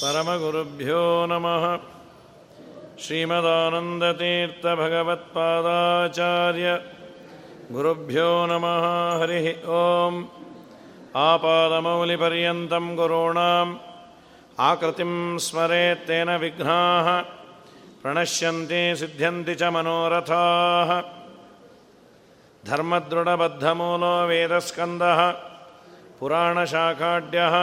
परमगुरुभ्यो नमः श्रीमदानन्दतीर्थभगवत्पादाचार्य गुरुभ्यो नमः हरिः ॐ आपादमौलिपर्यन्तं गुरूणाम् आकृतिं स्मरेत्तेन विघ्नाः प्रणश्यन्ति सिद्ध्यन्ति च मनोरथाः धर्मदृढबद्धमूलो वेदस्कन्दः पुराणशाखाढ्यः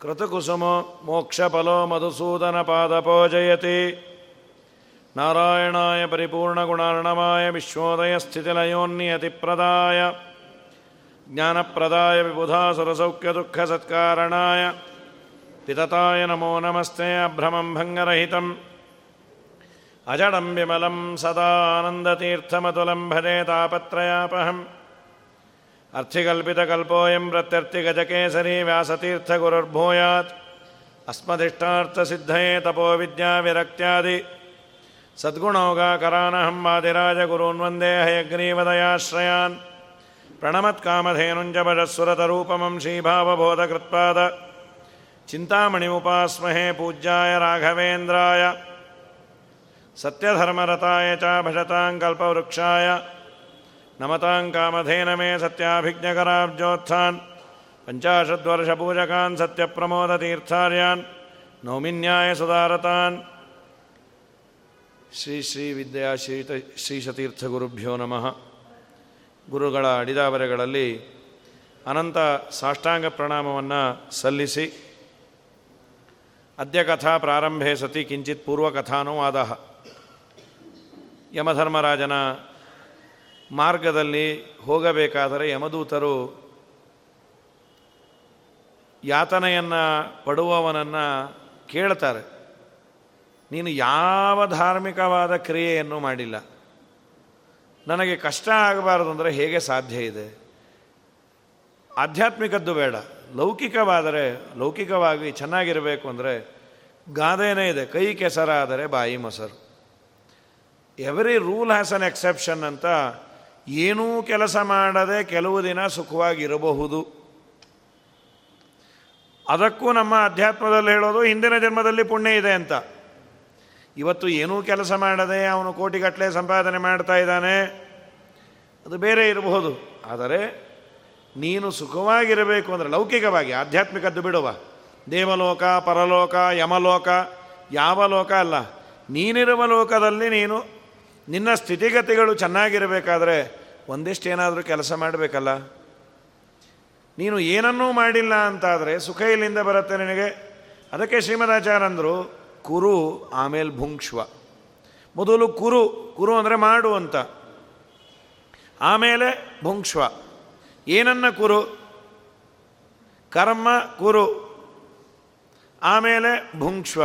कृतकुसुमो मोक्षफलो मधुसूदनपादपो जयति नारायणाय परिपूर्णगुणार्णवाय विश्वोदयस्थितिलयोन्नियतिप्रदाय ज्ञानप्रदाय विबुधासुरसौख्यदुःखसत्कारणाय पितताय नमो नमस्ते अभ्रमं भङ्गरहितम् अजडं विमलं सदा आनन्दतीर्थमतुलं भजे तापत्रयापहम् अर्थिकल्पितकल्पोऽयं प्रत्यर्थिगजकेसरी व्यासतीर्थगुरुर्भूयात्। अस्मदिष्टार्थसिद्धये तपोविद्याविरक्त्यादि सद्गुणौगाकरानहं वादिराजगुरून् वंदे हयग्रीवदयाश्रयान्। प्रणमत्कामधेनुञ्जभजस्वरतरूपमं श्रीभावबोधकृत्पाद। चिन्तामणिमुपास्महे पूज्याय राघवेन्द्राय। सत्यधर्मरताय च भजतां कल्पवृक्षाय नमतां कामधेन मे सत्याभिज्ञकराब्जोत्थान् पञ्चाशद्वर्षपूजकान् सत्यप्रमोदतीर्थार्यान् नौमिन्याय सुधारतान् ಶ್ರೀ ಶ್ರೀ ವಿದ್ಯಾ ಶ್ರೀತ ಶ್ರೀಶತೀರ್ಥ ಗುರುಭ್ಯೋ ನಮಃ ಗುರುಗಳ ಅಡಿದಾವರೆಗಳಲ್ಲಿ ಅನಂತ ಸಾಷ್ಟಾಂಗ ಪ್ರಣಾಮವನ್ನು ಸಲ್ಲಿಸಿ ಅದ್ಯ ಕಥಾ ಪ್ರಾರಂಭೆ ಸತಿ ಕಿಂಚಿತ್ ಪೂರ್ವಕಥಾನೋ ಆದ ಯಮಧರ್ಮರಾಜನ ಮಾರ್ಗದಲ್ಲಿ ಹೋಗಬೇಕಾದರೆ ಯಮದೂತರು ಯಾತನೆಯನ್ನು ಪಡುವವನನ್ನು ಕೇಳ್ತಾರೆ. ನೀನು ಯಾವ ಧಾರ್ಮಿಕವಾದ ಕ್ರಿಯೆಯನ್ನು ಮಾಡಿಲ್ಲ. ನನಗೆ ಕಷ್ಟ ಆಗಬಾರದು ಅಂದರೆ ಹೇಗೆ ಸಾಧ್ಯ ಇದೆ? ಆಧ್ಯಾತ್ಮಿಕದ್ದು ಬೇಡ. ಲೌಕಿಕವಾದರೆ, ಲೌಕಿಕವಾಗಿ ಚೆನ್ನಾಗಿರಬೇಕು ಅಂದರೆ ಗಾದೆನೇ ಇದೆ. ಕೈ ಕೆಸರಾದರೆ ಬಾಯಿ ಮೊಸರು. Every rule has an exception ಅಂತ ಏನೂ ಕೆಲಸ ಮಾಡದೆ ಕೆಲವು ದಿನ ಸುಖವಾಗಿರಬಹುದು. ಅದಕ್ಕೂ ನಮ್ಮ ಅಧ್ಯಾತ್ಮದಲ್ಲಿ ಹೇಳೋದು, ಹಿಂದಿನ ಜನ್ಮದಲ್ಲಿ ಪುಣ್ಯ ಇದೆ ಅಂತ. ಇವತ್ತು ಏನೂ ಕೆಲಸ ಮಾಡದೆ ಅವನು ಕೋಟಿಗಟ್ಟಲೆ ಸಂಪಾದನೆ ಮಾಡ್ತಾ ಇದ್ದಾನೆ. ಅದು ಬೇರೆ ಇರಬಹುದು. ಆದರೆ ನೀನು ಸುಖವಾಗಿರಬೇಕು ಅಂದರೆ ಲೌಕಿಕವಾಗಿ, ಆಧ್ಯಾತ್ಮಿಕದ್ದು ಬಿಡುವ. ದೇವಲೋಕ, ಪರಲೋಕ, ಯಮಲೋಕ, ಯಾವ ಲೋಕ ಅಲ್ಲ. ನೀನಿರುವ ಲೋಕದಲ್ಲಿ ನೀನು ನಿನ್ನ ಸ್ಥಿತಿಗತಿಗಳು ಚೆನ್ನಾಗಿರಬೇಕಾದ್ರೆ ಒಂದಿಷ್ಟು ಏನಾದರೂ ಕೆಲಸ ಮಾಡಬೇಕಲ್ಲ? ನೀನು ಏನನ್ನೂ ಮಾಡಿಲ್ಲ ಅಂತಾದರೆ ಸುಖ ಇಲ್ಲಿಂದ ಬರುತ್ತೆ ನಿನಗೆ? ಅದಕ್ಕೆ ಶ್ರೀಮದಾಚಾರ್ಯಂದರು, ಕುರು ಆಮೇಲೆ ಭುಂಕ್ಷ್ವ. ಮೊದಲು ಕುರು ಕುರು ಅಂದರೆ ಮಾಡು ಅಂತ. ಆಮೇಲೆ ಭುಂಕ್ಷ್ವ. ಏನನ್ನ ಕುರು? ಕರ್ಮ, ಕುರು. ಆಮೇಲೆ ಭುಂಕ್ಷ್ವ.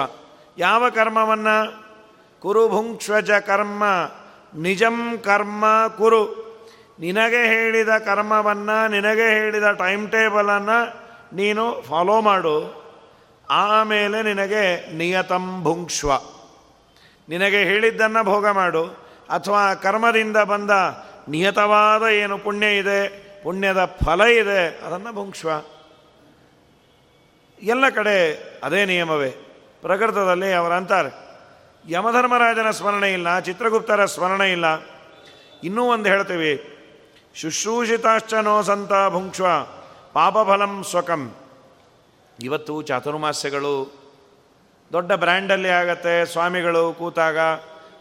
ಯಾವ ಕರ್ಮವನ್ನು? ಕುರು ಭುಂಕ್ಷ್ವಜ ಕರ್ಮ, ನಿಜಂ ಕರ್ಮ ಕುರು. ನಿನಗೆ ಹೇಳಿದ ಕರ್ಮವನ್ನು, ನಿನಗೆ ಹೇಳಿದ ಟೈಮ್ ಟೇಬಲನ್ನು ನೀನು ಫಾಲೋ ಮಾಡು. ಆಮೇಲೆ ನಿನಗೆ ನಿಯತಂ ಭುಂಕ್ಷ್ವ ನಿನಗೆ ಹೇಳಿದ್ದನ್ನು ಭೋಗ ಮಾಡು. ಅಥವಾ ಕರ್ಮದಿಂದ ಬಂದ ನಿಯತವಾದ ಏನು ಪುಣ್ಯ ಇದೆ, ಪುಣ್ಯದ ಫಲ ಇದೆ, ಅದನ್ನು ಭುಂಕ್ಷ್ವ ಎಲ್ಲ ಕಡೆ ಅದೇ ನಿಯಮವೇ. ಪ್ರಕೃತದಲ್ಲಿ ಅವರಂತಾರೆ. ಯಮಧರ್ಮರಾಜನ ಸ್ಮರಣೆ ಇಲ್ಲ, ಚಿತ್ರಗುಪ್ತರ ಸ್ಮರಣೆ ಇಲ್ಲ. ಇನ್ನೂ ಒಂದು ಹೇಳ್ತೀವಿ. ಶುಶ್ರೂಷಿತಾಶ್ಚನೋ ಸಂತ ಭುಂಕ್ಷ್ವ, ಪಾಪಫಲಂ ಸ್ವಕಂ. ಇವತ್ತು ಚಾತುರ್ಮಾಸ್ಯಗಳು ದೊಡ್ಡ ಬ್ರ್ಯಾಂಡಲ್ಲಿ ಆಗತ್ತೆ. ಸ್ವಾಮಿಗಳು ಕೂತಾಗ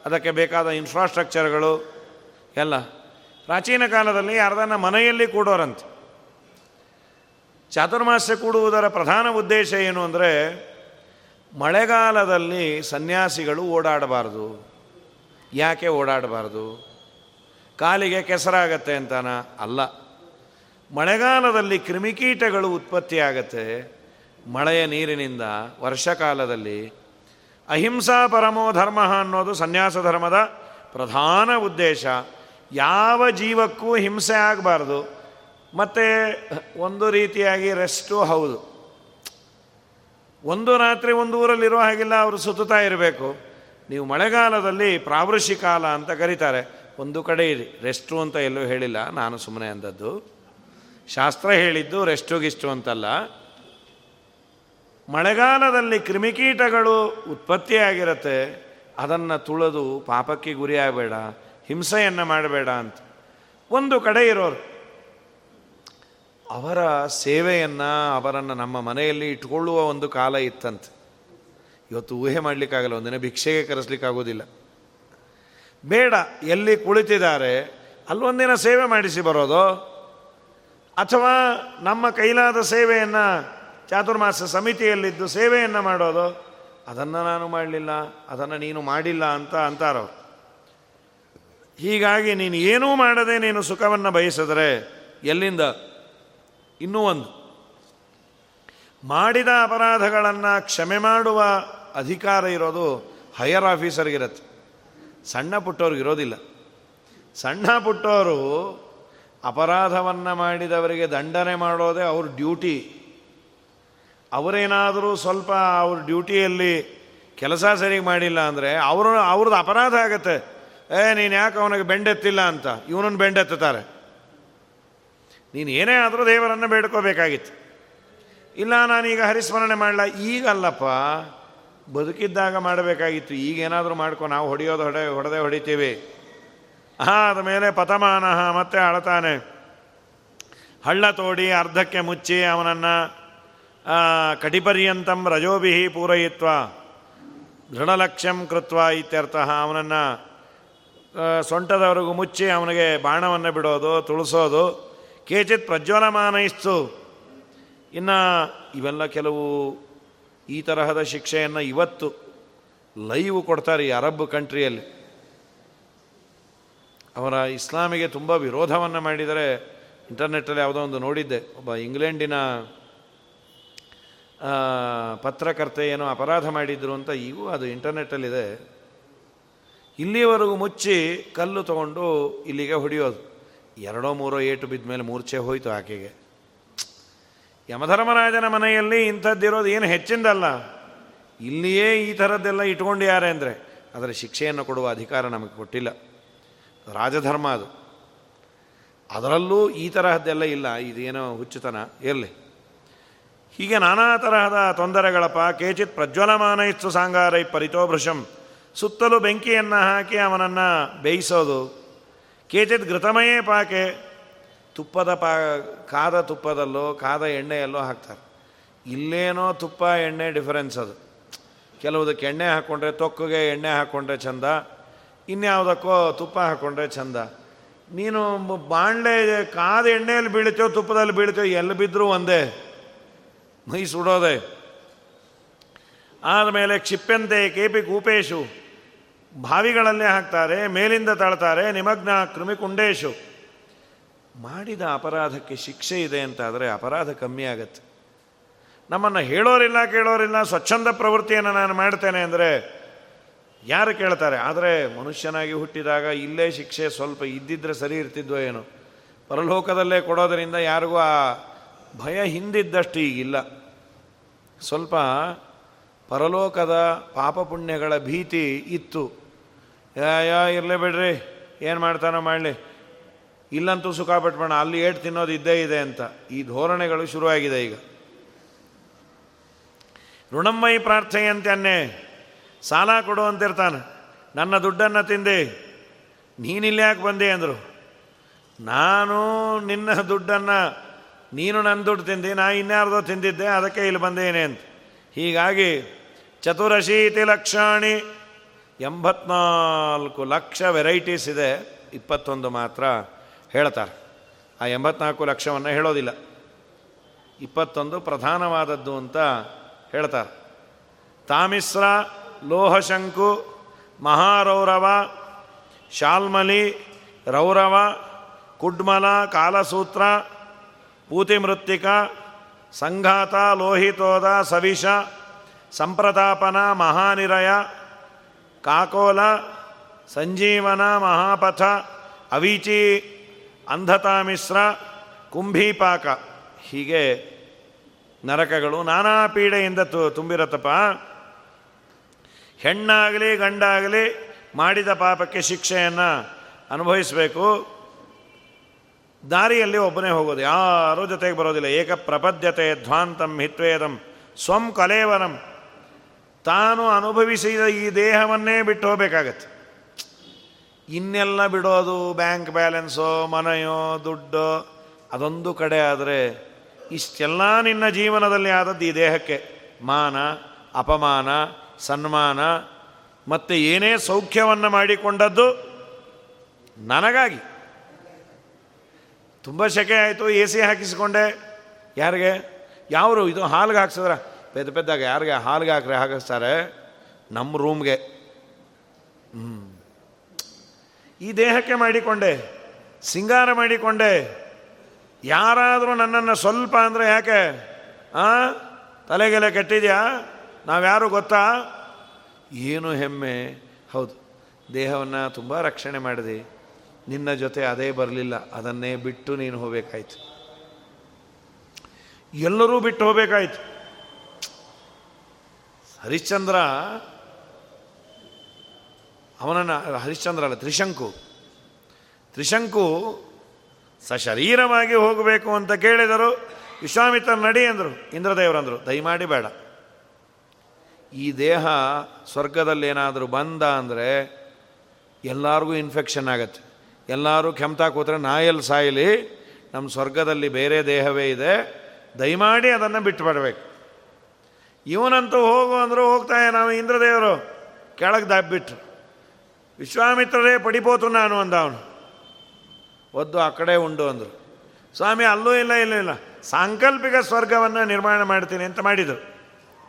ಅದಕ್ಕೆ ಬೇಕಾದ ಇನ್ಫ್ರಾಸ್ಟ್ರಕ್ಚರ್ಗಳು ಎಲ್ಲ. ಪ್ರಾಚೀನ ಕಾಲದಲ್ಲಿ ಯಾರ್ದನ್ನ ಮನೆಯಲ್ಲಿ ಕೂಡೋರಂತೆ. ಚಾತುರ್ಮಾಸ್ಯ ಕೂಡುವುದರ ಪ್ರಧಾನ ಉದ್ದೇಶ ಏನು ಅಂದರೆ ಮಳೆಗಾಲದಲ್ಲಿ ಸನ್ಯಾಸಿಗಳು ಓಡಾಡಬಾರ್ದು. ಯಾಕೆ ಓಡಾಡಬಾರ್ದು? ಕಾಲಿಗೆ ಕೆಸರಾಗತ್ತೆ ಅಂತಾನ? ಅಲ್ಲ. ಮಳೆಗಾಲದಲ್ಲಿ ಕ್ರಿಮಿಕೀಟಗಳು ಉತ್ಪತ್ತಿಯಾಗತ್ತೆ. ಮಳೆಯ ನೀರಿನಿಂದ ವರ್ಷಕಾಲದಲ್ಲಿ. ಅಹಿಂಸಾ ಪರಮೋ ಧರ್ಮ ಅನ್ನೋದು ಸನ್ಯಾಸ ಧರ್ಮದ ಪ್ರಧಾನ ಉದ್ದೇಶ. ಯಾವ ಜೀವಕ್ಕೂ ಹಿಂಸೆ ಆಗಬಾರ್ದು. ಮತ್ತು ಒಂದು ರೀತಿಯಾಗಿ ರೆಸ್ಟು ಹೌದು. ಒಂದು ರಾತ್ರಿ ಒಂದು ಊರಲ್ಲಿರುವ ಹಾಗಿಲ್ಲ, ಅವರು ಸುತ್ತುತ್ತಾ ಇರಬೇಕು. ನೀವು ಮಳೆಗಾಲದಲ್ಲಿ ಪ್ರಾವೃಷಿ ಕಾಲ ಅಂತ ಕರೀತಾರೆ. ಒಂದು ಕಡೆ ಇರಿ. ರೆಸ್ಟು ಅಂತ ಎಲ್ಲೂ ಹೇಳಿಲ್ಲ, ನಾನು ಸುಮ್ಮನೆ ಅಂದದ್ದು. ಶಾಸ್ತ್ರ ಹೇಳಿದ್ದು ರೆಸ್ಟುಗಿಷ್ಟು ಅಂತಲ್ಲ. ಮಳೆಗಾಲದಲ್ಲಿ ಕ್ರಿಮಿಕೀಟಗಳು ಉತ್ಪತ್ತಿಯಾಗಿರತ್ತೆ, ಅದನ್ನು ತುಳಿದು ಪಾಪಕ್ಕೆ ಗುರಿಯಾಗಬೇಡ, ಹಿಂಸೆಯನ್ನು ಮಾಡಬೇಡ ಅಂತ. ಒಂದು ಕಡೆ ಇರೋರು ಅವರ ಸೇವೆಯನ್ನು ಅವರನ್ನು ನಮ್ಮ ಮನೆಯಲ್ಲಿ ಇಟ್ಕೊಳ್ಳುವ ಒಂದು ಕಾಲ ಇತ್ತಂತೆ. ಇವತ್ತು ಊಹೆ ಮಾಡಲಿಕ್ಕಾಗಲ್ಲ, ಒಂದಿನ ಭಿಕ್ಷೆಗೆ ಕರೆಸ್ಲಿಕ್ಕಾಗೋದಿಲ್ಲ. ಬೇಡ, ಎಲ್ಲಿ ಕುಳಿತಿದ್ದಾರೆ, ಅಲ್ಲೊಂದಿನ ಸೇವೆ ಮಾಡಿಸಿ ಬರೋದು, ಅಥವಾ ನಮ್ಮ ಕೈಲಾದ ಸೇವೆಯನ್ನು ಚಾತುರ್ಮಾಸ ಸಮಿತಿಯಲ್ಲಿದ್ದು ಸೇವೆಯನ್ನು ಮಾಡೋದು, ಅದನ್ನು ನಾನು ಮಾಡಲಿಲ್ಲ, ಅದನ್ನು ನೀನು ಮಾಡಿಲ್ಲ ಅಂತ ಅಂತಾರವ್ರು. ಹೀಗಾಗಿ ನೀನು ಏನೂ ಮಾಡದೆ ನೀನು ಸುಖವನ್ನು ಬಯಸಿದ್ರೆ ಎಲ್ಲಿಂದ? ಇನ್ನೂ ಒಂದು. ಮಾಡಿದ ಅಪರಾಧಗಳನ್ನು ಕ್ಷಮೆ ಮಾಡುವ ಅಧಿಕಾರ ಇರೋದು ಹೈಯರ್ ಆಫೀಸರ್ಗಿರತ್ತೆ ಸಣ್ಣ ಪುಟ್ಟವ್ರಿಗಿರೋದಿಲ್ಲ ಸಣ್ಣ ಪುಟ್ಟವರು ಅಪರಾಧವನ್ನು ಮಾಡಿದವರಿಗೆ ದಂಡನೆ ಮಾಡೋದೇ ಅವ್ರ ಡ್ಯೂಟಿ. ಅವರೇನಾದರೂ ಸ್ವಲ್ಪ ಅವ್ರ ಡ್ಯೂಟಿಯಲ್ಲಿ ಕೆಲಸ ಸರಿಗೆ ಮಾಡಿಲ್ಲ ಅಂದರೆ ಅವರು, ಅವ್ರದ್ದು ಅಪರಾಧ ಆಗತ್ತೆ. ಏ, ನೀನು ಯಾಕೆ ಅವನಿಗೆ ಬೆಂಡೆತ್ತಿಲ್ಲ ಅಂತ? ಇವನನ್ನು ಬೆಂಡೆತ್ತುತ್ತಾರೆ. ನೀನು ಏನೇ ಆದರೂ ದೇವರನ್ನು ಬೇಡ್ಕೋಬೇಕಾಗಿತ್ತು. ಇಲ್ಲ ನಾನೀಗ ಹರಿಸ್ಮರಣೆ ಮಾಡಲ್ಲ ಈಗಲ್ಲಪ್ಪ, ಬದುಕಿದ್ದಾಗ ಮಾಡಬೇಕಾಗಿತ್ತು. ಈಗೇನಾದರೂ ಮಾಡ್ಕೊ, ನಾವು ಹೊಡೆಯೋದು ಹೊಡೆ, ಹೊಡೆದೆ ಹೊಡಿತೀವಿ. ಆದ ಮೇಲೆ ಪತಮಾನ ಮತ್ತೆ ಅಳತಾನೆ. ಹಳ್ಳ ತೋಡಿ ಅರ್ಧಕ್ಕೆ ಮುಚ್ಚಿ ಅವನನ್ನು ಕಟಿಪರ್ಯಂತಂ ರಜೋಭಿ ಪೂರಯಿತ್ವ, ದೃಢಲಕ್ಷ್ಯಂ ಕೃತ್ವ ಇತ್ಯರ್ಥ ಅವನನ್ನು ಸೊಂಟದವರೆಗೂ ಮುಚ್ಚಿ ಅವನಿಗೆ ಬಾಣವನ್ನು ಬಿಡೋದು, ತುಳಿಸೋದು. ಕೇಚಿತ್ ಪ್ರಜ್ವಲಮಾನಯಿಸ್ತು ಇನ್ನು ಇವೆಲ್ಲ ಕೆಲವು ಈ ತರಹದ ಶಿಕ್ಷೆಯನ್ನು ಇವತ್ತು ಲೈವ್ ಕೊಡ್ತಾರೆ ಈ ಅರಬ್ ಕಂಟ್ರಿಯಲ್ಲಿ. ಅವರ ಇಸ್ಲಾಮಿಗೆ ತುಂಬ ವಿರೋಧವನ್ನು ಮಾಡಿದರೆ ಇಂಟರ್ನೆಟ್ಟಲ್ಲಿ ಯಾವುದೋ ಒಂದು ನೋಡಿದ್ದೆ. ಒಬ್ಬ ಇಂಗ್ಲೆಂಡಿನ ಪತ್ರಕರ್ತೆ ಏನೋ ಅಪರಾಧ ಮಾಡಿದ್ರು ಅಂತ ಈಗೂ ಅದು ಇಂಟರ್ನೆಟ್ಟಲ್ಲಿದೆ. ಇಲ್ಲಿವರೆಗೂ ಮುಚ್ಚಿ ಕಲ್ಲು ತಗೊಂಡು ಇಲ್ಲಿಗೆ ಹೊಡೆಯೋದು. ಎರಡೋ ಮೂರೋ ಏಟು ಬಿದ್ದ ಮೇಲೆ ಮೂರ್ಛೆ ಹೋಯಿತು ಆಕೆಗೆ. ಯಮಧರ್ಮರಾಜನ ಮನೆಯಲ್ಲಿ ಇಂಥದ್ದಿರೋದು ಏನು ಹೆಚ್ಚಿಂದಲ್ಲ. ಇಲ್ಲಿಯೇ ಈ ಥರದ್ದೆಲ್ಲ ಇಟ್ಕೊಂಡಿದ್ದಾರೆ ಅಂದರೆ, ಅದರ ಶಿಕ್ಷೆಯನ್ನು ಕೊಡುವ ಅಧಿಕಾರ ನಮಗೆ ಕೊಟ್ಟಿಲ್ಲ. ರಾಜಧರ್ಮ ಅದು. ಅದರಲ್ಲೂ ಈ ತರಹದ್ದೆಲ್ಲ ಇಲ್ಲ. ಇದೇನೋ ಹುಚ್ಚುತನ. ಇರಲಿ. ಹೀಗೆ ನಾನಾ ತರಹದ ತೊಂದರೆಗಳಪ್ಪ ಕೇಚಿತ್ ಪ್ರಜ್ವಲಮಾನ ಇತ್ತು ಸಾಂಗಾರೈ ಪರಿತೋಭೃಶಂ. ಸುತ್ತಲೂ ಬೆಂಕಿಯನ್ನು ಹಾಕಿ ಅವನನ್ನು ಬೇಯಿಸೋದು. ಕೇಚಿತ್ ಘೃತಮಯೇ ಪಾಕೆ, ತುಪ್ಪದ ಪಾ ಕಾದ ತುಪ್ಪದಲ್ಲೋ ಕಾದ ಎಣ್ಣೆಯಲ್ಲೋ ಹಾಕ್ತಾರೆ. ಇಲ್ಲೇನೋ ತುಪ್ಪ, ಎಣ್ಣೆ ಡಿಫರೆನ್ಸ್ ಅದು. ಕೆಲವುದಕ್ಕೆ ಎಣ್ಣೆ ಹಾಕ್ಕೊಂಡ್ರೆ ತೊಕ್ಕಗೆ ಎಣ್ಣೆ ಹಾಕ್ಕೊಂಡ್ರೆ ಚಂದ, ಇನ್ಯಾವುದಕ್ಕೋ ತುಪ್ಪ ಹಾಕ್ಕೊಂಡ್ರೆ ಚಂದ. ನೀನು ಬಾಣಲೆ ಕಾದ ಎಣ್ಣೆಯಲ್ಲಿ ಬೀಳ್ತೇವೆ ತುಪ್ಪದಲ್ಲಿ ಬೀಳ್ತೇವೆ ಎಲ್ಲಿ ಬಿದ್ದರೂ ಒಂದೇ. ಮೈ ಸುಡೋದೆ ಆದಮೇಲೆ ಕ್ಷಿಪ್ಯಂತೆ, ಕೇಪಿ ಕೂಪೇಶು ಬಾವಿಗಳಲ್ಲೇ ಹಾಕ್ತಾರೆ, ಮೇಲಿಂದ ತಳ್ತಾರೆ, ನಿಮಗ್ನ ಕೃಮಿಕುಂಡೇಶು. ಮಾಡಿದ ಅಪರಾಧಕ್ಕೆ ಶಿಕ್ಷೆ ಇದೆ ಅಂತಾದರೆ ಅಪರಾಧ ಕಮ್ಮಿ ಆಗತ್ತೆ. ನಮ್ಮನ್ನು ಹೇಳೋರಿಲ್ಲ, ಕೇಳೋರಿಲ್ಲ, ಸ್ವಚ್ಛಂದ ಪ್ರವೃತ್ತಿಯನ್ನು ನಾನು ಮಾಡ್ತೇನೆ ಅಂದರೆ ಯಾರು ಕೇಳ್ತಾರೆ? ಆದರೆ ಮನುಷ್ಯನಾಗಿ ಹುಟ್ಟಿದಾಗ ಇಲ್ಲೇ ಶಿಕ್ಷೆ ಸ್ವಲ್ಪ ಇದ್ದಿದ್ರೆ ಸರಿ ಇರ್ತಿದ್ವೋ ಏನು? ಪರಲೋಕದಲ್ಲೇ ಕೊಡೋದರಿಂದ ಯಾರಿಗೂ ಆ ಭಯ ಹಿಂದಿದ್ದಷ್ಟು ಈಗಿಲ್ಲ. ಸ್ವಲ್ಪ ಪರಲೋಕದ ಪಾಪಪುಣ್ಯಗಳ ಭೀತಿ ಇತ್ತು. ಯಾ ಇರಲೇ ಬಿಡ್ರಿ. ಏನು ಮಾಡ್ತಾನೋ ಮಾಡಲಿ. ಇಲ್ಲಂತೂ ಸುಖ ಪಟ್ಬೋಣ ಅಲ್ಲಿ ಏಟ್ ತಿನ್ನೋದು ಇದ್ದೇ ಇದೆ ಅಂತ. ಈ ಧೋರಣೆಗಳು ಶುರುವಾಗಿದೆ ಈಗ. ಋಣಮ್ಮಯಿ ಪ್ರಾರ್ಥೆಯಂತೆ ಸಾಲ ಕೊಡುವಂತಿರ್ತಾನೆ ನನ್ನ ದುಡ್ಡನ್ನು ತಿಂದೆ. ನೀನಿಲ್ಲಿ ಯಾಕೆ ಬಂದೆ ಅಂದರು. ನಾನು ನಿನ್ನ ದುಡ್ಡನ್ನು, ನೀನು ನನ್ನ ದುಡ್ಡು ತಿಂದೆ, ನಾ ಇನ್ಯಾರ್ದೋ ತಿಂದಿದ್ದೆ, ಅದಕ್ಕೆ ಇಲ್ಲಿ ಬಂದೇನೆ ಅಂತ. ಹೀಗಾಗಿ ಚತುರಶೀತಿ ಲಕ್ಷಾಣಿ ಎಂಬತ್ನಾಲ್ಕು ಲಕ್ಷ ವೆರೈಟೀಸ್ ಇದೆ, ಇಪ್ಪತ್ತೊಂದು ಮಾತ್ರ ಹೇಳ್ತಾರೆ. ಆ ಎಂಬತ್ನಾಲ್ಕು ಲಕ್ಷವನ್ನು ಹೇಳೋದಿಲ್ಲ. ಇಪ್ಪತ್ತೊಂದು ಪ್ರಧಾನವಾದದ್ದು ಅಂತ ಹೇಳ್ತಾರೆ. ತಾಮಿಸ್ರ ಲೋಹಶಂಕು, ಮಹಾರೌರವ, ಶಾಲ್ಮಲಿ, ರೌರವ, ಕುಡ್ಮಲ, ಕಾಲಸೂತ್ರ, ಪೂತಿಮೃತ್ತಿಕ, ಸಂಘಾತ, ಲೋಹಿತೋದ, ಸವಿಷ, ಸಂಪ್ರತಾಪನ, ಮಹಾನಿರಯ ಕಾಕೋಲ, ಸಂಜೀವನ, ಮಹಾಪಥ, ಅವೀಚಿ, ಅಂಧತಾ ಮಿಶ್ರ, ಕುಂಭೀಪಾಕ. ಹೀಗೆ ನರಕಗಳು ನಾನಾ ಪೀಡೆಯಿಂದ ತು ತುಂಬಿರತ್ತಪ್ಪ. ಹೆಣ್ಣಾಗಲಿ, ಗಂಡಾಗಲಿ ಮಾಡಿದ ಪಾಪಕ್ಕೆ ಶಿಕ್ಷೆಯನ್ನು ಅನುಭವಿಸಬೇಕು. ದಾರಿಯಲ್ಲಿ ಒಬ್ಬನೇ ಹೋಗೋದು, ಯಾರೂ ಜೊತೆಗೆ ಬರೋದಿಲ್ಲ. ಏಕ ಪ್ರಪದ್ಯತೆ ಧ್ವಾಂತಂ ಹಿತ್ವೇದಂ ಸ್ವಂ ಕಲೇವರಂ ತಾನು ಅನುಭವಿಸಿದ ಈ ದೇಹವನ್ನೇ ಬಿಟ್ಟು ಹೋಗಬೇಕಾಗತ್ತೆ. ಇನ್ನೆಲ್ಲ ಬಿಡೋದು ಬ್ಯಾಂಕ್ ಬ್ಯಾಲೆನ್ಸೋ, ಮನೆಯೋ, ದುಡ್ಡು, ಅದೊಂದು ಕಡೆ ಆದರೆ ಇಷ್ಟೆಲ್ಲ ನಿನ್ನ ಜೀವನದಲ್ಲಿ ಆದದ್ದು ಈ ದೇಹಕ್ಕೆ. ಮಾನ, ಅಪಮಾನ, ಸನ್ಮಾನ, ಮತ್ತು ಏನೇ ಸೌಖ್ಯವನ್ನು ಮಾಡಿಕೊಂಡದ್ದು ನನಗಾಗಿ. ತುಂಬ ಸೆಕೆ ಆಯಿತು, ಎ ಸಿ ಹಾಕಿಸಿಕೊಂಡೆ. ಯಾರಿಗೆ? ಯಾರು ಇದು ಹಾಲ್ಗೆ ಹಾಕ್ಸಿದ್ರ? ಪೆದ್ದ ಪೆದ್ದಾಗ ಯಾರಿಗೆ ಹಾಲ್ಗೆ ಹಾಕ್ರೆ ಹಾಕಿಸ್ತಾರೆ? ನಮ್ಮ ರೂಮ್ಗೆ ಹ್ಞೂ ಈ ದೇಹಕ್ಕೆ ಮಾಡಿಕೊಂಡೆ, ಸಿಂಗಾರ ಮಾಡಿಕೊಂಡೆ. ಯಾರಾದರೂ ನನ್ನನ್ನು ಸ್ವಲ್ಪ ಅಂದರೆ ಯಾಕೆ? ಆ? ತಲೆಗೆಲೆ ಕೆಟ್ಟಿದ್ಯಾ? ನಾವ್ಯಾರು ಗೊತ್ತಾ? ಏನು ಹೆಮ್ಮೆ. ಹೌದು, ದೇಹವನ್ನು ತುಂಬ ರಕ್ಷಣೆ ಮಾಡಿದೆ. ನಿನ್ನ ಜೊತೆ ಅದೇ ಬರಲಿಲ್ಲ. ಅದನ್ನೇ ಬಿಟ್ಟು ನೀನು ಹೋಗಬೇಕಾಯ್ತು. ಎಲ್ಲರೂ ಬಿಟ್ಟು ಹೋಗಬೇಕಾಯ್ತು. ಹರಿಶ್ಚಂದ್ರ ಅವನನ್ನು, ಹರಿಶ್ಚಂದ್ರ ಅಲ್ಲ, ತ್ರಿಶಂಕು. ತ್ರಿಶಂಕು ಸಶರೀರವಾಗಿ ಹೋಗಬೇಕು ಅಂತ ಕೇಳಿದರು. ವಿಶ್ವಾಮಿತ್ರ ನಡಿ ಅಂದರು, ಇಂದ್ರದೇವರಂದರು. ದಯಮಾಡಿ ಬೇಡ. ಈ ದೇಹ ಸ್ವರ್ಗದಲ್ಲಿ ಏನಾದರೂ ಬಂದ ಅಂದರೆ ಎಲ್ಲರಿಗೂ ಇನ್ಫೆಕ್ಷನ್ ಆಗತ್ತೆ. ಎಲ್ಲರೂ ಕೆಮ್ತಾ ಕೂತ್ರೆ ನಾಯಲ್ಲಿ ಸಾಯಲಿ ನಮ್ಮ ಸ್ವರ್ಗದಲ್ಲಿ ಬೇರೆ ದೇಹವೇ ಇದೆ. ದಯಮಾಡಿ ಅದನ್ನು ಬಿಟ್ಟು ಬಿಡಬೇಕು ಇವನಂತೂ ಹೋಗು ಅಂದರೂ ಹೋಗ್ತಾಯ ನಾವು ಇಂದ್ರದೇವರು. ಕೆಳಗೆ ದಾಬ್ಬಿಟ್ರು. ವಿಶ್ವಾಮಿತ್ರರೇ ಪಡಿಬೋತು ನಾನು ಅಂದ ಅವನು ಒದ್ದು ಆ ಕಡೆ ಉಂಡು ಅಂದರು. ಸ್ವಾಮಿ, ಅಲ್ಲೂ ಇಲ್ಲ ಇಲ್ಲ ಇಲ್ಲ. ಸಾಂಕಲ್ಪಿಕ ಸ್ವರ್ಗವನ್ನು ನಿರ್ಮಾಣ ಮಾಡ್ತೀನಿ ಅಂತ ಮಾಡಿದರು.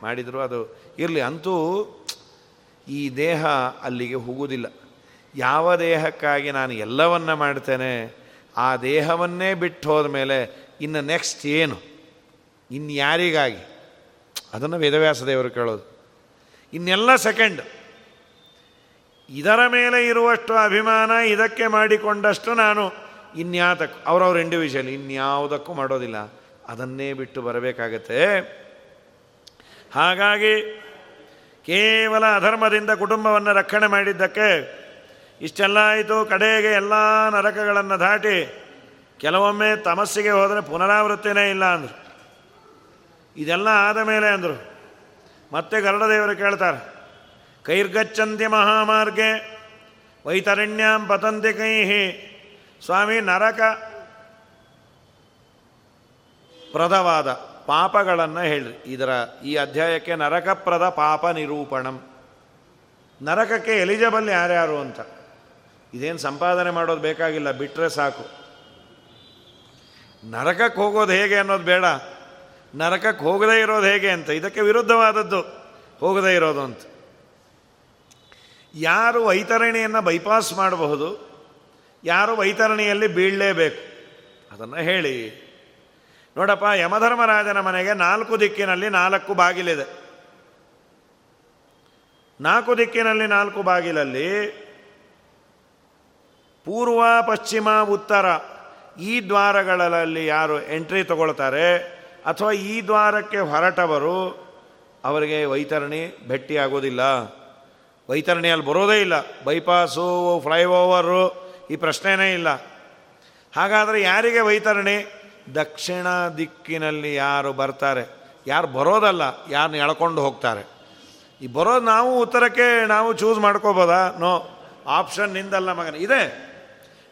ಮಾಡಿದರು ಅದು ಇರಲಿ. ಅಂತೂ ಈ ದೇಹ ಅಲ್ಲಿಗೆ ಹೋಗುವುದಿಲ್ಲ ಯಾವ ದೇಹಕ್ಕಾಗಿ ನಾನು ಎಲ್ಲವನ್ನ ಮಾಡ್ತೇನೆ, ಆ ದೇಹವನ್ನೇ ಬಿಟ್ಟು ಹೋದ ಮೇಲೆ ಇನ್ನು ನೆಕ್ಸ್ಟ್ ಏನು? ಇನ್ನು ಯಾರಿಗಾಗಿ ಅದನ್ನು ವೇದವ್ಯಾಸ ದೇವರು ಕೇಳೋದು. ಇನ್ನೆಲ್ಲ ಸೆಕೆಂಡ್ ಇದರ ಮೇಲೆ ಇರುವಷ್ಟು ಅಭಿಮಾನ ಇದಕ್ಕೆ ಮಾಡಿಕೊಂಡಷ್ಟು ನಾನು ಇನ್ಯಾತಕ್ಕೂ, ಅವರವ್ರ ಇಂಡಿವಿಜುವಲ್ ಇನ್ಯಾವುದಕ್ಕೂ ಮಾಡೋದಿಲ್ಲ. ಅದನ್ನೇ ಬಿಟ್ಟು ಬರಬೇಕಾಗತ್ತೆ. ಹಾಗಾಗಿ ಕೇವಲ ಅಧರ್ಮದಿಂದ ಕುಟುಂಬವನ್ನು ರಕ್ಷಣೆ ಮಾಡಿದ್ದಕ್ಕೆ ಇಷ್ಟೆಲ್ಲ ಆಯಿತು. ಕಡೆಗೆ ಎಲ್ಲ ನರಕಗಳನ್ನು ದಾಟಿ ಕೆಲವೊಮ್ಮೆ ತಮಸ್ಸಿಗೆ ಹೋದರೆ ಪುನರಾವೃತ್ತಿನೇ ಇಲ್ಲ ಅಂದರು. ಇದೆಲ್ಲ ಆದ ಮೇಲೆ ಅಂದರು. ಮತ್ತೆ ಗರುಡದೇವರು ಕೇಳ್ತಾರೆ, ಕೈರ್ಗಚ್ಚಂತಿ ಮಹಾಮಾರ್ಗೆ ವೈತರಣ್ಯಂ ಪತಂತಿ ಕೈಹಿ. ಸ್ವಾಮಿ, ನರಕ ಪ್ರದವಾದ ಪಾಪಗಳನ್ನು ಹೇಳ್ರಿ. ಇದರ ಈ ಅಧ್ಯಾಯಕ್ಕೆ ನರಕಪ್ರದ ಪಾಪ ನಿರೂಪಣಂ. ನರಕಕ್ಕೆ ಎಲಿಜಬಲ್ ಯಾರ್ಯಾರು ಅಂತ. ಇದೇನು ಸಂಪಾದನೆ ಮಾಡೋದು ಬೇಕಾಗಿಲ್ಲ ಬಿಟ್ಟರೆ ಸಾಕು. ನರಕಕ್ಕೆ ಹೋಗೋದು ಹೇಗೆ ಅನ್ನೋದು ಬೇಡ. ನರಕಕ್ಕೆ ಹೋಗದೇ ಇರೋದು ಹೇಗೆ ಅಂತ. ಇದಕ್ಕೆ ವಿರುದ್ಧವಾದದ್ದು ಹೋಗದೇ ಇರೋದು ಅಂತ. ಯಾರು ವೈತರಣಿಯನ್ನು ಬೈಪಾಸ್ ಮಾಡಬಹುದು, ಯಾರು ವೈತರಣಿಯಲ್ಲಿ ಬೀಳಲೇಬೇಕು? ಅದನ್ನು ಹೇಳಿ. ನೋಡಪ್ಪ, ಯಮಧರ್ಮರಾಜನ ಮನೆಗೆ ನಾಲ್ಕು ದಿಕ್ಕಿನಲ್ಲಿ ನಾಲ್ಕು ಬಾಗಿಲಿದೆ. ನಾಲ್ಕು ದಿಕ್ಕಿನಲ್ಲಿ ನಾಲ್ಕು ಬಾಗಿಲಲ್ಲಿ ಪೂರ್ವ, ಪಶ್ಚಿಮ, ಉತ್ತರ ಈ ದ್ವಾರಗಳಲ್ಲಿ ಯಾರು ಎಂಟ್ರಿ ತಗೊಳ್ತಾರೆ? ಅಥವಾ ಈ ದ್ವಾರಕ್ಕೆ ಹೊರಟವರು ಅವರಿಗೆ ವೈತರಣಿ ಭೇಟಿಯಾಗೋದಿಲ್ಲ ವೈತರಣಿಯಲ್ಲಿ ಬರೋದೇ ಇಲ್ಲ. ಬೈಪಾಸು, ಫ್ಲೈಓವರು ಈ ಪ್ರಶ್ನೆನೇ ಇಲ್ಲ. ಹಾಗಾದರೆ ಯಾರಿಗೆ ವೈತರಣಿ? ದಕ್ಷಿಣ ದಿಕ್ಕಿನಲ್ಲಿ ಯಾರು ಬರ್ತಾರೆ? ಯಾರು ಬರೋದಲ್ಲ ಯಾರನ್ನ ಎಳ್ಕೊಂಡು ಹೋಗ್ತಾರೆ? ಈ ಬರೋದು ನಾವು ಉತ್ತರಕ್ಕೆ ನಾವು ಚೂಸ್ ಮಾಡ್ಕೋಬೋದಾ? ನೋ ಆಪ್ಷನ್ ನಿಂದಲ್ಲ ಮಗನ. ಇದೆ.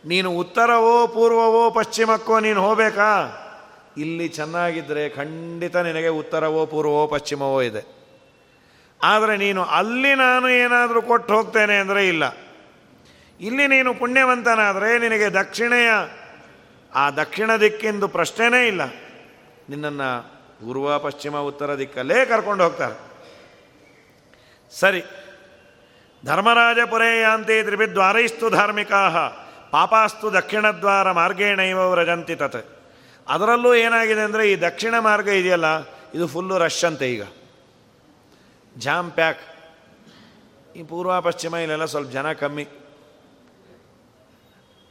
ನೀನು ಉತ್ತರವೋ, ಪೂರ್ವವೋ, ಪಶ್ಚಿಮಕ್ಕೋ ನೀನು ಹೋಗಬೇಕಾ? ಇಲ್ಲಿ ಚೆನ್ನಾಗಿದ್ದರೆ ಖಂಡಿತ ನಿನಗೆ ಉತ್ತರವೋ, ಪೂರ್ವವೋ, ಪಶ್ಚಿಮವೋ ಇದೆ. ಆದರೆ ನೀನು ಅಲ್ಲಿ ನಾನು ಏನಾದರೂ ಕೊಟ್ಟು ಹೋಗ್ತೇನೆ ಅಂದರೆ ಇಲ್ಲ. ಇಲ್ಲಿ ನೀನು ಪುಣ್ಯವಂತನಾದರೆ ನಿನಗೆ ದಕ್ಷಿಣೆಯ, ಆ ದಕ್ಷಿಣ ದಿಕ್ಕಿಂದು ಪ್ರಶ್ನೆನೇ ಇಲ್ಲ. ನಿನ್ನನ್ನು ಪೂರ್ವ, ಪಶ್ಚಿಮ, ಉತ್ತರ ದಿಕ್ಕಲ್ಲೇ ಕರ್ಕೊಂಡು ಹೋಗ್ತಾರೆ. ಸರಿ. ಧರ್ಮರಾಜ ಯಾಂತಿ ತ್ರಿಭಿದ್ವಾರೈಸ್ತು ಧಾರ್ಮಿಕಾ, ಪಾಪಾಸ್ತು ದಕ್ಷಿಣದ್ವಾರ ಮಾರ್ಗೇಣೈವ ವ್ರಜಂತಿ ತತ್. ಅದರಲ್ಲೂ ಏನಾಗಿದೆ ಅಂದರೆ ಈ ದಕ್ಷಿಣ ಮಾರ್ಗ ಇದೆಯಲ್ಲ, ಇದು ಫುಲ್ಲು ರಶ್ ಅಂತೆ ಈಗ. ಜಾಮ್ ಪ್ಯಾಕ್ ಈ ಪೂರ್ವ ಪಶ್ಚಿಮ ಇಲ್ಲೆಲ್ಲ ಸ್ವಲ್ಪ ಜನ ಕಮ್ಮಿ.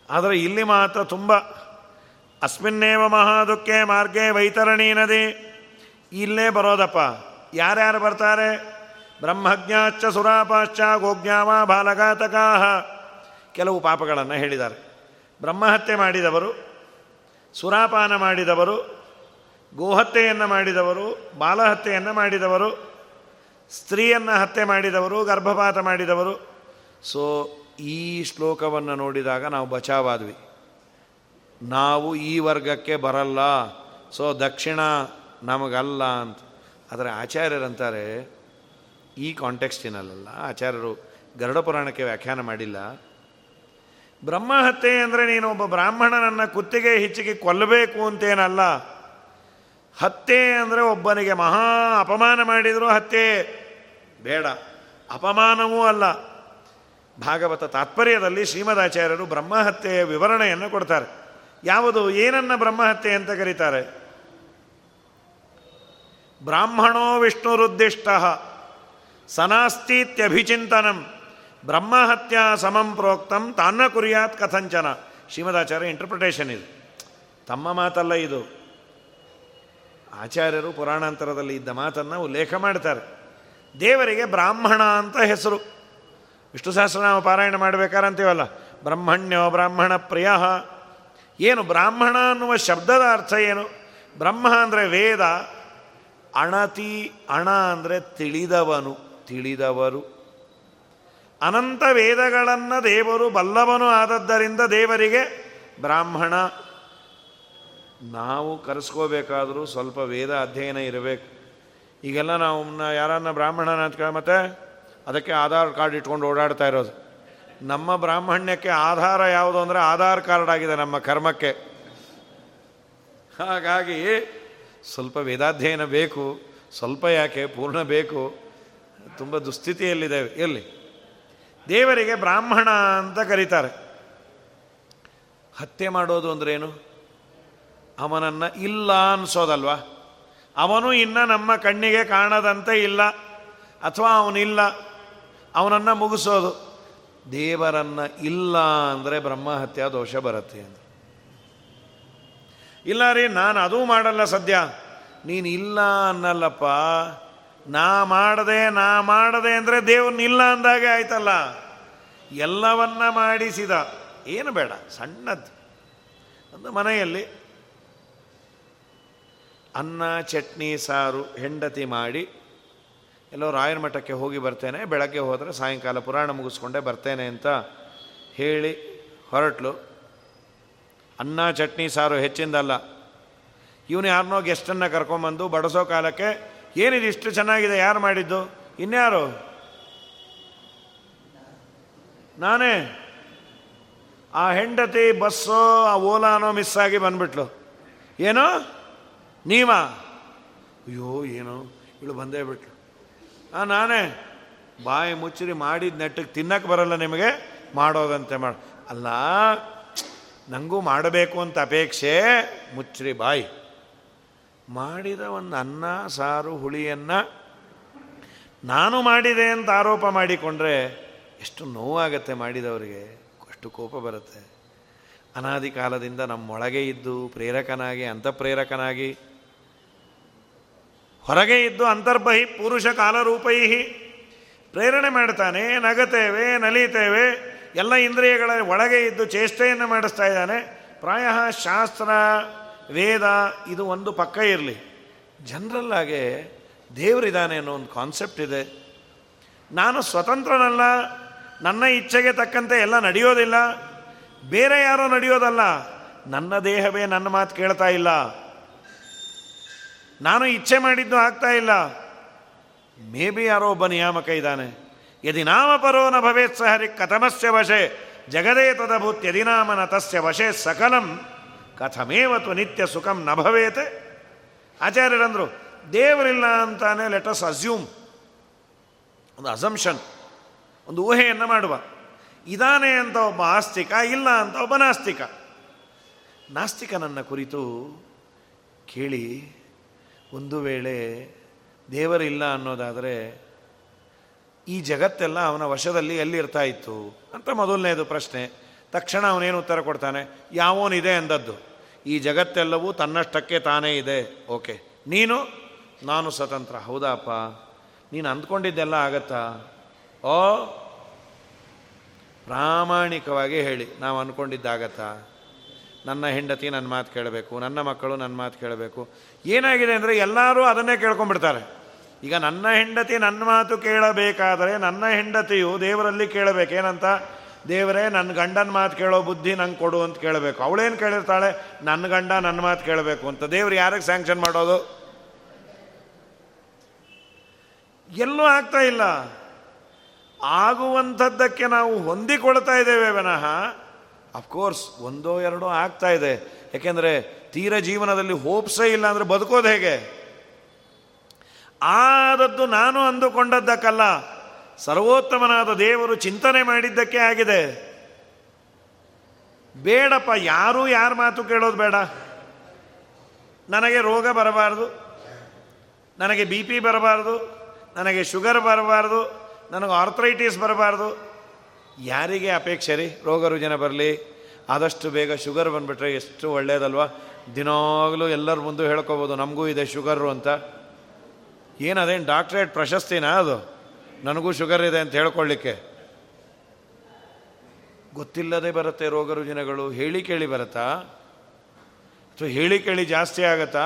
ಆದರೆ ಇಲ್ಲಿ ಮಾತ್ರ ತುಂಬ. ಅಸ್ಮಿನ್ನೇವ ಮಹಾದುಕ್ಕೆ ಮಾರ್ಗೆ ವೈತರಣಿ ನದಿ. ಇಲ್ಲೇ ಬರೋದಪ್ಪ. ಯಾರ್ಯಾರು ಬರ್ತಾರೆ? ಬ್ರಹ್ಮಜ್ಞಾಚ ಸುರಾಪಾಶ್ಚ ಗೋಜ್ಞಾವ ಬಾಲಘಾತಕಾಹ. ಕೆಲವು ಪಾಪಗಳನ್ನು ಹೇಳಿದ್ದಾರೆ. ಬ್ರಹ್ಮಹತ್ಯೆ ಮಾಡಿದವರು ಸುರಾಪಾನ ಮಾಡಿದವರು, ಗೋಹತ್ಯೆಯನ್ನು ಮಾಡಿದವರು, ಬಾಲಹತ್ಯೆಯನ್ನು ಮಾಡಿದವರು, ಸ್ತ್ರೀಯನ್ನು ಹತ್ಯೆ ಮಾಡಿದವರು, ಗರ್ಭಪಾತ ಮಾಡಿದವರು. ಸೊ ಈ ಶ್ಲೋಕವನ್ನು ನೋಡಿದಾಗ ನಾವು ಬಚಾವಾದ್ವಿ. ನಾವು ಈ ವರ್ಗಕ್ಕೆ ಬರಲ್ಲ, ಸೊ ದಕ್ಷಿಣ ನಮಗಲ್ಲ ಅಂತ. ಆದರೆ ಆಚಾರ್ಯರಂತಾರೆ ಈ ಕಾಂಟೆಕ್ಸ್ಟಿನಲ್ಲ ಆಚಾರ್ಯರು ಗರುಡ ಪುರಾಣಕ್ಕೆ ವ್ಯಾಖ್ಯಾನ ಮಾಡಿಲ್ಲ. ಬ್ರಹ್ಮಹತ್ಯೆ ಅಂದರೆ ನೀನು ಒಬ್ಬ ಬ್ರಾಹ್ಮಣನನ್ನು ಕುತ್ತಿಗೆ ಹಿಚ್ಚಿಗೆ ಕೊಲ್ಲಬೇಕು ಅಂತೇನಲ್ಲ. ಹತ್ಯೆ ಅಂದರೆ ಒಬ್ಬನಿಗೆ ಮಹಾ ಅಪಮಾನ ಮಾಡಿದರೂ ಹತ್ಯೆ. ಬೇಡ. ಅಪಮಾನವೂ ಅಲ್ಲ. ಭಾಗವತ ತಾತ್ಪರ್ಯದಲ್ಲಿ ಶ್ರೀಮದಾಚಾರ್ಯರು ಬ್ರಹ್ಮಹತ್ಯೆಯ ವಿವರಣೆಯನ್ನು ಕೊಡ್ತಾರೆ. ಯಾವುದು? ಏನನ್ನ ಬ್ರಹ್ಮಹತ್ಯೆ ಅಂತ ಕರೀತಾರೆ? ಬ್ರಾಹ್ಮಣೋ ವಿಷ್ಣುರುದ್ದಿಷ್ಟ ಸನಾಸ್ತೀತ್ಯಭಿಚಿಂತನಂ ಬ್ರಹ್ಮಹತ್ಯಾ ಸಮಂ ಪ್ರೋಕ್ತಂ, ತಾನ್ನ ಕುರಿಯಾತ್ ಕಥಂಚನ. ಶ್ರೀಮದಾಚಾರ್ಯ ಇಂಟರ್ಪ್ರಿಟೇಷನ್ ಇದು. ತಮ್ಮ ಮಾತಲ್ಲ ಇದು. ಆಚಾರ್ಯರು ಪುರಾಣಾಂತರದಲ್ಲಿ ಇದ್ದ ಮಾತನ್ನು ಉಲ್ಲೇಖ ಮಾಡ್ತಾರೆ. ದೇವರಿಗೆ ಬ್ರಾಹ್ಮಣ ಅಂತ ಹೆಸರು. ವಿಷ್ಣು ಸಹಸ್ರನಾಮ ಪಾರಾಯಣ ಮಾಡಬೇಕಾರೆ ಅಂತೀವಲ್ಲ ಬ್ರಹ್ಮಣ್ಯೋ ಬ್ರಾಹ್ಮಣ ಪ್ರಿಯ. ಏನು ಬ್ರಾಹ್ಮಣ ಅನ್ನುವ ಶಬ್ದದ ಅರ್ಥ ಏನು? ಬ್ರಹ್ಮ ಅಂದರೆ ವೇದ, ಅಣತಿ, ಅಣ ಅಂದರೆ ತಿಳಿದವನು, ತಿಳಿದವರು. ಅನಂತ ವೇದಗಳನ್ನು ದೇವರು ಬಲ್ಲವನು ಆದದ್ದರಿಂದ ದೇವರಿಗೆ ಬ್ರಾಹ್ಮಣ, ನಾವು ಕರೆಸ್ಕೋಬೇಕಾದರೂ ಸ್ವಲ್ಪ ವೇದ ಅಧ್ಯಯನ ಇರಬೇಕು. ಈಗೆಲ್ಲ ನಾವು ಯಾರನ್ನ ಬ್ರಾಹ್ಮಣನ ಅಂತ ಮತ್ತೆ ಅದಕ್ಕೆ ಆಧಾರ್ ಕಾರ್ಡ್ ಇಟ್ಕೊಂಡು ಓಡಾಡ್ತಾ ಇರೋದು. ನಮ್ಮ ಬ್ರಾಹ್ಮಣ್ಯಕ್ಕೆ ಆಧಾರ ಯಾವುದು ಅಂದರೆ ಆಧಾರ್ ಕಾರ್ಡ್ ಆಗಿದೆ ನಮ್ಮ ಕರ್ಮಕ್ಕೆ. ಹಾಗಾಗಿ ಸ್ವಲ್ಪ ವೇದಾಧ್ಯಯನ ಬೇಕು, ಸ್ವಲ್ಪ ಯಾಕೆ ಪೂರ್ಣ ಬೇಕು, ತುಂಬ ದುಸ್ಥಿತಿಯಲ್ಲಿದೆ ಎಲ್ಲಿ? ದೇವರಿಗೆ ಬ್ರಾಹ್ಮಣ ಅಂತ ಕರೀತಾರೆ. ಹತ್ಯೆ ಮಾಡೋದು ಅಂದ್ರೇನು ಅವನನ್ನು ಇಲ್ಲ ಅನ್ಸೋದಲ್ವಾ? ಅವನು ಇನ್ನು ನಮ್ಮ ಕಣ್ಣಿಗೆ ಕಾಣದಂತೆ ಇಲ್ಲ. ಅಥವಾ ಅವನಿಲ್ಲ. ಅವನನ್ನು ಮುಗಿಸೋದು. ದೇವರನ್ನು ಇಲ್ಲ ಅಂದರೆ ಬ್ರಹ್ಮಹತ್ಯಾ ದೋಷ ಬರುತ್ತೆ ಅಂತ. ಇಲ್ಲ ರೀ ನಾನು ಅದೂ ಮಾಡಲ್ಲ ಸದ್ಯ. ನೀನು ಇಲ್ಲ ಅನ್ನಲ್ಲಪ್ಪ. ನಾ ಮಾಡದೆ ನಾ ಮಾಡದೆ ಅಂದರೆ ದೇವ್ರನ್ನ ಇಲ್ಲ ಅಂದಾಗೆ ಆಯ್ತಲ್ಲ. ಎಲ್ಲವನ್ನ ಮಾಡಿಸಿದ. ಏನು ಬೇಡ, ಸಣ್ಣದ್ದು. ಒಂದು ಮನೆಯಲ್ಲಿ ಅನ್ನ, ಚಟ್ನಿ, ಸಾರು, ಹೆಂಡತಿ ಮಾಡಿ ಎಲ್ಲೋ ರಾಯನ ಮಠಕ್ಕೆ ಹೋಗಿ ಬರ್ತೇನೆ. ಬೆಳಗ್ಗೆ ಹೋದರೆ ಸಾಯಂಕಾಲ ಪುರಾಣ ಮುಗಿಸ್ಕೊಂಡೆ ಬರ್ತೇನೆ ಅಂತ ಹೇಳಿ ಹೊರಟ್ಲು. ಅನ್ನ, ಚಟ್ನಿ, ಸಾರು ಹೆಚ್ಚಿಂದಲ್ಲ. ಇವನು ಯಾರನ್ನೋ ಗೆಸ್ಟನ್ನು ಕರ್ಕೊಂಬಂದು ಬಡಿಸೋ ಕಾಲಕ್ಕೆ ಏನಿದು ಇಷ್ಟು ಚೆನ್ನಾಗಿದೆ, ಯಾರು ಮಾಡಿದ್ದು? ಇನ್ಯಾರು? ನಾನೇ. ಆ ಹೆಂಡತಿ, ಬಸ್ಸೋ, ಆ ಓಲಾನೋ ಮಿಸ್ ಆಗಿ ಬಂದ್ಬಿಟ್ಲು. ಏನೋ? ನೀವ? ಅಯ್ಯೋ, ಏನೋ? ಇಳು ಬಂದೇ ಬಿಟ್ಲು. ಆ, ನಾನೇ. ಬಾಯಿ ಮುಚ್ಚಿರಿ, ಮಾಡಿದ ನೆಟ್ಟಿಗೆ ತಿನ್ನಕ್ಕೆ ಬರಲ್ಲ ನಿಮಗೆ, ಮಾಡೋದಂತೆ ಮಾಡ. ಅಲ್ಲ ನನಗೂ ಮಾಡಬೇಕು ಅಂತ ಅಪೇಕ್ಷೆ, ಮುಚ್ಚ್ರಿ ಬಾಯಿ. ಮಾಡಿದ ಒಂದು ಅನ್ನ, ಸಾರು, ಹುಳಿಯನ್ನು ನಾನು ಮಾಡಿದೆ ಅಂತ ಆರೋಪ ಮಾಡಿಕೊಂಡ್ರೆ ಎಷ್ಟು ನೋವಾಗತ್ತೆ ಮಾಡಿದವರಿಗೆ. ಅಷ್ಟು ಕೋಪ ಬರುತ್ತೆ. ಅನಾದಿ ಕಾಲದಿಂದ ನಮ್ಮೊಳಗೆ ಇದ್ದು ಪ್ರೇರಕನಾಗಿ, ಅಂತಪ್ರೇರಕನಾಗಿ, ಹೊರಗೆ ಇದ್ದು ಅಂತರ್ಬಹಿ ಪುರುಷ ಕಾಲರೂಪೈಹಿ ಪ್ರೇರಣೆ ಮಾಡ್ತಾನೆ. ನಗತೇವೆ, ನಲಿತೇವೆ, ಎಲ್ಲ ಇಂದ್ರಿಯಗಳ ಒಳಗೆ ಇದ್ದು ಚೇಷ್ಟೆಯನ್ನು ಮಾಡಿಸ್ತಾ ಇದ್ದಾನೆ. ಪ್ರಾಯ ಶಾಸ್ತ್ರ ವೇದ ಇದು ಒಂದು ಪಕ್ಕ ಇರಲಿ. ಜನರಲ್ಲಾಗೆ ದೇವರಿದ್ದಾನೆ ಅನ್ನೋ ಒಂದು ಕಾನ್ಸೆಪ್ಟ್ ಇದೆ. ನಾನು ಸ್ವತಂತ್ರನಲ್ಲ, ನನ್ನ ಇಚ್ಛೆಗೆ ತಕ್ಕಂತೆ ಎಲ್ಲ ನಡೆಯೋದಿಲ್ಲ. ಬೇರೆ ಯಾರೋ ನಡೆಯೋದಲ್ಲ, ನನ್ನ ದೇಹವೇ ನನ್ನ ಮಾತು ಕೇಳ್ತಾ ಇಲ್ಲ. ನಾನು ಇಚ್ಛೆ ಮಾಡಿದ್ದು ಆಗ್ತಾ ಇಲ್ಲ. ಮೇ ಬಿ ಯಾರೋ ಒಬ್ಬ ನಿಯಾಮಕ ಇದ್ದಾನೆ. ಯದಿ ನಾಮಪರೋ ನ ಭವೇತ್ ಸಹರಿ ಕಥಮಸ್ಯ ವಶೆ, ಜಗದೇ ತದಭೂತ್ ಯದಿ ನಾಮನ ತಸ್ಯ ವಶೆ ಸಕಲಂ. ಕಥಮೇವತ್ತು ನಿತ್ಯ ಸುಖಂ ನ ಭವೇತೆ. ಆಚಾರ್ಯರಂದರು, ದೇವರಿಲ್ಲ ಅಂತಾನೆ ಲೆಟಸ್ ಅಸ್ಯೂಮ್ ಒಂದು ಅಸಂಪ್ಷನ್ ಒಂದು ಊಹೆಯನ್ನು ಮಾಡುವ. ಇದಾನೆ ಅಂತ ಒಬ್ಬ ಆಸ್ತಿಕ, ಇಲ್ಲ ಅಂತ ಒಬ್ಬ ನಾಸ್ತಿಕ. ನಾಸ್ತಿಕನನ್ನ ಕುರಿತು ಕೇಳಿ, ಒಂದು ವೇಳೆ ದೇವರಿಲ್ಲ ಅನ್ನೋದಾದರೆ, ಈ ಜಗತ್ತೆಲ್ಲ ಅವನ ವಶದಲ್ಲಿ ಎಲ್ಲಿರ್ತಾ ಇತ್ತು? ಅಂತ ಮೊದಲನೇದು ಪ್ರಶ್ನೆ. ತಕ್ಷಣ ಅವನೇನು ಉತ್ತರ ಕೊಡ್ತಾನೆ? ಯಾವೋನಿದೆ ಅಂದದ್ದು. ಈ ಜಗತ್ತೆಲ್ಲವೂ ತನ್ನಷ್ಟಕ್ಕೆ ತಾನೇ ಇದೆ. ಓಕೆ. ನೀನು? ನಾನು ಸ್ವತಂತ್ರ. ಹೌದಪ್ಪ. ನೀನು ಅಂದ್ಕೊಂಡಿದ್ದೆಲ್ಲ ಆಗತ್ತಾ? ಓ, ಪ್ರಾಮಾಣಿಕವಾಗಿ ಹೇಳಿ. ನಾವು ಅಂದ್ಕೊಂಡಿದ್ದಾಗತ್ತಾ ನನ್ನ ಹೆಂಡತಿ ನನ್ನ ಮಾತು ಕೇಳಬೇಕು, ನನ್ನ ಮಕ್ಕಳು ನನ್ನ ಮಾತು ಕೇಳಬೇಕು. ಏನಾಗಿದೆ ಅಂದರೆ ಎಲ್ಲರೂ ಅದನ್ನೇ ಕೇಳ್ಕೊಂಡ್ಬಿಡ್ತಾರೆ. ಈಗ ನನ್ನ ಹೆಂಡತಿ ನನ್ನ ಮಾತು ಕೇಳಬೇಕಾದರೆ ನನ್ನ ಹೆಂಡತಿಯು ದೇವರಲ್ಲಿ ಕೇಳಬೇಕೇನಂತ ದೇವರೇ ನನ್ನ ಗಂಡನ ಮಾತು ಕೇಳೋ ಬುದ್ಧಿ ನಂಗೆ ಕೊಡು ಅಂತ ಕೇಳಬೇಕು. ಅವಳೇನು ಕೇಳಿರ್ತಾಳೆ? ನನ್ನ ಗಂಡ ನನ್ನ ಮಾತು ಕೇಳಬೇಕು ಅಂತ. ದೇವ್ರು ಯಾರಿಗೆ ಸ್ಯಾಂಕ್ಷನ್ ಮಾಡೋದು? ಎಲ್ಲೂ ಆಗ್ತಾ ಇಲ್ಲ. ಆಗುವಂಥದ್ದಕ್ಕೆ ನಾವು ಹೊಂದಿಕೊಳ್ತಾ ಇದ್ದೇವೆ ವಿನಃ ಅಫ್ಕೋರ್ಸ್ ಒಂದೋ ಎರಡೋ ಆಗ್ತಾ ಇದೆ. ಯಾಕೆಂದರೆ ತೀರ ಜೀವನದಲ್ಲಿ ಹೋಪ್ಸೇ ಇಲ್ಲ ಅಂದರೆ ಬದುಕೋದು ಹೇಗೆ? ಆದದ್ದು ನಾನು ಅಂದುಕೊಂಡದ್ದಕ್ಕಲ್ಲ. ಸರ್ವೋತ್ತಮನಾದ ದೇವರು ಚಿಂತನೆ ಮಾಡಿದ್ದಕ್ಕೆ ಆಗಿದೆ. ಬೇಡಪ್ಪ, ಯಾರೂ ಯಾರ ಮಾತು ಕೇಳೋದು ಬೇಡ. ನನಗೆ ರೋಗ ಬರಬಾರ್ದು. ನನಗೆ ಬಿ ಪಿ ಬರಬಾರ್ದು. ನನಗೆ ಶುಗರ್ ಬರಬಾರ್ದು. ನನಗೆ ಆರ್ಥ್ರೈಟಿಸ್ ಬರಬಾರ್ದು. ಯಾರಿಗೆ ಅಪೇಕ್ಷೆ ರೀ? ರೋಗ ರುಜಿನ ಬರಲಿ. ಆದಷ್ಟು ಬೇಗ ಶುಗರ್ ಬಂದುಬಿಟ್ರೆ ಎಷ್ಟು ಒಳ್ಳೆಯದಲ್ವ ದಿನಾಗಲೂ ಎಲ್ಲರ ಮುಂದೆ ಹೇಳ್ಕೋಬೋದು, ನಮಗೂ ಇದೆ ಶುಗರು ಅಂತ. ಏನದೇನು ಡಾಕ್ಟ್ರೇಟ್ ಪ್ರಶಸ್ತಿನಾ ಅದು? ನನಗೂ ಶುಗರ್ ಇದೆ ಅಂತ ಹೇಳ್ಕೊಳ್ಳಿಕ್ಕೆ. ಗೊತ್ತಿಲ್ಲದೆ ಬರುತ್ತೆ ರೋಗ ರುಜಿನಗಳು. ಹೇಳಿ ಕೇಳಿ ಬರುತ್ತಾ? ಅಥವಾ ಹೇಳಿ ಕೇಳಿ ಜಾಸ್ತಿ ಆಗತ್ತಾ?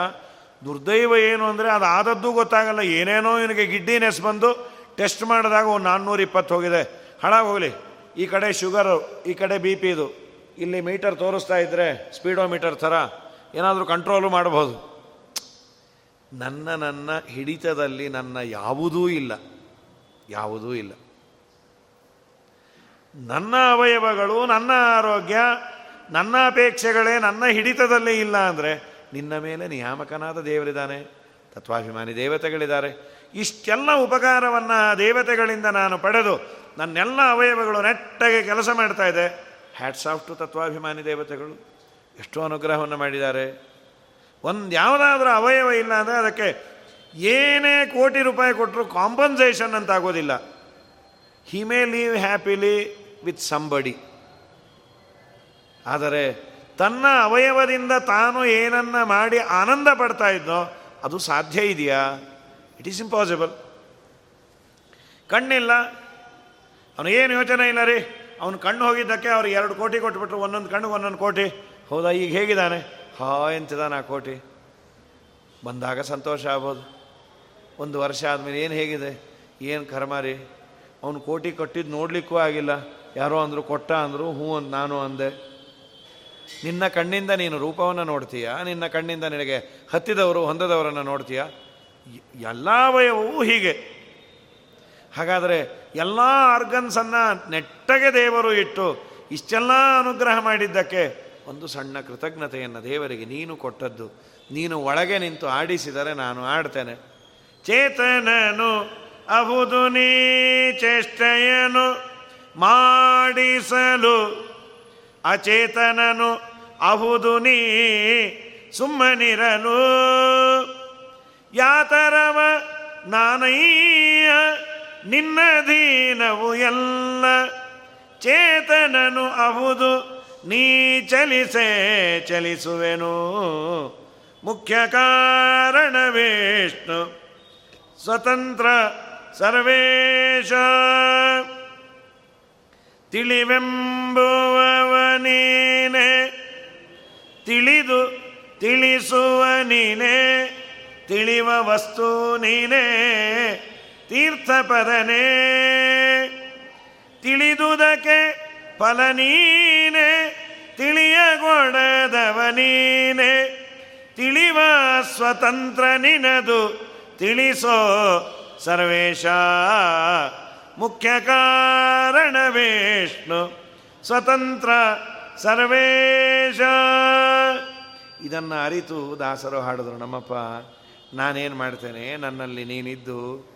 ದುರ್ದೈವ ಏನು ಅಂದರೆ ಅದು ಆದದ್ದು ಗೊತ್ತಾಗಲ್ಲ. ಏನೇನೋ ಇವನಿಗೆ ಗಿಡ್ಡಿನೆಸ್ ಬಂದು ಟೆಸ್ಟ್ ಮಾಡಿದಾಗ ಒಂದು ನಾನ್ನೂರ ಇಪ್ಪತ್ತು ಹೋಗಿದೆ. ಹಾಳಾಗಿ ಹೋಗಲಿ ಈ ಕಡೆ ಶುಗರು, ಈ ಕಡೆ ಬಿ ಪಿದು ಇಲ್ಲಿ ಮೀಟರ್ ತೋರಿಸ್ತಾ ಇದ್ದರೆ ಸ್ಪೀಡೋ ಮೀಟರ್ ಥರ ಏನಾದರೂ ಕಂಟ್ರೋಲು ಮಾಡ್ಬೋದು. ನನ್ನ ನನ್ನ ಹಿಡಿತದಲ್ಲಿ ನನ್ನ ಯಾವುದೂ ಇಲ್ಲ. ಯಾವುದೂ ಇಲ್ಲ. ನನ್ನ ಅವಯವಗಳು, ನನ್ನ ಆರೋಗ್ಯ, ನನ್ನ ಅಪೇಕ್ಷೆಗಳೇ ನನ್ನ ಹಿಡಿತದಲ್ಲೇ ಇಲ್ಲ ಅಂದರೆ ನಿನ್ನ ಮೇಲೆ ನಿಯಾಮಕನಾದ ದೇವರಿದ್ದಾನೆ, ತತ್ವಾಭಿಮಾನಿ ದೇವತೆಗಳಿದ್ದಾರೆ. ಇಷ್ಟೆಲ್ಲ ಉಪಕಾರವನ್ನು ದೇವತೆಗಳಿಂದ ನಾನು ಪಡೆದು ನನ್ನೆಲ್ಲ ಅವಯವಗಳು ನೆಟ್ಟಗೆ ಕೆಲಸ ಮಾಡ್ತಾ ಇದೆ. ಹ್ಯಾಟ್ಸ್ ಆಫ್ ಟು ತತ್ವಾಭಿಮಾನಿ ದೇವತೆಗಳು. ಎಷ್ಟೋ ಅನುಗ್ರಹವನ್ನು ಮಾಡಿದ್ದಾರೆ. ಒಂದು ಯಾವುದಾದ್ರೂ ಅವಯವ ಇಲ್ಲ ಅಂದರೆ ಅದಕ್ಕೆ ಏನೇ ಕೋಟಿ ರೂಪಾಯಿ ಕೊಟ್ಟರು ಕಾಂಪನ್ಸೇಷನ್ ಅಂತ ಆಗೋದಿಲ್ಲ. He may leave happily with somebody ಆದರೆ ತನ್ನ ಅವಯವದಿಂದ ತಾನು ಏನನ್ನ ಮಾಡಿ ಆನಂದ ಪಡ್ತಾ ಇದ್ನೋ, ಅದು ಸಾಧ್ಯ ಇದೆಯಾ? ಇಟ್ ಈಸ್ ಇಂಪಾಸಿಬಲ್ ಕಣ್ಣಿಲ್ಲ. ಅವನಿಗೇನು ಯೋಚನೆ ಇಲ್ಲ ರೀ? ಅವನು ಕಣ್ಣು ಹೋಗಿದ್ದಕ್ಕೆ ಅವ್ರು ಎರಡು ಕೋಟಿ ಕೊಟ್ಬಿಟ್ರು, ಒಂದೊಂದು ಕಣ್ಣು, ಒಂದೊಂದು ಕೋಟಿ. ಹೌದಾ, ಈಗ ಹೇಗಿದ್ದಾನೆ? ಹಾ ಎಂತಿದ್ದಾನೆ ಆ ಕೋಟಿ. ಬಂದಾಗ ಸಂತೋಷ ಆಗ್ಬೋದು. ಒಂದು ವರ್ಷ ಆದಮೇಲೆ ಏನು ಹೇಗಿದೆ? ಏನು ಕರ್ಮ ರೀ? ಅವನು ಕೋಟಿ ಕಟ್ಟಿದ್ದು ನೋಡಲಿಕ್ಕೂ ಆಗಿಲ್ಲ. ಯಾರೋ ಅಂದರು ಕೊಟ್ಟ ಅಂದರು, ಹ್ಞೂ ಅಂತ ನಾನು ಅಂದೆ. ನಿನ್ನ ಕಣ್ಣಿಂದ ನೀನು ರೂಪವನ್ನು ನೋಡ್ತೀಯ? ನಿನ್ನ ಕಣ್ಣಿಂದ ನಿನಗೆ ಹತ್ತಿದವರು, ಹೊಂದದವರನ್ನು ನೋಡ್ತೀಯ? ಎಲ್ಲ ವಯವೂ ಹೀಗೆ. ಹಾಗಾದರೆ ಎಲ್ಲ ಆರ್ಗನ್ಸನ್ನು ನೆಟ್ಟಗೆ ದೇವರು ಇಟ್ಟು ಇಷ್ಟೆಲ್ಲ ಅನುಗ್ರಹ ಮಾಡಿದ್ದಕ್ಕೆ ಒಂದು ಸಣ್ಣ ಕೃತಜ್ಞತೆಯನ್ನು ದೇವರಿಗೆ ನೀನು ಕೊಟ್ಟದ್ದು. ನೀನು ಒಳಗೆ ನಿಂತು ಆಡಿಸಿದರೆ ನಾನು ಆಡ್ತೇನೆ. ಚೇತನನು ಅಹುದು ನೀ ಚೇಷ್ಟೆಯನು ಮಾಡಿಸಲು. ಅಚೇತನನು ಅಹುದು ನೀ ಸುಮ್ಮನಿರಲು. ಯಾತರವ ನಾನಯ್ಯ, ನಿನ್ನ ದೀನವು ಎಲ್ಲ. ಚೇತನನು ಅಹುದು ನೀ ಚಲಿಸೆ ಚಲಿಸುವೆನು. ಮುಖ್ಯ ಕಾರಣ ವಿಷ್ಣು ಸ್ವತಂತ್ರ ಸರ್ವೇಶ. ತಿಳಿವೆಂಬುವವನೇನೆ, ತಿಳಿದು ತಿಳಿಸುವ ನೀನೆ ತಿಳಿವ ವಸ್ತು ನೀನೇ, ತೀರ್ಥಪದನೇ. ತಿಳಿದುದಕ್ಕೆ ಫಲ ನೀನೆ, ತಿಳಿಯಗೊಡದವ ನೀನೆ, ತಿಳಿವ ಸ್ವತಂತ್ರ ನಿನದು ತಿಳಿಸೋ ಸರ್ವೇಶ. ಮುಖ್ಯ ಕಾರಣ ವಿಷ್ಣು. ಸ್ವತಂತ್ರ ಸರ್ವೇಶ. ಇದನ್ನು ಅರಿತು ದಾಸರು ಹಾಡಿದ್ರು, ನಮ್ಮಪ್ಪ, ನಾನೇನು ಮಾಡ್ತೇನೆ? ನನ್ನಲ್ಲಿ ನೀನಿದ್ದು.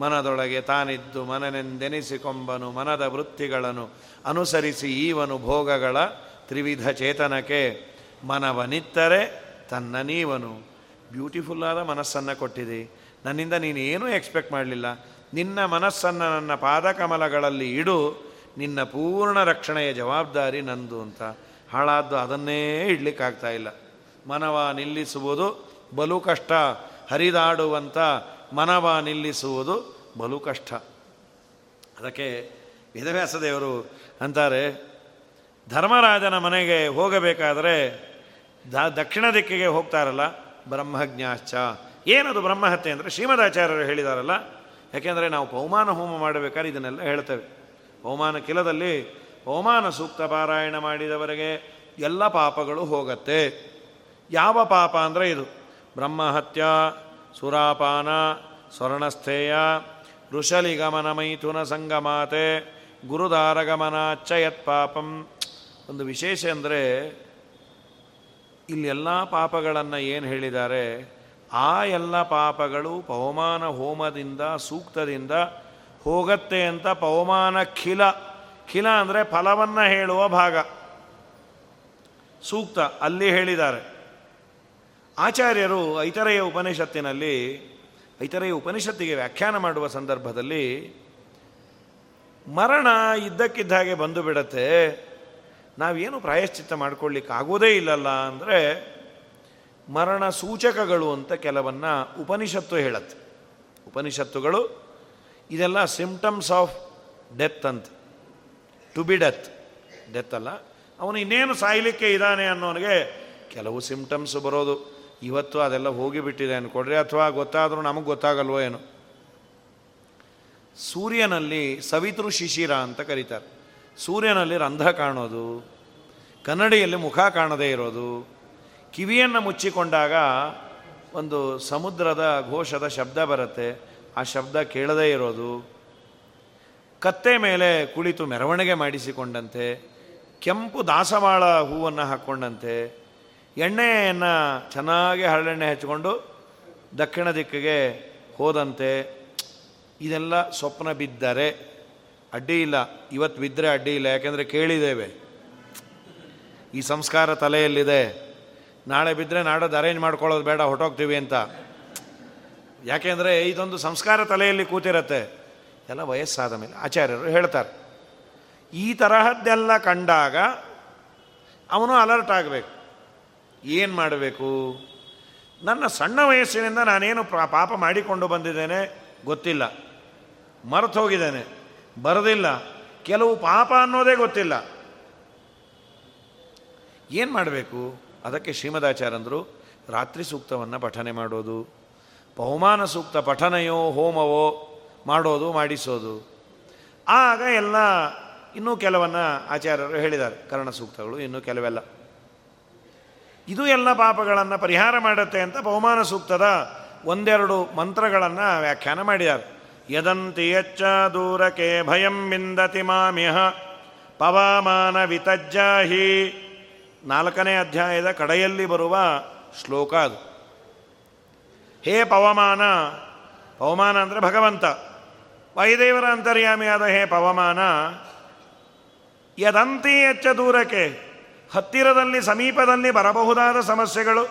ಮನದೊಳಗೆ ತಾನಿದ್ದು, ಮನನೆಂದೆನಿಸಿಕೊಂಬನು, ಮನದ ವೃತ್ತಿಗಳನ್ನು ಅನುಸರಿಸಿ ಈವನು ಭೋಗಗಳ ತ್ರಿವಿಧ ಚೇತನಕ್ಕೆ ಮನವನಿತ್ತರೆ ತನ್ನ ನೀವನು. ಬ್ಯೂಟಿಫುಲ್ಲಾದ ಮನಸ್ಸನ್ನು ಕೊಟ್ಟಿದೆ. ನನ್ನಿಂದ ನೀನು ಏನೂ ಎಕ್ಸ್ಪೆಕ್ಟ್ ಮಾಡಲಿಲ್ಲ. ನಿನ್ನ ಮನಸ್ಸನ್ನು ನನ್ನ ಪಾದಕಮಲಗಳಲ್ಲಿ ಇಡು. ನಿನ್ನ ಪೂರ್ಣ ರಕ್ಷಣೆಯ ಜವಾಬ್ದಾರಿ ನಂದು ಅಂತ. ಹಾಳಾದ್ದು ಅದನ್ನೇ ಇಡ್ಲಿಕ್ಕಾಗ್ತಾ ಇಲ್ಲ. ಮನವ ನಿಲ್ಲಿಸುವುದು ಬಲು ಕಷ್ಟ. ಹರಿದಾಡುವಂಥ ಮನವ ನಿಲ್ಲಿಸುವುದು ಬಲು ಕಷ್ಟ. ಅದಕ್ಕೆ ವೇದವ್ಯಾಸ ದೇವರು ಅಂತಾರೆ, ಧರ್ಮರಾಜನ ಮನೆಗೆ ಹೋಗಬೇಕಾದರೆ ದ, ದಕ್ಷಿಣ ದಿಕ್ಕಿಗೆ ಹೋಗ್ತಾರಲ್ಲ ಬ್ರಹ್ಮಜ್ಞಾಶ್ಚ. ಏನದು ಬ್ರಹ್ಮಹತ್ಯೆ ಅಂದರೆ ಶ್ರೀಮದಾಚಾರ್ಯರು ಹೇಳಿದಾರಲ್ಲ, ಯಾಕೆಂದರೆ ನಾವು ಪೌಮಾನ ಹೋಮ ಮಾಡಬೇಕಾದ್ರೆ ಇದನ್ನೆಲ್ಲ ಹೇಳ್ತೇವೆ. ಪೌಮಾನ ಕಿಲದಲ್ಲಿ ಪೌಮಾನ ಸೂಕ್ತ ಪಾರಾಯಣ ಮಾಡಿದವರೆಗೆ ಎಲ್ಲ ಪಾಪಗಳು ಹೋಗತ್ತೆ. ಯಾವ ಪಾಪ ಅಂದರೆ ಇದು, ಬ್ರಹ್ಮಹತ್ಯ, ಸುರಾಪಾನ, ಸ್ವರ್ಣಸ್ಥೇಯ, ಋಷಲಿಗಮನ ಮೈಥುನ ಸಂಗಮಾತೆ ಗುರುದಾರಗಮನ ಚಯತ್ ಪಾಪಂ ಒಂದು ವಿಶೇಷ ಅಂದರೆ ಇಲ್ಲಿ ಎಲ್ಲ ಪಾಪಗಳನ್ನು ಏನು ಹೇಳಿದ್ದಾರೆ? ಆ ಎಲ್ಲ ಪಾಪಗಳು ಪವಮಾನ ಹೋಮದಿಂದ, ಸೂಕ್ತದಿಂದ ಹೋಗತ್ತೆ ಅಂತ ಪವಮಾನ ಖಿಲ. ಖಿಲ ಅಂದರೆ ಫಲವನ್ನು ಹೇಳುವ ಭಾಗ. ಸೂಕ್ತ, ಅಲ್ಲಿ ಹೇಳಿದ್ದಾರೆ. ಆಚಾರ್ಯರು ಐತರೆಯ ಉಪನಿಷತ್ತಿನಲ್ಲಿ, ಐತರೆಯ ಉಪನಿಷತ್ತಿಗೆ ವ್ಯಾಖ್ಯಾನ ಮಾಡುವ ಸಂದರ್ಭದಲ್ಲಿ, ಮರಣ ಇದ್ದಕ್ಕಿದ್ದ ಹಾಗೆ ಬಂದು ಬಿಡತ್ತೆ. ನಾವೇನು ಪ್ರಾಯಶ್ಚಿತ್ತ ಮಾಡ್ಕೊಳ್ಳಿಕ್ಕೆ ಆಗೋದೇ ಇಲ್ಲಲ್ಲ ಅಂದರೆ ಮರಣ ಸೂಚಕಗಳು ಅಂತ ಕೆಲವನ್ನ ಉಪನಿಷತ್ತು ಹೇಳತ್ತೆ. ಉಪನಿಷತ್ತುಗಳು ಇದೆಲ್ಲ ಸಿಂಪ್ಟಮ್ಸ್ ಆಫ್ ಡೆತ್ ಅಂತ. ಟು ಬಿ ಡೆತ್ ಡೆತ್ ಅಲ್ಲ. ಅವನು ಇನ್ನೇನು ಸಾಯಲಿಕ್ಕೆ ಇದ್ದಾನೆ ಅನ್ನೋನಿಗೆ ಕೆಲವು ಸಿಂಪ್ಟಮ್ಸ್ ಬರೋದು. ಇವತ್ತು ಅದೆಲ್ಲ ಹೋಗಿಬಿಟ್ಟಿದೆ ಅಂದ್ಕೊಡ್ರಿ ಅಥವಾ ಗೊತ್ತಾದರೂ ನಮಗೆ ಗೊತ್ತಾಗಲ್ವೋ ಏನು. ಸೂರ್ಯನಲ್ಲಿ ಸವಿತೃ ಶಿಶಿರ ಅಂತ ಕರೀತಾರೆ. ಸೂರ್ಯನಲ್ಲಿ ರಂಧ್ರ ಕಾಣೋದು, ಕನ್ನಡಿಯಲ್ಲಿ ಮುಖ ಕಾಣದೇ ಇರೋದು, ಕಿವಿಯನ್ನು ಮುಚ್ಚಿಕೊಂಡಾಗ ಒಂದು ಸಮುದ್ರದ ಘೋಷದ ಶಬ್ದ ಬರುತ್ತೆ. ಆ ಶಬ್ದ ಕೇಳದೇ ಇರೋದು. ಕತ್ತೆ ಮೇಲೆ ಕುಳಿತು ಮೆರವಣಿಗೆ ಮಾಡಿಸಿಕೊಂಡಂತೆ, ಕೆಂಪು ದಾಸವಾಳ ಹೂವನ್ನು ಹಾಕ್ಕೊಂಡಂತೆ ಎಣ್ಣೆಯನ್ನು ಚೆನ್ನಾಗಿ ಹರಳೆಣ್ಣೆ ಹಚ್ಕೊಂಡು ದಕ್ಷಿಣ ದಿಕ್ಕಿಗೆ ಹೋದಂತೆ. ಇದೆಲ್ಲ ಸ್ವಪ್ನ ಬಿದ್ದರೆ ಅಡ್ಡಿ ಇಲ್ಲ. ಇವತ್ತು ಬಿದ್ದರೆ ಅಡ್ಡಿ ಇಲ್ಲ. ಯಾಕೆಂದರೆ ಕೇಳಿದ್ದೇವೆ. ಈ ಸಂಸ್ಕಾರ ತಲೆಯಲ್ಲಿದೆ. ನಾಳೆ ಬಿದ್ದರೆ ನಾಡೋದು ಅರೇಂಜ್ ಮಾಡ್ಕೊಳ್ಳೋದು ಬೇಡ ಹೊಟ್ಟೋಗ್ತೀವಿ ಅಂತ. ಯಾಕೆಂದರೆ ಇದೊಂದು ಸಂಸ್ಕಾರ ತಲೆಯಲ್ಲಿ ಕೂತಿರತ್ತೆ. ಎಲ್ಲ ವಯಸ್ಸಾದ ಮೇಲೆ ಆಚಾರ್ಯರು ಹೇಳ್ತಾರೆ. ಈ ತರಹದ್ದೆಲ್ಲ ಕಂಡಾಗ ಅವನು ಅಲರ್ಟ್ ಆಗಬೇಕು. ಏನು ಮಾಡಬೇಕು? ನನ್ನ ಸಣ್ಣ ವಯಸ್ಸಿನಿಂದ ನಾನೇನು ಪಾಪ ಮಾಡಿಕೊಂಡು ಬಂದಿದ್ದೇನೆ? ಗೊತ್ತಿಲ್ಲ. ಮರೆತು ಹೋಗಿದ್ದೇನೆ. ಬರದಿಲ್ಲ. ಕೆಲವು ಪಾಪ ಅನ್ನೋದೇ ಗೊತ್ತಿಲ್ಲ. ಏನು ಮಾಡಬೇಕು? ಅದಕ್ಕೆ ಶ್ರೀಮದಾಚಾರ್ಯಂದರು ರಾತ್ರಿ ಸೂಕ್ತವನ್ನು ಪಠನೆ ಮಾಡೋದು ಬಹುಮಾನ ಸೂಕ್ತ ಪಠನೆಯೋ, ಹೋಮವೋ ಮಾಡೋದು, ಮಾಡಿಸೋದು. ಆಗ ಎಲ್ಲ ಇನ್ನೂ ಕೆಲವನ್ನ ಆಚಾರ್ಯರು ಹೇಳಿದ್ದಾರೆ. ಕರ್ಣ ಸೂಕ್ತಗಳು ಇನ್ನೂ ಕೆಲವೆಲ್ಲ. ಇದು ಎಲ್ಲ ಪಾಪಗಳನ್ನು ಪರಿಹಾರ ಮಾಡುತ್ತೆ ಅಂತ ಬಹುಮಾನ ಸೂಕ್ತದ ಒಂದೆರಡು ಮಂತ್ರಗಳನ್ನು ವ್ಯಾಖ್ಯಾನ ಮಾಡಿದ್ದಾರೆ. ಯದಂತಿ ಯಚ್ಚ ದೂರಕೆ ಭಯಂ ಬಿಂದತಿ ಮಾಮ್ಯಹ ಪವಾಮಾನ ವಿತಜ್ಜಾಹಿ ನಾಲ್ಕನೇ ಅಧ್ಯಾಯದ ಕಡೆಯಲ್ಲಿ ಬರುವ ಶ್ಲೋಕ ಅದು. ಹೇ ಪವಮಾನ ಪವಮಾನ ಅಂದರೆ ಭಗವಂತ. ವೈದೇವರ ಅಂತರ್ಯಾಮಿಯಾದ ಹೇ ಪವಮಾನ, ಯದಂತಿ ಹೆಚ್ಚ ದೂರಕ್ಕೆ ಹತ್ತಿರದಲ್ಲಿ ಸಮೀಪದಲ್ಲಿ ಬರಬಹುದಾದ ಸಮಸ್ಯೆಗಳು.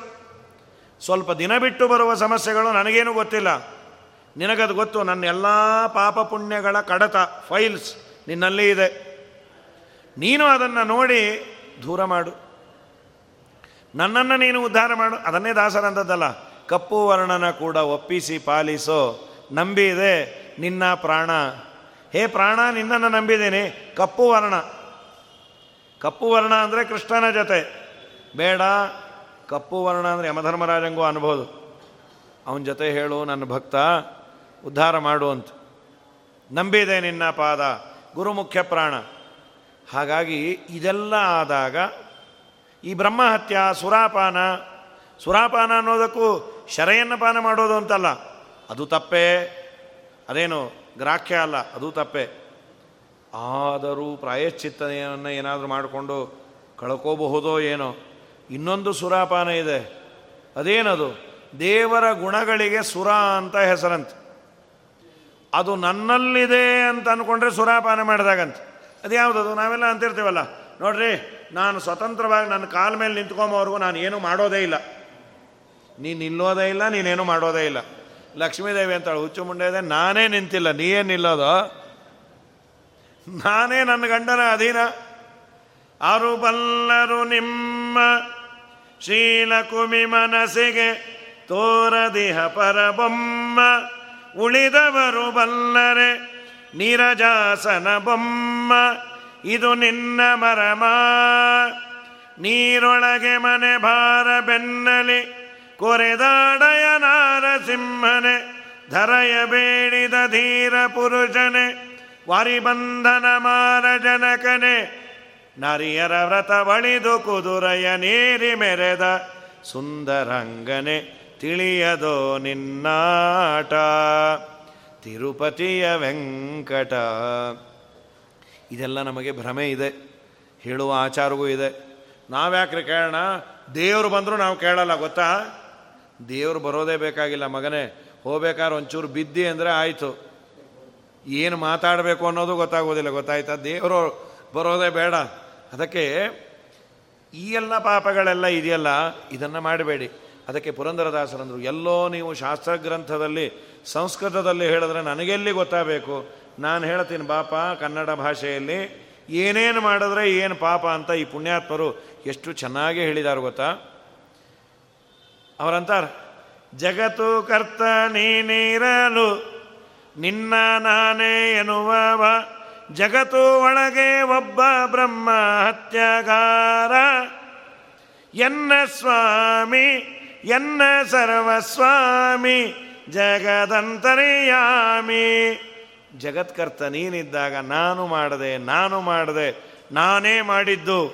ಸ್ವಲ್ಪ ದಿನ ಬಿಟ್ಟು ಬರುವ ಸಮಸ್ಯೆಗಳು ನನಗೇನು ಗೊತ್ತಿಲ್ಲ. ನಿನಗದು ಗೊತ್ತು, ನನ್ನ ಎಲ್ಲ ಪಾಪ ಪುಣ್ಯಗಳ ಕಡತ ಫೈಲ್ಸ್ ನಿನ್ನಲ್ಲಿ ಇದೆ. ನೀನು ಅದನ್ನು ನೋಡಿ ದೂರ ಮಾಡು. ನನ್ನನ್ನು ನೀನು ಉದ್ಧಾರ ಮಾಡು. ಅದನ್ನೇ ದಾಸರಂಥದ್ದಲ್ಲ ಕಪ್ಪು ವರ್ಣನ ಕೂಡ ಒಪ್ಪಿಸಿ ಪಾಲಿಸೋ ನಂಬಿದೆ ನಿನ್ನ ಪ್ರಾಣ. ಹೇ ಪ್ರಾಣ, ನಿನ್ನನ್ನು ನಂಬಿದ್ದೀನಿ. ಕಪ್ಪು ವರ್ಣ. ಕಪ್ಪು ವರ್ಣ ಅಂದರೆ ಕೃಷ್ಣನ ಜೊತೆ. ಬೇಡ, ಕಪ್ಪು ವರ್ಣ ಅಂದರೆ ಯಮಧರ್ಮರಾಜಂಗೂ ಅನ್ಬೋದು. ಅವನ ಜೊತೆ ಹೇಳು ನನ್ನ ಭಕ್ತ. ಉದ್ಧಾರ ಮಾಡುವಂತ ನಂಬಿದೆ ನಿನ್ನ ಪಾದ, ಗುರುಮುಖ್ಯ ಪ್ರಾಣ. ಹಾಗಾಗಿ ಇದೆಲ್ಲ ಆದಾಗ ಈ ಬ್ರಹ್ಮಹತ್ಯ, ಸುರಾಪಾನ ಸುರಾಪಾನ ಅನ್ನೋದಕ್ಕೂ ಶರೆಯನ್ನು ಪಾನ ಮಾಡೋದು ಅಂತಲ್ಲ, ಅದು ತಪ್ಪೇ. ಅದೇನು, ಗ್ರಾಹ್ಯ ಅಲ್ಲ, ಅದು ತಪ್ಪೆ. ಆದರೂ ಪ್ರಾಯಶ್ಚಿತ್ತನೆಯನ್ನು ಏನಾದರೂ ಮಾಡಿಕೊಂಡು ಕಳ್ಕೋಬಹುದೋ ಏನೋ. ಇನ್ನೊಂದು ಸುರಾಪಾನ ಇದೆ. ಅದೇನದು? ದೇವರ ಗುಣಗಳಿಗೆ ಸುರ ಅಂತ ಹೆಸರಂತೆ. ಅದು ನನ್ನಲ್ಲಿದೆ ಅಂತ ಅಂದ್ಕೊಂಡ್ರೆ ಸುರಾಪಾನ ಮಾಡಿದಾಗಂತ. ಅದು ಯಾವುದದು? ನಾವೆಲ್ಲ ಅಂತಿರ್ತೀವಲ್ಲ. ನೋಡ್ರಿ, ನಾನು ಸ್ವತಂತ್ರವಾಗಿ ನನ್ನ ಕಾಲ ಮೇಲೆ ನಿಂತ್ಕೊಂಬವ್ರಿಗೂ ನಾನು ಏನೂ ಮಾಡೋದೇ ಇಲ್ಲ. ನೀನು ನಿಲ್ಲೋದೇ ಇಲ್ಲ ನೀನೇನು ಮಾಡೋದೇ ಇಲ್ಲ. ಲಕ್ಷ್ಮೀದೇವಿ ಅಂತಾಳು, ಹುಚ್ಚು ಮುಂಡೆ ಇದೆ, ನಾನೇ ನಿಂತಿಲ್ಲ. ನೀ ಏನು ನಿಲ್ಲೋದು? ನಾನೇ ನನ್ನ ಗಂಡನ ಅಧೀನ. ಆರು ಬಲ್ಲರು ನಿಮ್ಮ ಶೀಲಕುಮಿ ಮನಸ್ಸಿಗೆ ತೋರದಿಹ ಪರಬೊಮ್ಮ. ಉಳಿದವರು ಬಲ್ಲರೆ ನೀರಜಾಸನ ಬೊಮ್ಮ, ಇದು ನಿನ್ನ ಮರಮ. ನೀರೊಳಗೆ ಮನೆ ಭಾರ ಬೆನ್ನಲಿ, ಕೊರೆದಾಡಯ ನಾರಸಿಂಹನೆ, ಧರಯ ಬೇಡಿದ ಧೀರ ಪುರುಷನೆ, ವಾರಿಬಂಧನ ಮಾರ ಜನಕನೆ. ನರಿಯರ ವ್ರತ ಬಳಿದು ಕುದುರೆಯ ನೀರಿ ಮೆರೆದ ಸುಂದರಂಗನೆ. ತಿಳಿಯದೋ ನಿನ್ನಾಟ. ತಿರುಪತಿಯ ವೆಂಕಟ. ಇದೆಲ್ಲ ನಮಗೆ ಭ್ರಮೆ ಇದೆ. ಹೇಳುವ ಆಚಾರಗೂ ಇದೆ. ನಾವ್ಯಾಕ್ರೆ ಕೇಳೋಣ? ದೇವರು ಬಂದರೂ ನಾವು ಕೇಳಲ್ಲ, ಗೊತ್ತಾ? ದೇವರು ಬರೋದೇ ಬೇಕಾಗಿಲ್ಲ ಮಗನೇ. ಹೋಗ್ಬೇಕಾದ್ರೆ ಒಂಚೂರು ಬಿದ್ದಿ ಅಂದರೆ ಆಯಿತು. ಏನು ಮಾತಾಡಬೇಕು ಅನ್ನೋದು ಗೊತ್ತಾಗೋದಿಲ್ಲ, ಗೊತ್ತಾಯ್ತಾ? ದೇವರು ಬರೋದೇ ಬೇಡ. ಅದಕ್ಕೆ ಈ ಎಲ್ಲ ಪಾಪಗಳೆಲ್ಲ ಇದೆಯಲ್ಲ, ಇದನ್ನು ಮಾಡಬೇಡಿ. ಅದಕ್ಕೆ ಪುರಂದರದಾಸರಂದರು, ಎಲ್ಲೋ ನೀವು ಶಾಸ್ತ್ರಗ್ರಂಥದಲ್ಲಿ, ಸಂಸ್ಕೃತದಲ್ಲಿ ಹೇಳಿದ್ರೆ ನನಗೆಲ್ಲಿ ಗೊತ್ತಾಗಬೇಕು? ನಾನು ಹೇಳ್ತೀನಿ, ಬಾಪ, ಕನ್ನಡ ಭಾಷೆಯಲ್ಲಿ ಏನೇನು ಮಾಡಿದ್ರೆ ಏನು ಪಾಪ ಅಂತ ಈ ಪುಣ್ಯಾತ್ಮರು ಎಷ್ಟು ಚೆನ್ನಾಗಿ ಹೇಳಿದಾರು ಗೊತ್ತಾ? ಅವರಂತಾರೆ, ಜಗತ್ತು ಕರ್ತ ನೀನಿರಲು ನಿನ್ನ ನಾನೇ ಎನ್ನುವವ, ಜಗತ್ತು ಒಳಗೆ ಒಬ್ಬ ಬ್ರಹ್ಮ ಹತ್ಯಗಾರ ಎನ್ನ ಸ್ವಾಮಿ ಎನ್ನ ಸರ್ವಸ್ವಾಮಿ ಜಗದಂತರಿಯಾಮಿ. ಜಗತ್ಕರ್ತ ನೀನಿದ್ದಾಗ ನಾನು ಮಾಡಿದೆ ನಾನು ಮಾಡಿದೆ, ನಾನೇ ಮಾಡಿದ್ದು.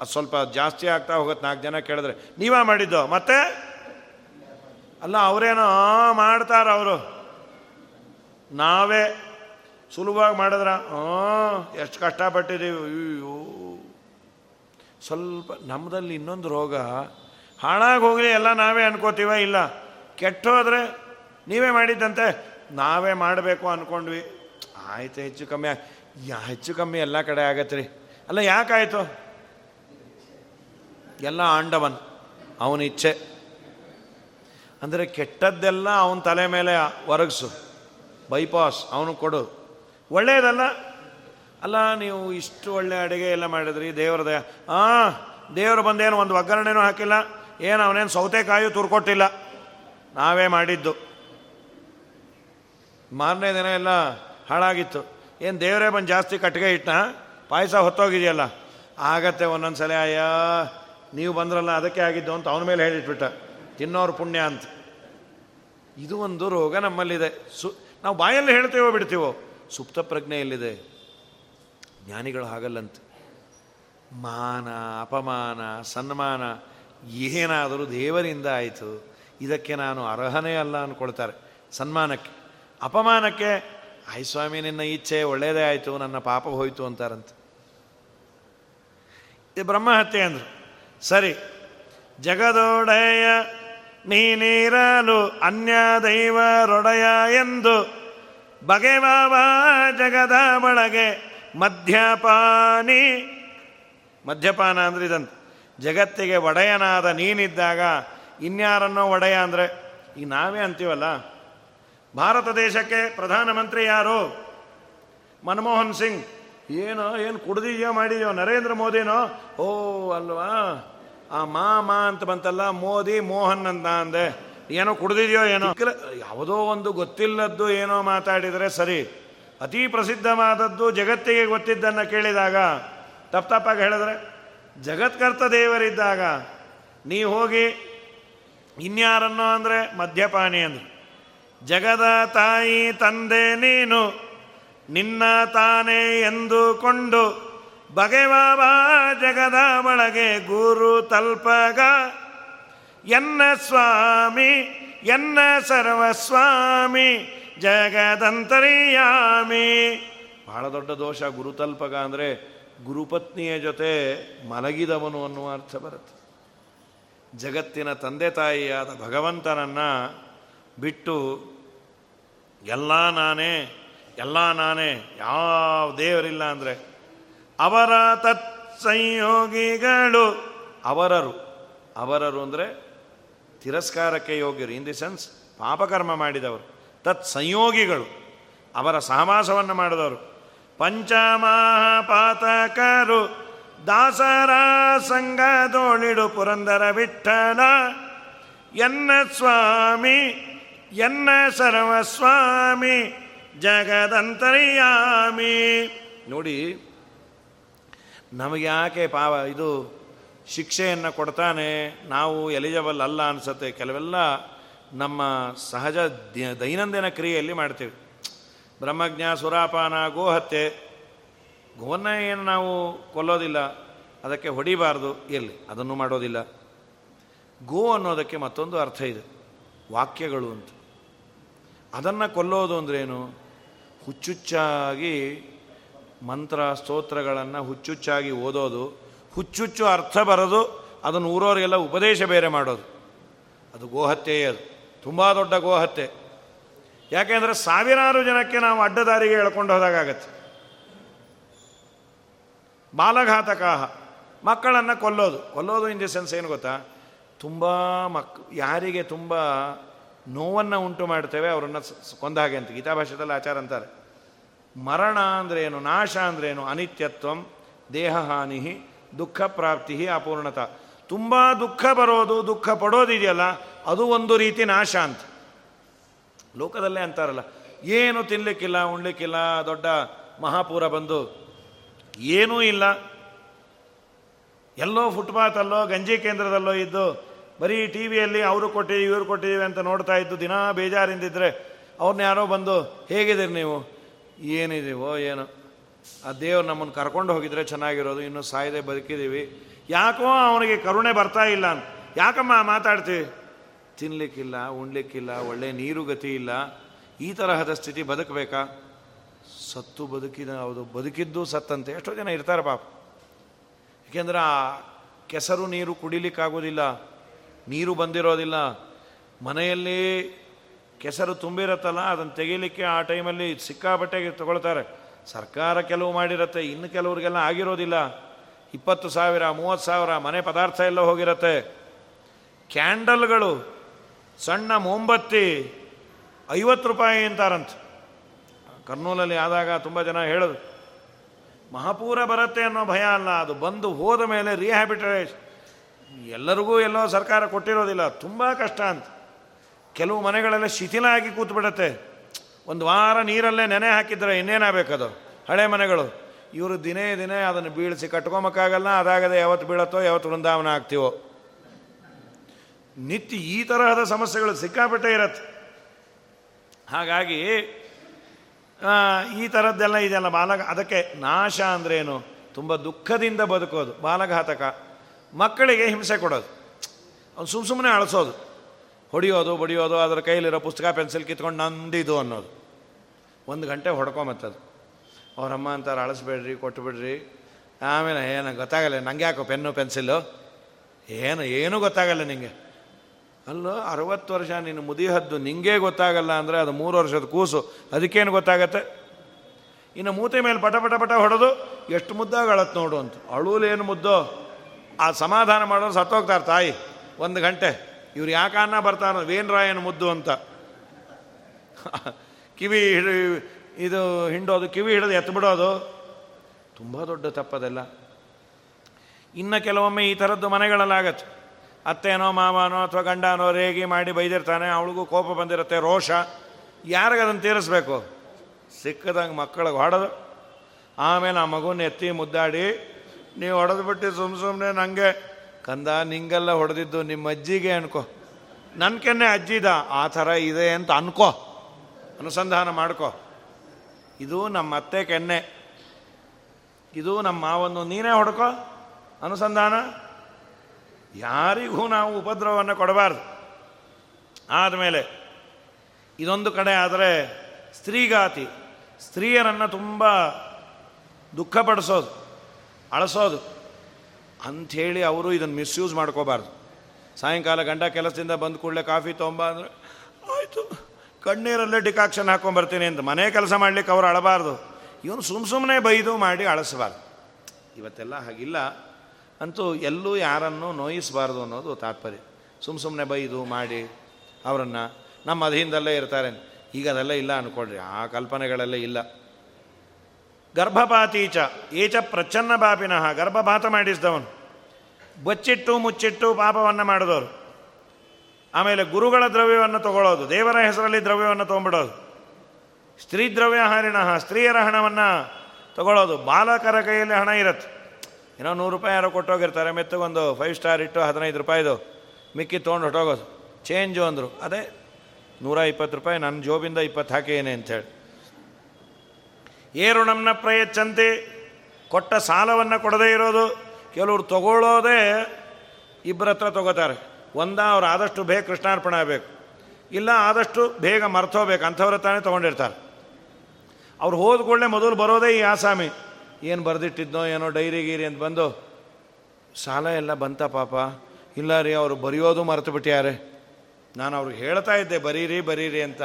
ಅದು ಸ್ವಲ್ಪ ಜಾಸ್ತಿ ಆಗ್ತಾ ಹೋಗುತ್ತೆ ನಾಲ್ಕು ಜನ ಕೇಳಿದ್ರೆ, ನೀವೇ ಮಾಡಿದ್ದು? ಮತ್ತೆ? ಅಲ್ಲ, ಅವರೇನೋ ಮಾಡ್ತಾರ ಅವರು. ನಾವೇ. ಸುಲಭವಾಗಿ ಮಾಡಿದ್ರ ಎಷ್ಟು ಕಷ್ಟಪಟ್ಟಿದ್ದೀವಿ, ಅಯ್ಯೋ. ಸ್ವಲ್ಪ ನಮ್ಮದಲ್ಲಿ ಇನ್ನೊಂದು ರೋಗ ಹಾಳಾಗಿ ಹೋಗಲಿ, ಎಲ್ಲ ನಾವೇ ಅನ್ಕೋತೀವ? ಇಲ್ಲ. ಕೆಟ್ಟೋದ್ರೆ ನೀವೇ ಮಾಡಿದ್ದಂತೆ. ನಾವೇ ಮಾಡಬೇಕು ಅಂದ್ಕೊಂಡ್ವಿ ಆಯಿತು, ಹೆಚ್ಚು ಕಮ್ಮಿ ಯಾ ಹೆಚ್ಚು ಕಮ್ಮಿ ಎಲ್ಲ ಕಡೆ ಆಗತ್ತೆ ರೀ. ಅಲ್ಲ, ಯಾಕಾಯಿತು? ಎಲ್ಲ ಆಂಡವನ್, ಅವನ ಇಚ್ಛೆ. ಅಂದರೆ ಕೆಟ್ಟದ್ದೆಲ್ಲ ಅವನ ತಲೆ ಮೇಲೆ ಒರಗಿಸು. ಬೈಪಾಸ್ ಅವನು ಕೊಡು. ಒಳ್ಳೆಯದಲ್ಲ ಅಲ್ಲ, ನೀವು ಇಷ್ಟು ಒಳ್ಳೆ ಅಡುಗೆ ಎಲ್ಲ ಮಾಡಿದ್ರಿ ದೇವ್ರದಯ ಹಾಂ ದೇವರು ಬಂದೇನು, ಒಂದು ಒಗ್ಗರಣೆನೂ ಹಾಕಿಲ್ಲ? ಏನು ಅವನೇನು ಸೌತೆಕಾಯು ತುರ್ಕೊಟ್ಟಿಲ್ಲ. ನಾವೇ ಮಾಡಿದ್ದು. ಮಾರನೇ ದಿನ ಎಲ್ಲ ಹಾಳಾಗಿತ್ತು. ಏನು ದೇವರೇ ಬಂದು ಜಾಸ್ತಿ ಕಟ್ಟಿಗೆ ಇಟ್ಟನ ಪಾಯಸ ಹೊತ್ತೋಗಿದೆಯಲ್ಲ. ಆಗತ್ತೆ ಒಂದೊಂದು ಸಲ ಅಯ್ಯ, ನೀವು ಬಂದ್ರಲ್ಲ ಅದಕ್ಕೆ ಆಗಿದ್ದು ಅಂತ ಅವನ ಮೇಲೆ ಹೇಳಿಟ್ಬಿಟ್ಟ. ತಿನ್ನೋರು ಪುಣ್ಯ ಅಂತ. ಇದು ಒಂದು ರೋಗ ನಮ್ಮಲ್ಲಿದೆ. ಸು, ನಾವು ಬಾಯಲ್ಲಿ ಹೇಳ್ತೀವೋ ಬಿಡ್ತೀವೋ? ಸುಪ್ತ ಪ್ರಜ್ಞೆ ಎಲ್ಲಿದೆ? ಜ್ಞಾನಿಗಳು ಹಾಗಲ್ಲಂತೆ. ಮಾನ, ಅಪಮಾನ, ಸನ್ಮಾನ ಏನಾದರೂ ದೇವರಿಂದ ಆಯಿತು, ಇದಕ್ಕೆ ನಾನು ಅರ್ಹನೇ ಅಲ್ಲ ಅಂದ್ಕೊಳ್ತಾರೆ. ಸನ್ಮಾನಕ್ಕೆ. ಅಪಮಾನಕ್ಕೆ, ಆಯ್ ಸ್ವಾಮಿ, ನಿನ್ನ ಇಚ್ಛೆ ಒಳ್ಳೆಯದೇ ಆಯಿತು, ನನ್ನ ಪಾಪ ಹೋಯಿತು ಅಂತಾರಂತ. ಇದು ಬ್ರಹ್ಮಹತ್ಯೆ ಅಂದರು. ಸರಿ, ಜಗದೊಡೆಯ ನೀನಿರಲು ಅನ್ಯ ದೈವರೊಡೆಯ ಎಂದು ಬಗೆವಾವ ಜಗದ ಬಳಗೆ ಮದ್ಯಪಾನಿ, ಮದ್ಯಪಾನ ಅಂದ್ರೆ ಇದಂತ. ಜಗತ್ತಿಗೆ ಒಡೆಯನಾದ ನೀನಿದ್ದಾಗ ಇನ್ಯಾರನ್ನೋ ಒಡೆಯ ಅಂದರೆ, ಈಗ ನಾವೇ ಅಂತೀವಲ್ಲ? ಭಾರತ ದೇಶಕ್ಕೆ ಪ್ರಧಾನಮಂತ್ರಿ ಯಾರು? ಮನಮೋಹನ್ ಸಿಂಗ್. ಏನೋ, ಏನು ಕುಡ್ದಿದ್ಯೋ ಮಾಡಿದ್ಯೋ, ನರೇಂದ್ರ ಮೋದಿನೋ? ಓ, ಅಲ್ವಾ? ಆ ಮಾ ಮಾ ಅಂತ ಬಂತಲ್ಲ, ಮೋದಿ ಮೋಹನ್ ಅಂತ ಅಂದೆ. ಏನೋ ಕುಡ್ದಿದ್ಯೋ, ಏನೋ? ಯಾವುದೋ ಒಂದು ಗೊತ್ತಿಲ್ಲದ್ದು ಏನೋ ಮಾತಾಡಿದರೆ ಸರಿ. ಅತಿ ಪ್ರಸಿದ್ಧವಾದದ್ದು ಜಗತ್ತಿಗೆ ಗೊತ್ತಿದ್ದನ್ನು ಕೇಳಿದಾಗ, ತಪ್ಪ ತಪ್ಪಾಗಿ ಹೇಳಿದ್ರೆ? ಜಗತ್ಕರ್ತ ದೇವರಿದ್ದಾಗ ನೀ ಹೋಗಿ ಇನ್ಯಾರನ್ನು ಅಂದರೆ ಮದ್ಯಪಾನಿ ಅಂದರು. ಜಗದ ತಾಯಿ ತಂದೆ ನೀನು, ನಿನ್ನ ತಾನೇ ಎಂದುಕೊಂಡು ಬಗೆವಾಬಾ ಜಗದ ಒಳಗೆ ಗುರು ತಲ್ಪಗ, ಎನ್ನ ಸ್ವಾಮಿ, ಎನ್ನ ಸರ್ವಸ್ವಾಮಿ, ಜಗದಂತರಿಯಾಮಿ. ಬಹಳ ದೊಡ್ಡ ದೋಷ ಗುರು ತಲ್ಪಗ ಅಂದರೆ ಗುರುಪತ್ನಿಯ ಜೊತೆ ಮಲಗಿದವನು ಅನ್ನುವ ಅರ್ಥ ಬರುತ್ತೆ. ಜಗತ್ತಿನ ತಂದೆ ತಾಯಿಯಾದ ಭಗವಂತನನ್ನು ಬಿಟ್ಟು ಎಲ್ಲ ನಾನೇ ಎಲ್ಲ ನಾನೇ, ಯಾವ ದೇವರಿಲ್ಲ ಅಂದರೆ ಅವರ ತತ್ ಸಂಯೋಗಿಗಳು ಅವರರು. ಅವರರು ಅಂದರೆ ತಿರಸ್ಕಾರಕ್ಕೆ ಯೋಗ್ಯರು. ಇನ್ ದಿ ಸೆನ್ಸ್ ಪಾಪಕರ್ಮ ಮಾಡಿದವರು. ತತ್ ಸಂಯೋಗಿಗಳು ಅವರ ಸಹವಾಸವನ್ನು ಮಾಡಿದವರು. ಪಂಚಮಹಾಪಾತಕರು ದಾಸರ ಸಂಗದೋಳಿಡು ಪುರಂದರ ವಿಠಲ ಎನ್ನ ಸ್ವಾಮಿ, ಎನ್ನ ಸರ್ವಸ್ವಾಮಿ ಜಗದಂತರ್ಯಾಮಿ. ನೋಡಿ, ನಮಗೆ ಯಾಕೆ ಪಾವ ಇದು ಶಿಕ್ಷೆಯನ್ನು ಕೊಡ್ತಾನೆ, ನಾವು ಎಲಿಜಬಲ್ ಅಲ್ಲ ಅನಿಸುತ್ತೆ. ಕೆಲವೆಲ್ಲ ನಮ್ಮ ಸಹಜ ದೈನಂದಿನ ಕ್ರಿಯೆಯಲ್ಲಿ ಮಾಡ್ತೀವಿ. ಬ್ರಹ್ಮಜ್ಞ, ಸುರಾಪಾನ, ಗೋಹತ್ಯೆ ಗೋನ ಏನು ನಾವು ಕೊಲ್ಲೋದಿಲ್ಲ, ಅದಕ್ಕೆ ಹೊಡಿಬಾರ್ದು ಎಲ್ಲಿ ಅದನ್ನು ಮಾಡೋದಿಲ್ಲ. ಗೋ ಅನ್ನೋದಕ್ಕೆ ಮತ್ತೊಂದು ಅರ್ಥ ಇದೆ, ವಾಕ್ಯಗಳು ಅಂತ. ಅದನ್ನು ಕೊಲ್ಲೋದು ಅಂದ್ರೇನು ಹುಚ್ಚುಚ್ಚಾಗಿ ಮಂತ್ರ, ಸ್ತೋತ್ರಗಳನ್ನು ಹುಚ್ಚುಚ್ಚಾಗಿ ಓದೋದು, ಹುಚ್ಚುಚ್ಚು ಅರ್ಥ ಬರೋದು, ಅದನ್ನು ಊರೋರಿಗೆಲ್ಲ ಉಪದೇಶ ಬೇರೆ ಮಾಡೋದು. ಅದು ಗೋಹತ್ಯೆಯೇ ಅದು. ತುಂಬ ದೊಡ್ಡ ಗೋಹತ್ಯೆ. ಯಾಕೆಂದರೆ ಸಾವಿರಾರು ಜನಕ್ಕೆ ನಾವು ಅಡ್ಡದಾರಿಗೆ ಎಳ್ಕೊಂಡು ಹೋದಾಗತ್ತೆ ಬಾಲಘಾತಕಾಹ, ಮಕ್ಕಳನ್ನು ಕೊಲ್ಲೋದು. ಕೊಲ್ಲೋದು ಇನ್ ದಿ ಸೆನ್ಸ್ ಏನು ಗೊತ್ತಾ? ತುಂಬ ಮಕ್, ಯಾರಿಗೆ ತುಂಬ ನೋವನ್ನು ಉಂಟು ಮಾಡ್ತೇವೆ ಅವರನ್ನು ಕೊಂದ ಹಾಗೆ ಅಂತ. ಗೀತಾಭಾಷೆದಲ್ಲಿ ಆಚಾರ ಅಂತಾರೆ. ಮರಣ ಅಂದ್ರೇನು ನಾಶ ಅಂದ್ರೇನು ಅನಿತ್ಯತ್ವಂ ದೇಹಹಾನಿ ದುಃಖ ಪ್ರಾಪ್ತಿ ಅಪೂರ್ಣತ. ತುಂಬ ದುಃಖ ಬರೋದು, ದುಃಖ ಪಡೋದಿದೆಯಲ್ಲ, ಅದು ಒಂದು ರೀತಿ ನಾಶ ಅಂತ. ಲೋಕದಲ್ಲೇ ಅಂತಾರಲ್ಲ, ಏನು ತಿನ್ನಲಿಕ್ಕಿಲ್ಲ ಉಣ್ಲಿಕ್ಕಿಲ್ಲ, ದೊಡ್ಡ ಮಹಾಪೂರ ಬಂದು, ಏನೂ ಇಲ್ಲ. ಎಲ್ಲೋ ಫುಟ್ಪಾತಲ್ಲೋ, ಗಂಜಿ ಕೇಂದ್ರದಲ್ಲೋ ಇದ್ದು, ಬರೀ ಟಿ ವಿಯಲ್ಲಿ ಅವರು ಕೊಟ್ಟಿದ್ದೀವಿ ಇವರು ಕೊಟ್ಟಿದ್ದೀವಿ ಅಂತ ನೋಡ್ತಾ ಇದ್ದು, ದಿನ ಬೇಜಾರಿಂದಿದ್ದರೆ ಅವ್ರನ್ನ ಯಾರೋ ಬಂದು, ಹೇಗಿದ್ದೀರಿ ನೀವು? ಏನಿದ್ದೀವೋ ಏನು? ಆ ದೇವ್ರು ನಮ್ಮನ್ನು ಕರ್ಕೊಂಡು ಹೋಗಿದ್ರೆ ಚೆನ್ನಾಗಿರೋದು, ಇನ್ನೂ ಸಾಯದೆ ಬದುಕಿದ್ದೀವಿ ಯಾಕೋ ಅವನಿಗೆ ಕರುಣೆ ಬರ್ತಾ ಇಲ್ಲ. ಯಾಕಮ್ಮ ಮಾತಾಡ್ತೀವಿ? ತಿನ್ನಲಿಕ್ಕಿಲ್ಲ ಉಣ್ಲಿಕ್ಕಿಲ್ಲ, ಒಳ್ಳೆ ನೀರು ಗತಿ ಇಲ್ಲ, ಈ ತರಹದ ಸ್ಥಿತಿ ಬದುಕಬೇಕಾ? ಸತ್ತು ಬದುಕಿದ ಹೌದು ಬದುಕಿದ್ದು ಸತ್ತಂತೆ. ಎಷ್ಟೋ ಜನ ಇರ್ತಾರೆ ಪಾಪ. ಏಕೆಂದ್ರೆ ಆ ಕೆಸರು ನೀರು ಕುಡಿಲಿಕ್ಕಾಗೋದಿಲ್ಲ, ನೀರು ಬಂದಿರೋದಿಲ್ಲ. ಮನೆಯಲ್ಲಿ ಕೆಸರು ತುಂಬಿರತ್ತಲ್ಲ, ಅದನ್ನು ತೆಗೀಲಿಕ್ಕೆ ಆ ಟೈಮಲ್ಲಿ ಸಿಕ್ಕಾಪಟ್ಟೆಗೆ ತಗೊಳ್ತಾರೆ. ಸರ್ಕಾರ ಕೆಲವು ಮಾಡಿರತ್ತೆ, ಇನ್ನು ಕೆಲವರಿಗೆಲ್ಲ ಆಗಿರೋದಿಲ್ಲ. ಇಪ್ಪತ್ತು ಸಾವಿರ, ಮೂವತ್ತು ಸಾವಿರ ಮನೆ ಪದಾರ್ಥ ಎಲ್ಲ ಹೋಗಿರತ್ತೆ. ಕ್ಯಾಂಡಲ್ಗಳು ಸಣ್ಣ ಮೊಂಬತ್ತಿ ಐವತ್ತು ರೂಪಾಯಿ ಅಂತಾರಂತ. ಕರ್ನೂಲಲ್ಲಿ ಆದಾಗ ತುಂಬ ಜನ ಹೇಳೋದು, ಮಹಾಪೂರ ಬರುತ್ತೆ ಅನ್ನೋ ಭಯ ಅಲ್ಲ, ಅದು ಬಂದು ಹೋದ ಮೇಲೆ ರಿಹ್ಯಾಬಿಟೈಸ್ ಎಲ್ಲರಿಗೂ ಎಲ್ಲೋ ಸರ್ಕಾರ ಕೊಟ್ಟಿರೋದಿಲ್ಲ, ತುಂಬ ಕಷ್ಟ ಅಂತ. ಕೆಲವು ಮನೆಗಳೆಲ್ಲ ಶಿಥಿಲ ಆಗಿ ಕೂತ್ಬಿಡತ್ತೆ. ಒಂದು ವಾರ ನೀರಲ್ಲೇ ನೆನೆ ಹಾಕಿದ್ರೆ ಇನ್ನೇನಾಗಬೇಕದು? ಹಳೆ ಮನೆಗಳು. ಇವರು ದಿನೇ ದಿನೇ ಅದನ್ನು ಬೀಳಿಸಿ ಕಟ್ಕೊಂಬಕ್ಕಾಗಲ್ಲ ಅದಾಗದೆ ಯಾವತ್ತು ಬೀಳತ್ತೋ, ಯಾವತ್ತು ವೃಂದಾವನ ಆಗ್ತೀವೋ. ನಿತ್ಯ ಈ ತರಹದ ಸಮಸ್ಯೆಗಳು ಸಿಕ್ಕಾಪಟ್ಟೆ ಇರತ್ತೆ. ಹಾಗಾಗಿ ಈ ಥರದ್ದೆಲ್ಲ ಇದೆಲ್ಲ ಬಾಲಕ ಅದಕ್ಕೆ ನಾಶ ಅಂದ್ರೇನು? ತುಂಬ ದುಃಖದಿಂದ ಬದುಕೋದು, ಬಾಲಘಾತಕ. ಮಕ್ಕಳಿಗೆ ಹಿಂಸೆ ಕೊಡೋದು. ಅವ್ನು ಸುಮ್ಮ ಸುಮ್ಮನೆ ಅಳಿಸೋದು. ಹೊಡಿಯೋದು, ಬಡಿಯೋದು, ಅದರ ಕೈಲಿರೋ ಪುಸ್ತಕ, ಪೆನ್ಸಿಲ್ ಕಿತ್ಕೊಂಡು ನಂದಿದು ಅನ್ನೋದು. ಒಂದು ಗಂಟೆ ಹೊಡ್ಕೊಂಬತ್ತದು. ಅವರಮ್ಮ ಅಂತಾರೆ, ಅಳಿಸ್ಬೇಡ್ರಿ ಕೊಟ್ಟುಬಿಡ್ರಿ ಆಮೇಲೆ, ಏನು ಗೊತ್ತಾಗಲ್ಲ ನಂಗೆ ಯಾಕೋ ಪೆನ್ನು ಪೆನ್ಸಿಲ್ಲು ಏನು, ಏನೂ ಗೊತ್ತಾಗಲ್ಲ ನಿಂಗೆ. ಅಲ್ಲೋ, ಅರವತ್ತು ವರ್ಷ ನೀನು ಮುದಿಹದ್ದು ನಿಂಗೆ ಗೊತ್ತಾಗಲ್ಲ ಅಂದರೆ ಅದು ಮೂರು ವರ್ಷದ ಕೂಸು. ಅದಕ್ಕೇನು ಗೊತ್ತಾಗತ್ತೆ? ಇನ್ನು ಮೂತೆ ಮೇಲೆ ಪಟ ಪಟ ಪಟ ಹೊಡೆದು ಎಷ್ಟು ಮುದ್ದಾಗ ಅಳತ್ ನೋಡು ಅಂತ. ಅಳುಲೇನು ಮುದ್ದೋ? ಆ ಸಮಾಧಾನ ಮಾಡೋರು ಸತ್ತೋಗ್ತಾರೆ ತಾಯಿ. ಒಂದು ಗಂಟೆ. ಇವ್ರು ಯಾಕೆ ಅನ್ನ ಬರ್ತಾರೋ ವೇನ್ರಾಯನ ಮುದ್ದು ಅಂತ. ಕಿವಿ ಹಿಡಿ, ಇದು ಹಿಂಡೋದು, ಕಿವಿ ಹಿಡಿದು ಎತ್ತು ಬಿಡೋದು. ತುಂಬ ದೊಡ್ಡ ತಪ್ಪದೆಲ್ಲ. ಇನ್ನು ಕೆಲವೊಮ್ಮೆ ಈ ಥರದ್ದು ಮನೆಗಳಲ್ಲಾಗತ್ತೆ. ಅತ್ತೇನೋ ಮಾವನೋ ಅಥವಾ ಗಂಡನೋ ರೇಗಿ ಮಾಡಿ ಬೈದಿರ್ತಾನೆ, ಅವಳಿಗೂ ಕೋಪ ಬಂದಿರುತ್ತೆ, ರೋಷ. ಯಾರಿಗೆ ಅದನ್ನು ತೀರಿಸ್ಬೇಕು? ಸಿಕ್ಕದಂಗೆ ಮಕ್ಕಳಿಗೆ ಹೊಡೆದು, ಆಮೇಲೆ ಆ ಮಗುನ ಎತ್ತಿ ಮುದ್ದಾಡಿ ನೀವು ಹೊಡೆದು ಬಿಟ್ಟು ಸುಮ್ಮ ಸುಮ್ಮನೆ ನನಗೆ ಕಂದ ನಿಂಗೆಲ್ಲ ಹೊಡೆದಿದ್ದು ನಿಮ್ಮ ಅಜ್ಜಿಗೆ ಅನ್ಕೋ. ನನ್ನ ಕೆನ್ನೆ ಅಜ್ಜಿದ, ಆ ಥರ ಇದೆ ಅಂತ ಅನ್ಕೋ. ಅನುಸಂಧಾನ ಮಾಡ್ಕೋ. ಇದು ನಮ್ಮ ಅತ್ತೆ ಕೆನ್ನೆ. ಇದು ನಮ್ಮ ಮಾವನ್ನು ನೀನೇ ಹೊಡ್ಕೋ. ಅನುಸಂಧಾನ. ಯಾರಿಗೂ ನಾವು ಉಪದ್ರವವನ್ನು ಕೊಡಬಾರ್ದು. ಆದಮೇಲೆ, ಇದೊಂದು ಕಡೆ ಆದರೆ ಸ್ತ್ರೀಗಾತಿ ಸ್ತ್ರೀಯರನ್ನು ತುಂಬ ದುಃಖಪಡಿಸೋದು, ಅಳಸೋದು. ಅಂಥೇಳಿ ಅವರು ಇದನ್ನು ಮಿಸ್ಯೂಸ್ ಮಾಡ್ಕೋಬಾರ್ದು. ಸಾಯಂಕಾಲ ಗಂಡ ಕೆಲಸದಿಂದ ಬಂದ ಕೂಡಲೇ ಕಾಫಿ ತೊಗೊಂಬ ಅಂದರೆ, ಆಯಿತು, ಕಣ್ಣೀರಲ್ಲೇ ಡಿಕಾಕ್ಷನ್ ಹಾಕ್ಕೊಂಬರ್ತೀನಿ ಅಂತ ಮನೆ ಕೆಲಸ ಮಾಡಲಿಕ್ಕೆ ಅವರು ಅಳಬಾರ್ದು. ಇವನು ಸುಮ್ಮ ಸುಮ್ಮನೆ ಬೈದು ಮಾಡಿ ಅಳಸಬಾರ್ದು. ಇವತ್ತೆಲ್ಲ ಹಾಗಿಲ್ಲ. ಅಂತೂ ಎಲ್ಲೂ ಯಾರನ್ನೂ ನೋಯಿಸಬಾರ್ದು ಅನ್ನೋದು ತಾತ್ಪರ್ಯ. ಸುಮ್ಮ ಸುಮ್ಮನೆ ಬೈದು ಮಾಡಿ ಅವರನ್ನು. ನಮ್ಮ ಅಧೀನದಲ್ಲೇ ಇರ್ತಾರೆ. ಈಗ ಅದೆಲ್ಲ ಇಲ್ಲ ಅಂದ್ಕೊಳ್ರಿ ಆ ಕಲ್ಪನೆಗಳೆಲ್ಲ ಇಲ್ಲ. ಗರ್ಭಪಾತೀಚ. ಏಚ ಪ್ರಚ್ಛನ್ನ ಬಾಪಿನಃ ಗರ್ಭಪಾತ ಮಾಡಿಸಿದವನು. ಬಚ್ಚಿಟ್ಟು ಮುಚ್ಚಿಟ್ಟು ಪಾಪವನ್ನು ಮಾಡಿದವರು. ಆಮೇಲೆ ಗುರುಗಳ ದ್ರವ್ಯವನ್ನು ತಗೊಳ್ಳೋದು. ದೇವರ ಹೆಸರಲ್ಲಿ ದ್ರವ್ಯವನ್ನು ತೊಗೊಂಬಿಡೋದು ಸ್ತ್ರೀ ದ್ರವ್ಯ ಹಾರಿಣ ಸ್ತ್ರೀಯರ ಹಣವನ್ನು ತಗೊಳ್ಳೋದು. ಬಾಲಕರ ಕೈಯಲ್ಲಿ ಹಣ ಇರುತ್ತೆ. ಏನೋ ನೂರು ರೂಪಾಯಿ ಯಾರೋ ಕೊಟ್ಟೋಗಿರ್ತಾರೆ, ಮೆತ್ತಗೊಂದು ಫೈವ್ ಸ್ಟಾರ್ ಇಟ್ಟು ಹದಿನೈದು ರೂಪಾಯಿದು ಮಿಕ್ಕಿ ತೊಗೊಂಡು ಹೊಟ್ಟೋಗೋದು ಚೇಂಜು ಅಂದರು. ಅದೇ ನೂರ ಇಪ್ಪತ್ತು ರೂಪಾಯಿ ನನ್ನ ಜೋಬಿಂದ ಇಪ್ಪತ್ತು ಹಾಕೇನೆ ಅಂಥೇಳಿ ಏರು ನಮ್ಮನ್ನ ಪ್ರಯಚ್ಛಂತೆ ಕೊಟ್ಟ ಸಾಲವನ್ನು ಕೊಡದೇ ಇರೋದು ಕೆಲವರು ತಗೊಳ್ಳೋದೇ ಇಬ್ಬರ ಹತ್ರ ತಗೋತಾರೆ. ಒಂದ ಅವ್ರು ಆದಷ್ಟು ಬೇಗ ಕೃಷ್ಣಾರ್ಪಣೆ ಆಗಬೇಕು. ಇಲ್ಲ ಆದಷ್ಟು ಬೇಗ ಮರ್ತೋಬೇಕು ಅಂಥವ್ರ ತಾನೇ ತೊಗೊಂಡಿರ್ತಾರೆ. ಅವ್ರು ಹೋದ ಕೂಡಲೇ ಮೊದಲು ಬರೋದೇ ಈ ಆಸಾಮಿ. ಏನು ಬರೆದಿಟ್ಟಿದ್ನೋ ಏನೋ ಡೈರಿ ಗೀರಿ ಅಂತ ಬಂದು, ಸಾಲ ಎಲ್ಲ ಬಂತ ಪಾಪ. ಇಲ್ಲ ರೀ, ಅವರು ಬರೆಯೋದು ಮರೆತು ಬಿಟ್ಟ್ಯಾರೆ ನಾನು ಅವ್ರಿಗೆ ಹೇಳ್ತಾ ಇದ್ದೆ, ಬರೀರಿ ಬರೀರಿ ಅಂತ.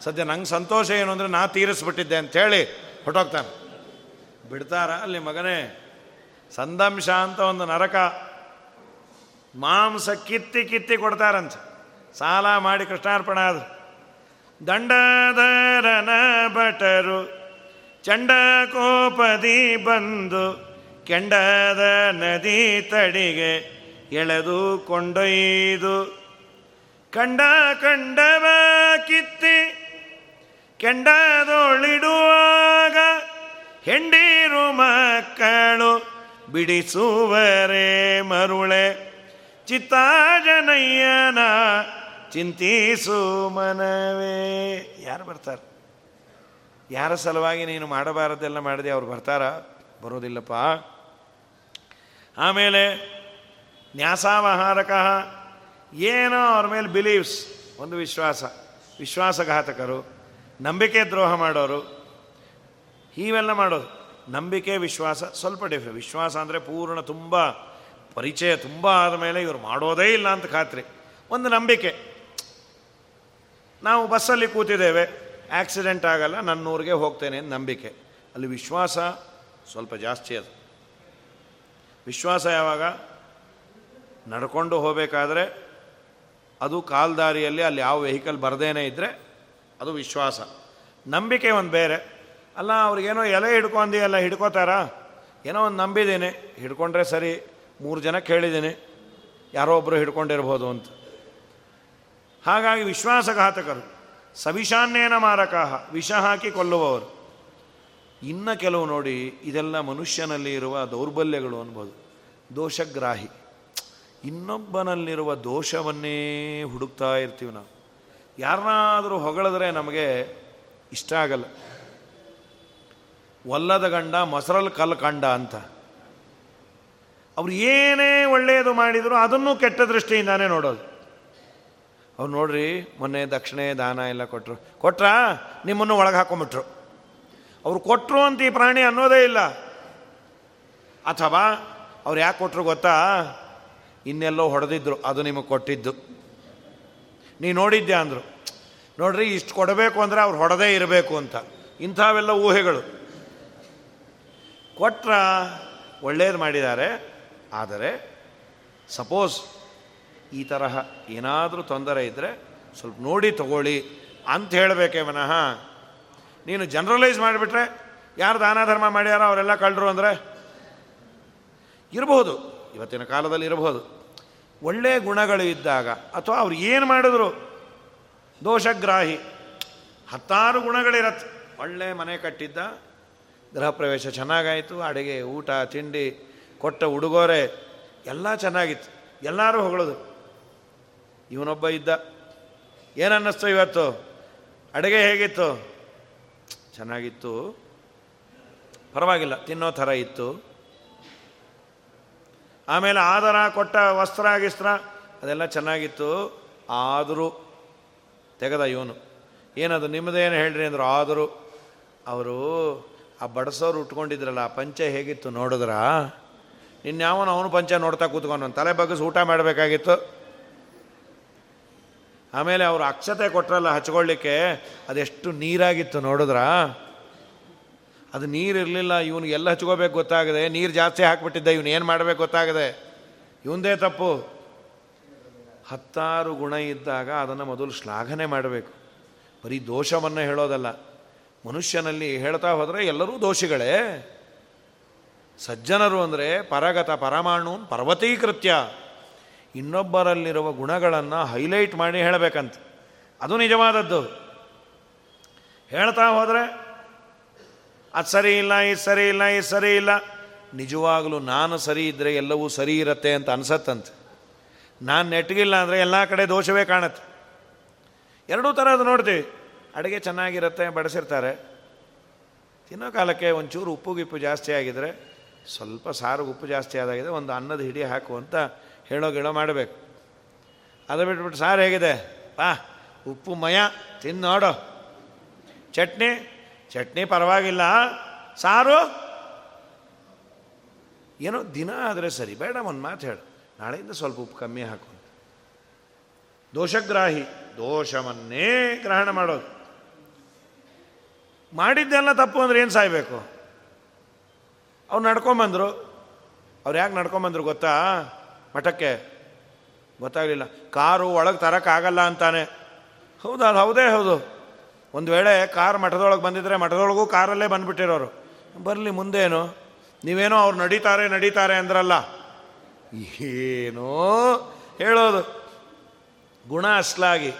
ಸದ್ಯ ನಂಗೆ ಸಂತೋಷ ಏನು ಅಂದರೆ ನಾ ತೀರಿಸ್ಬಿಟ್ಟಿದ್ದೆ ಅಂಥೇಳಿ ಹೊಟ್ಟೋಗ್ತಾನೆ ಬಿಡ್ತಾರ ಅಲ್ಲಿ ಮಗನೇ? ಸಂದಂಶ ಅಂತ ಒಂದು ನರಕ. ಮಾಂಸ ಕಿತ್ತಿ ಕಿತ್ತಿ ಕೊಡ್ತಾರಂತೆ. ಸಾಲ ಮಾಡಿ ಕೃಷ್ಣಾರ್ಪಣ ಆದರು. ದಂಡಧರನ ಭಟರು ಚಂಡ ಕೋಪದಿ ಬಂದು ಕೆಂಡದ ನದಿ ತಡಿಗೆ ಎಳೆದು ಕೊಂಡೊಯ್ದು ಕಂಡ ಕಂಡವ ಕಿತ್ತಿ ಕೆಂಡದೊಳಿಡುವಾಗ ಹೆಂಡೀರು ಮಕ್ಕಳು ಬಿಡಿಸುವರೆ ಮರುಳೆ. ಚಿತ್ತಾಜನಯ್ಯನ ಚಿಂತಿಸು ಮನವೇ. ಯಾರು ಬರ್ತಾರೆ? ಯಾರ ಸಲುವಾಗಿ ನೀನು ಮಾಡಬಾರದೆಲ್ಲ ಮಾಡಿದೆ, ಅವ್ರು ಬರ್ತಾರ? ಬರೋದಿಲ್ಲಪ್ಪ. ಆಮೇಲೆ, ನ್ಯಾಸಾವಹಾರಕ ಏನೋ ಅವ್ರ ಮೇಲೆ ಬಿಲೀವ್ಸ್ ಒಂದು ವಿಶ್ವಾಸ. ವಿಶ್ವಾಸಘಾತಕರು, ನಂಬಿಕೆ ದ್ರೋಹ ಮಾಡೋರು ಇವೆಲ್ಲ ಮಾಡೋದು. ನಂಬಿಕೆ, ವಿಶ್ವಾಸ, ಸ್ವಲ್ಪ ಡಿಫ್ರೆ ವಿಶ್ವಾಸ ಅಂದರೆ ಪೂರ್ಣ ತುಂಬ, ಪರಿಚಯ ತುಂಬ ಆದಮೇಲೆ ಇವರು ಮಾಡೋದೇ ಇಲ್ಲ ಅಂತ ಖಾತ್ರಿ. ಒಂದು ನಂಬಿಕೆ. ನಾವು ಬಸ್ಸಲ್ಲಿ ಕೂತಿದ್ದೇವೆ. ಆಕ್ಸಿಡೆಂಟ್ ಆಗಲ್ಲ ನನ್ನೂರಿಗೆ ಹೋಗ್ತೇನೆ ಅಂತ ನಂಬಿಕೆ. ಅಲ್ಲಿ ವಿಶ್ವಾಸ ಸ್ವಲ್ಪ ಜಾಸ್ತಿ ಅದು. ವಿಶ್ವಾಸ ಯಾವಾಗ? ನಡ್ಕೊಂಡು ಹೋಗಬೇಕಾದ್ರೆ ಅದು ಕಾಲ್ದಾರಿಯಲ್ಲಿ ಅಲ್ಲಿ ಯಾವ ವೆಹಿಕಲ್ ಬರದೇನೆ ಇದ್ದರೆ ಅದು ವಿಶ್ವಾಸ. ನಂಬಿಕೆ ಒಂದು ಬೇರೆ. ಅಲ್ಲ, ಅವ್ರಿಗೇನೋ ಎಲೆ ಹಿಡ್ಕೊಂಡಿ ಎಲ್ಲ ಹಿಡ್ಕೋತಾರ? ಏನೋ ಒಂದು ನಂಬಿದ್ದೀನಿ. ಹಿಡ್ಕೊಂಡ್ರೆ ಸರಿ, ಮೂರು ಜನ ಕೇಳಿದ್ದೀನಿ. ಯಾರೋ ಒಬ್ಬರು ಹಿಡ್ಕೊಂಡಿರ್ಬೋದು ಅಂತ. ಹಾಗಾಗಿ ವಿಶ್ವಾಸಘಾತಕರು. ಸವಿಷಾನ್ಯೇನ ಮಾರಕಾಹ, ವಿಷ ಹಾಕಿ ಕೊಲ್ಲುವವರು. ಇನ್ನು ಕೆಲವು ನೋಡಿ ಇದೆಲ್ಲ ಮನುಷ್ಯನಲ್ಲಿ ಇರುವ ದೌರ್ಬಲ್ಯಗಳು ಅನ್ಬೋದು. ದೋಷಗ್ರಾಹಿ. ಇನ್ನೊಬ್ಬನಲ್ಲಿರುವ ದೋಷವನ್ನೇ ಹುಡುಕ್ತಾ ಇರ್ತೀವಿ ನಾವು. ಯಾರನ್ನಾದರೂ ಹೊಗಳಿದ್ರೆ ನಮಗೆ ಇಷ್ಟ ಆಗಲ್ಲ. ಒಲ್ಲದ ಗಂಡ ಮೊಸರಲ್ಲಿ ಕಲ್ಲು ಕಂಡ ಅಂತ. ಅವ್ರು ಏನೇ ಒಳ್ಳೆಯದು ಮಾಡಿದರೂ ಅದನ್ನು ಕೆಟ್ಟ ದೃಷ್ಟಿಯಿಂದಾನೇ ನೋಡೋದು. ಅವ್ರು ನೋಡ್ರಿ, ಮೊನ್ನೆ ದಕ್ಷಿಣೆ ದಾನ ಎಲ್ಲ ಕೊಟ್ಟರು ಕೊಟ್ರ? ನಿಮ್ಮನ್ನು ಒಳಗೆ ಹಾಕೊಂಬಿಟ್ರು. ಅವ್ರು ಕೊಟ್ಟರು ಅಂತ ಈ ಪ್ರಾಣಿ ಅನ್ನೋದೇ ಇಲ್ಲ. ಅಥವಾ ಅವ್ರು ಯಾಕೆ ಕೊಟ್ಟರು ಗೊತ್ತಾ? ಇನ್ನೆಲ್ಲೋ ಹೊಡೆದಿದ್ರು, ಅದು ನಿಮಗೆ ಕೊಟ್ಟಿದ್ದು. ನೀ ನೋಡಿದ್ದೆ ಅಂದರು. ನೋಡ್ರಿ, ಇಷ್ಟು ಕೊಡಬೇಕು ಅಂದರೆ ಅವ್ರು ಹೊಡೆದೇ ಇರಬೇಕು ಅಂತ. ಇಂಥವೆಲ್ಲ ಊಹೆಗಳು. ಕೊಟ್ರ? ಒಳ್ಳೇದು ಮಾಡಿದ್ದಾರೆ. ಆದರೆ, ಸಪೋಸ್ ಈ ತರಹ ಏನಾದರೂ ತೊಂದರೆ ಇದ್ದರೆ ಸ್ವಲ್ಪ ನೋಡಿ ತಗೊಳ್ಳಿ ಅಂತ ಹೇಳಬೇಕೇ ವಿನಃ. ನೀನು ಜನರಲೈಸ್ ಮಾಡಿಬಿಟ್ರೆ ಯಾರು ದಾನ ಧರ್ಮ ಮಾಡ್ಯಾರ ಅವರೆಲ್ಲ ಕಳ್ಳರು ಅಂದರೆ? ಇರಬಹುದು. ಇವತ್ತಿನ ಕಾಲದಲ್ಲಿ ಇರಬಹುದು. ಒಳ್ಳೆಯ ಗುಣಗಳು ಇದ್ದಾಗ ಅಥವಾ ಅವ್ರು ಏನು ಮಾಡಿದ್ರು? ದೋಷಗ್ರಾಹಿ. ಹತ್ತಾರು ಗುಣಗಳಿರತ್ತೆ. ಒಳ್ಳೆ ಮನೆ ಕಟ್ಟಿದ್ದ, ಗೃಹ ಪ್ರವೇಶ ಚೆನ್ನಾಗಾಯಿತು, ಅಡುಗೆ, ಊಟ, ತಿಂಡಿ, ಕೊಟ್ಟ ಉಡುಗೊರೆ, ಎಲ್ಲ ಚೆನ್ನಾಗಿತ್ತು. ಎಲ್ಲರೂ ಹೊಗಳೋದು. ಇವನೊಬ್ಬ ಇದ್ದ. ಏನನ್ನಿಸ್ತು ಇವತ್ತು? ಅಡುಗೆ ಹೇಗಿತ್ತು? ಚೆನ್ನಾಗಿತ್ತು. ಪರವಾಗಿಲ್ಲ, ತಿನ್ನೋ ಥರ ಇತ್ತು. ಆಮೇಲೆ ಆದರ ಕೊಟ್ಟ ವಸ್ತ್ರ, ಗಿಸ್ತ್ರ, ಅದೆಲ್ಲ ಚೆನ್ನಾಗಿತ್ತು. ಆದರೂ ತೆಗೆದ ಇವನು. ಏನದು ನಿಮ್ಮದೇನು ಹೇಳ್ರಿ ಅಂದರು, ಆದರೂ. ಅವರು, ಆ ಬಡಸೋರು ಉಟ್ಕೊಂಡಿದ್ರಲ್ಲ, ಆ ಪಂಚೆ ಹೇಗಿತ್ತು ನೋಡಿದ್ರ? ಇನ್ಯಾವನು ಅವನು ಪಂಚೆ ನೋಡ್ತಾ ಕೂತ್ಕೊಂಡು ತಲೆ ಬಗ್ಗಿಸಿ ಊಟ ಮಾಡಬೇಕಾಗಿತ್ತು. ಆಮೇಲೆ ಅವರು ಅಕ್ಷತೆ ಕೊಟ್ರಲ್ಲ ಹಚ್ಕೊಳ್ಳಿಕ್ಕೆ, ಅದೆಷ್ಟು ನೀರಾಗಿತ್ತು ನೋಡಿದ್ರ? ಅದು ನೀರಿರಲಿಲ್ಲ ಇವನು ಎಲ್ಲ ಹಚ್ಕೋಬೇಕು ಗೊತ್ತಾಗದೆ. ನೀರು ಜಾಸ್ತಿ ಹಾಕ್ಬಿಟ್ಟಿದ್ದ, ಇವನು ಏನು ಮಾಡಬೇಕು ಗೊತ್ತಾಗದೆ. ಇವಂದೇ ತಪ್ಪು. ಹತ್ತಾರು ಗುಣ ಇದ್ದಾಗ ಅದನ್ನು ಮೊದಲು ಶ್ಲಾಘನೆ ಮಾಡಬೇಕು. ಬರೀ ದೋಷವನ್ನು ಹೇಳೋದಲ್ಲ. ಮನುಷ್ಯನಲ್ಲಿ ಹೇಳ್ತಾ ಹೋದರೆ ಎಲ್ಲರೂ ದೋಷಿಗಳೇ. ಸಜ್ಜನರು ಅಂದರೆ ಪರಗತ ಪರಮಾಣು ಪರ್ವತೀಕೃತ್ಯ. ಇನ್ನೊಬ್ಬರಲ್ಲಿರುವ ಗುಣಗಳನ್ನು ಹೈಲೈಟ್ ಮಾಡಿ ಹೇಳಬೇಕಂತ. ಅದು ನಿಜವಾದದ್ದು. ಹೇಳ್ತಾ ಹೋದರೆ, ಅದು ಸರಿ ಇಲ್ಲ, ಇದು ಸರಿ ಇಲ್ಲ, ಇದು ಸರಿ ಇಲ್ಲ. ನಿಜವಾಗಲೂ ನಾನು ಸರಿ ಇದ್ದರೆ ಎಲ್ಲವೂ ಸರಿ ಇರುತ್ತೆ ಅಂತ ಅನ್ಸತ್ತಂತೆ. ನಾನು ನೆಟ್ಗಿಲ್ಲ ಅಂದರೆ ಎಲ್ಲ ಕಡೆ ದೋಷವೇ ಕಾಣುತ್ತೆ. ಎರಡೂ ಥರದ್ದು ನೋಡ್ತೀವಿ. ಅಡುಗೆ ಚೆನ್ನಾಗಿರುತ್ತೆ, ಬಡಿಸಿರ್ತಾರೆ. ತಿನ್ನೋ ಕಾಲಕ್ಕೆ ಒಂಚೂರು ಉಪ್ಪು ಗಿಪ್ಪು ಜಾಸ್ತಿ ಆಗಿದರೆ ಸ್ವಲ್ಪ ಸಾರು ಉಪ್ಪು ಜಾಸ್ತಿ ಆದಾಗಿದೆ, ಒಂದು ಅನ್ನದ ಹಿಡಿ ಹಾಕುವಂಥ ಹೇಳೋ ಗಿಡೋ ಮಾಡಬೇಕು. ಅದು ಬಿಟ್ಬಿಟ್ಟು ಸಾರು ಹೇಗಿದೆ? ಬಾ, ಉಪ್ಪು ಮಯ ತಿನ್ನು ನೋಡು. ಚಟ್ನಿ? ಚಟ್ನಿ ಪರವಾಗಿಲ್ಲ. ಸಾರು? ಏನೋ ದಿನ ಆದರೆ ಸರಿ, ಬೇಡ ಒಂದು ಮಾತು ಹೇಳು. ನಾಳೆಯಿಂದ ಸ್ವಲ್ಪ ಉಪ್ಪು ಕಮ್ಮಿ ಹಾಕು. ದೋಷಗ್ರಾಹಿ, ದೋಷವನ್ನೇ ಗ್ರಹಣ ಮಾಡೋದು. ಮಾಡಿದ್ದೆಲ್ಲ ತಪ್ಪು ಅಂದ್ರೆ ಏನು ಸಾಯ್ಬೇಕು? ಅವ್ರು ನಡ್ಕೊಂಬಂದರು. ಅವ್ರು ಯಾಕೆ ನಡ್ಕೊಂಬಂದ್ರು ಗೊತ್ತಾ? ಮಠಕ್ಕೆ. ಗೊತ್ತಾಗಲಿಲ್ಲ. ಕಾರು ಒಳಗೆ ತರೋಕ್ಕಾಗಲ್ಲ ಅಂತಾನೆ. ಹೌದು, ಅದು ಹೌದೇ ಹೌದು. ಒಂದು ವೇಳೆ ಕಾರ್ ಮಠದೊಳಗೆ ಬಂದಿದ್ದರೆ ಮಠದೊಳಗೂ ಕಾರಲ್ಲೇ ಬಂದುಬಿಟ್ಟಿರೋರು. ಬರಲಿ, ಮುಂದೇನು? ನೀವೇನೋ ಅವ್ರು ನಡೀತಾರೆ ನಡೀತಾರೆ ಅಂದ್ರಲ್ಲ. ಏನೋ ಹೇಳೋದು. ಗುಣ ಅಸ್ಲಾಗಿ.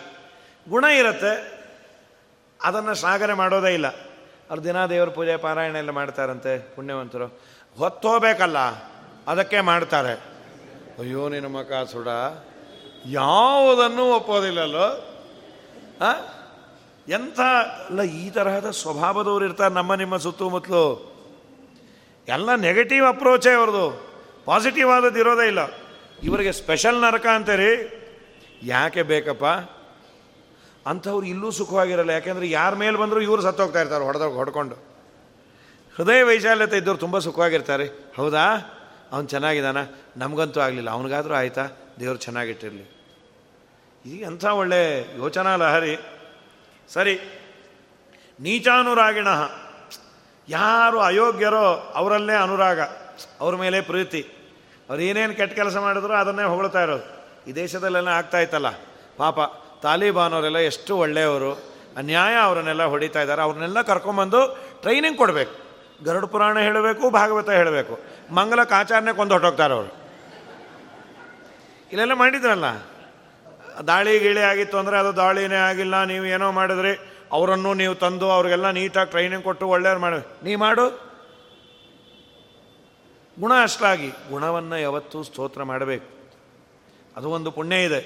ಗುಣ ಇರುತ್ತೆ. ಅದನ್ನು ಸಾಗರೆ ಮಾಡೋದೇ ಇಲ್ಲ. ಅವ್ರು ದಿನ ದೇವರ ಪೂಜೆ, ಪಾರಾಯಣ ಎಲ್ಲ ಮಾಡ್ತಾರಂತೆ ಪುಣ್ಯವಂತರು. ಹೊತ್ತೋಬೇಕಲ್ಲ ಅದಕ್ಕೆ ಮಾಡ್ತಾರೆ. ಅಯ್ಯೋ ನಿನ್ನ ಮಕ ಸುಡ. ಯಾವುದನ್ನು ಒಪ್ಪೋದಿಲ್ಲಲ್ಲೋ? ಎಂಥ ಅಲ್ಲ, ಈ ತರಹದ ಸ್ವಭಾವದವ್ರು ಇರ್ತಾರೆ ನಮ್ಮ ನಿಮ್ಮ ಸುತ್ತಮುತ್ತಲು ಎಲ್ಲ ನೆಗೆಟಿವ್ ಅಪ್ರೋಚೇ ಅವ್ರದ್ದು. ಪಾಸಿಟಿವ್ ಆದದ್ದು ಇರೋದೇ ಇಲ್ಲ. ಇವರಿಗೆ ಸ್ಪೆಷಲ್ ನರಕ ಅಂತೀರಿ. ಯಾಕೆ ಬೇಕಪ್ಪ? ಅಂಥವ್ರು ಇಲ್ಲೂ ಸುಖವಾಗಿರಲ್ಲ. ಯಾಕೆಂದರೆ ಯಾರ ಮೇಲೆ ಬಂದರೂ ಇವರು ಸತ್ತೋಗ್ತಾ ಇರ್ತಾರೆ ಹೊಡೆದಾಗ ಹೊಡ್ಕೊಂಡು. ಹೃದಯ ವೈಶಾಲ್ಯತೆ ಇದ್ದವ್ರು ತುಂಬ ಸುಖವಾಗಿರ್ತಾರೆ. ಹೌದಾ? ಅವನು ಚೆನ್ನಾಗಿದ್ದಾನ ನಮಗಂತೂ ಆಗಲಿಲ್ಲ. ಅವನಿಗಾದರೂ ಆಯಿತಾ? ದೇವರು ಚೆನ್ನಾಗಿಟ್ಟಿರಲಿ. ಈಗ ಎಂಥ ಒಳ್ಳೆ ಯೋಚನಾ ಲಹರಿ ಸರಿ, ನೀಚಾನುರಾಗಿಣ. ಯಾರು ಅಯೋಗ್ಯರೋ ಅವರಲ್ಲೇ ಅನುರಾಗ. ಅವ್ರ ಮೇಲೆ ಪ್ರೀತಿ. ಅವ್ರು ಏನೇನು ಕೆಟ್ಟ ಕೆಲಸ ಮಾಡಿದ್ರು ಅದನ್ನೇ ಹೊಗಳ್ತಾ ಇರೋದು. ಈ ದೇಶದಲ್ಲೆಲ್ಲ ಆಗ್ತಾ ಇತ್ತಲ್ಲ. ಪಾಪ ತಾಲಿಬಾನ್ ಅವರೆಲ್ಲ ಎಷ್ಟು ಒಳ್ಳೆಯವರು. ಅನ್ಯಾಯ ಅವರನ್ನೆಲ್ಲ ಹೊಡಿತಾ ಇದ್ದಾರೆ. ಅವ್ರನ್ನೆಲ್ಲ ಕರ್ಕೊಂಬಂದು ಟ್ರೈನಿಂಗ್ ಕೊಡಬೇಕು. ಗರುಡ ಪುರಾಣ ಹೇಳಬೇಕು, ಭಾಗವತ ಹೇಳಬೇಕು. ಮಂಗಲಕ್ಕೆ ಆಚಾರನೆ ಕೊಂದು ಹೊಟ್ಟೋಗ್ತಾರೆ ಅವರು. ಇಲ್ಲೆಲ್ಲ ಮಾಡಿದ್ರಲ್ಲ? ದಾಳಿ ಗಿಳಿ ಆಗಿತ್ತು ಅಂದರೆ ಅದು ದಾಳಿನೇ ಆಗಿಲ್ಲ, ನೀವು ಏನೋ ಮಾಡಿದ್ರಿ, ಅವರನ್ನು ನೀವು ತಂದು ಅವ್ರಿಗೆಲ್ಲ ನೀಟಾಗಿ ಟ್ರೈನಿಂಗ್ ಕೊಟ್ಟು ಒಳ್ಳೆಯವ್ರು ಮಾಡಿ. ನೀ ಮಾಡು. ಗುಣ ಅಷ್ಟಾಗಿ, ಗುಣವನ್ನು ಯಾವತ್ತೂ ಸ್ತೋತ್ರ ಮಾಡಬೇಕು. ಅದು ಒಂದು ಪುಣ್ಯ ಇದೆ.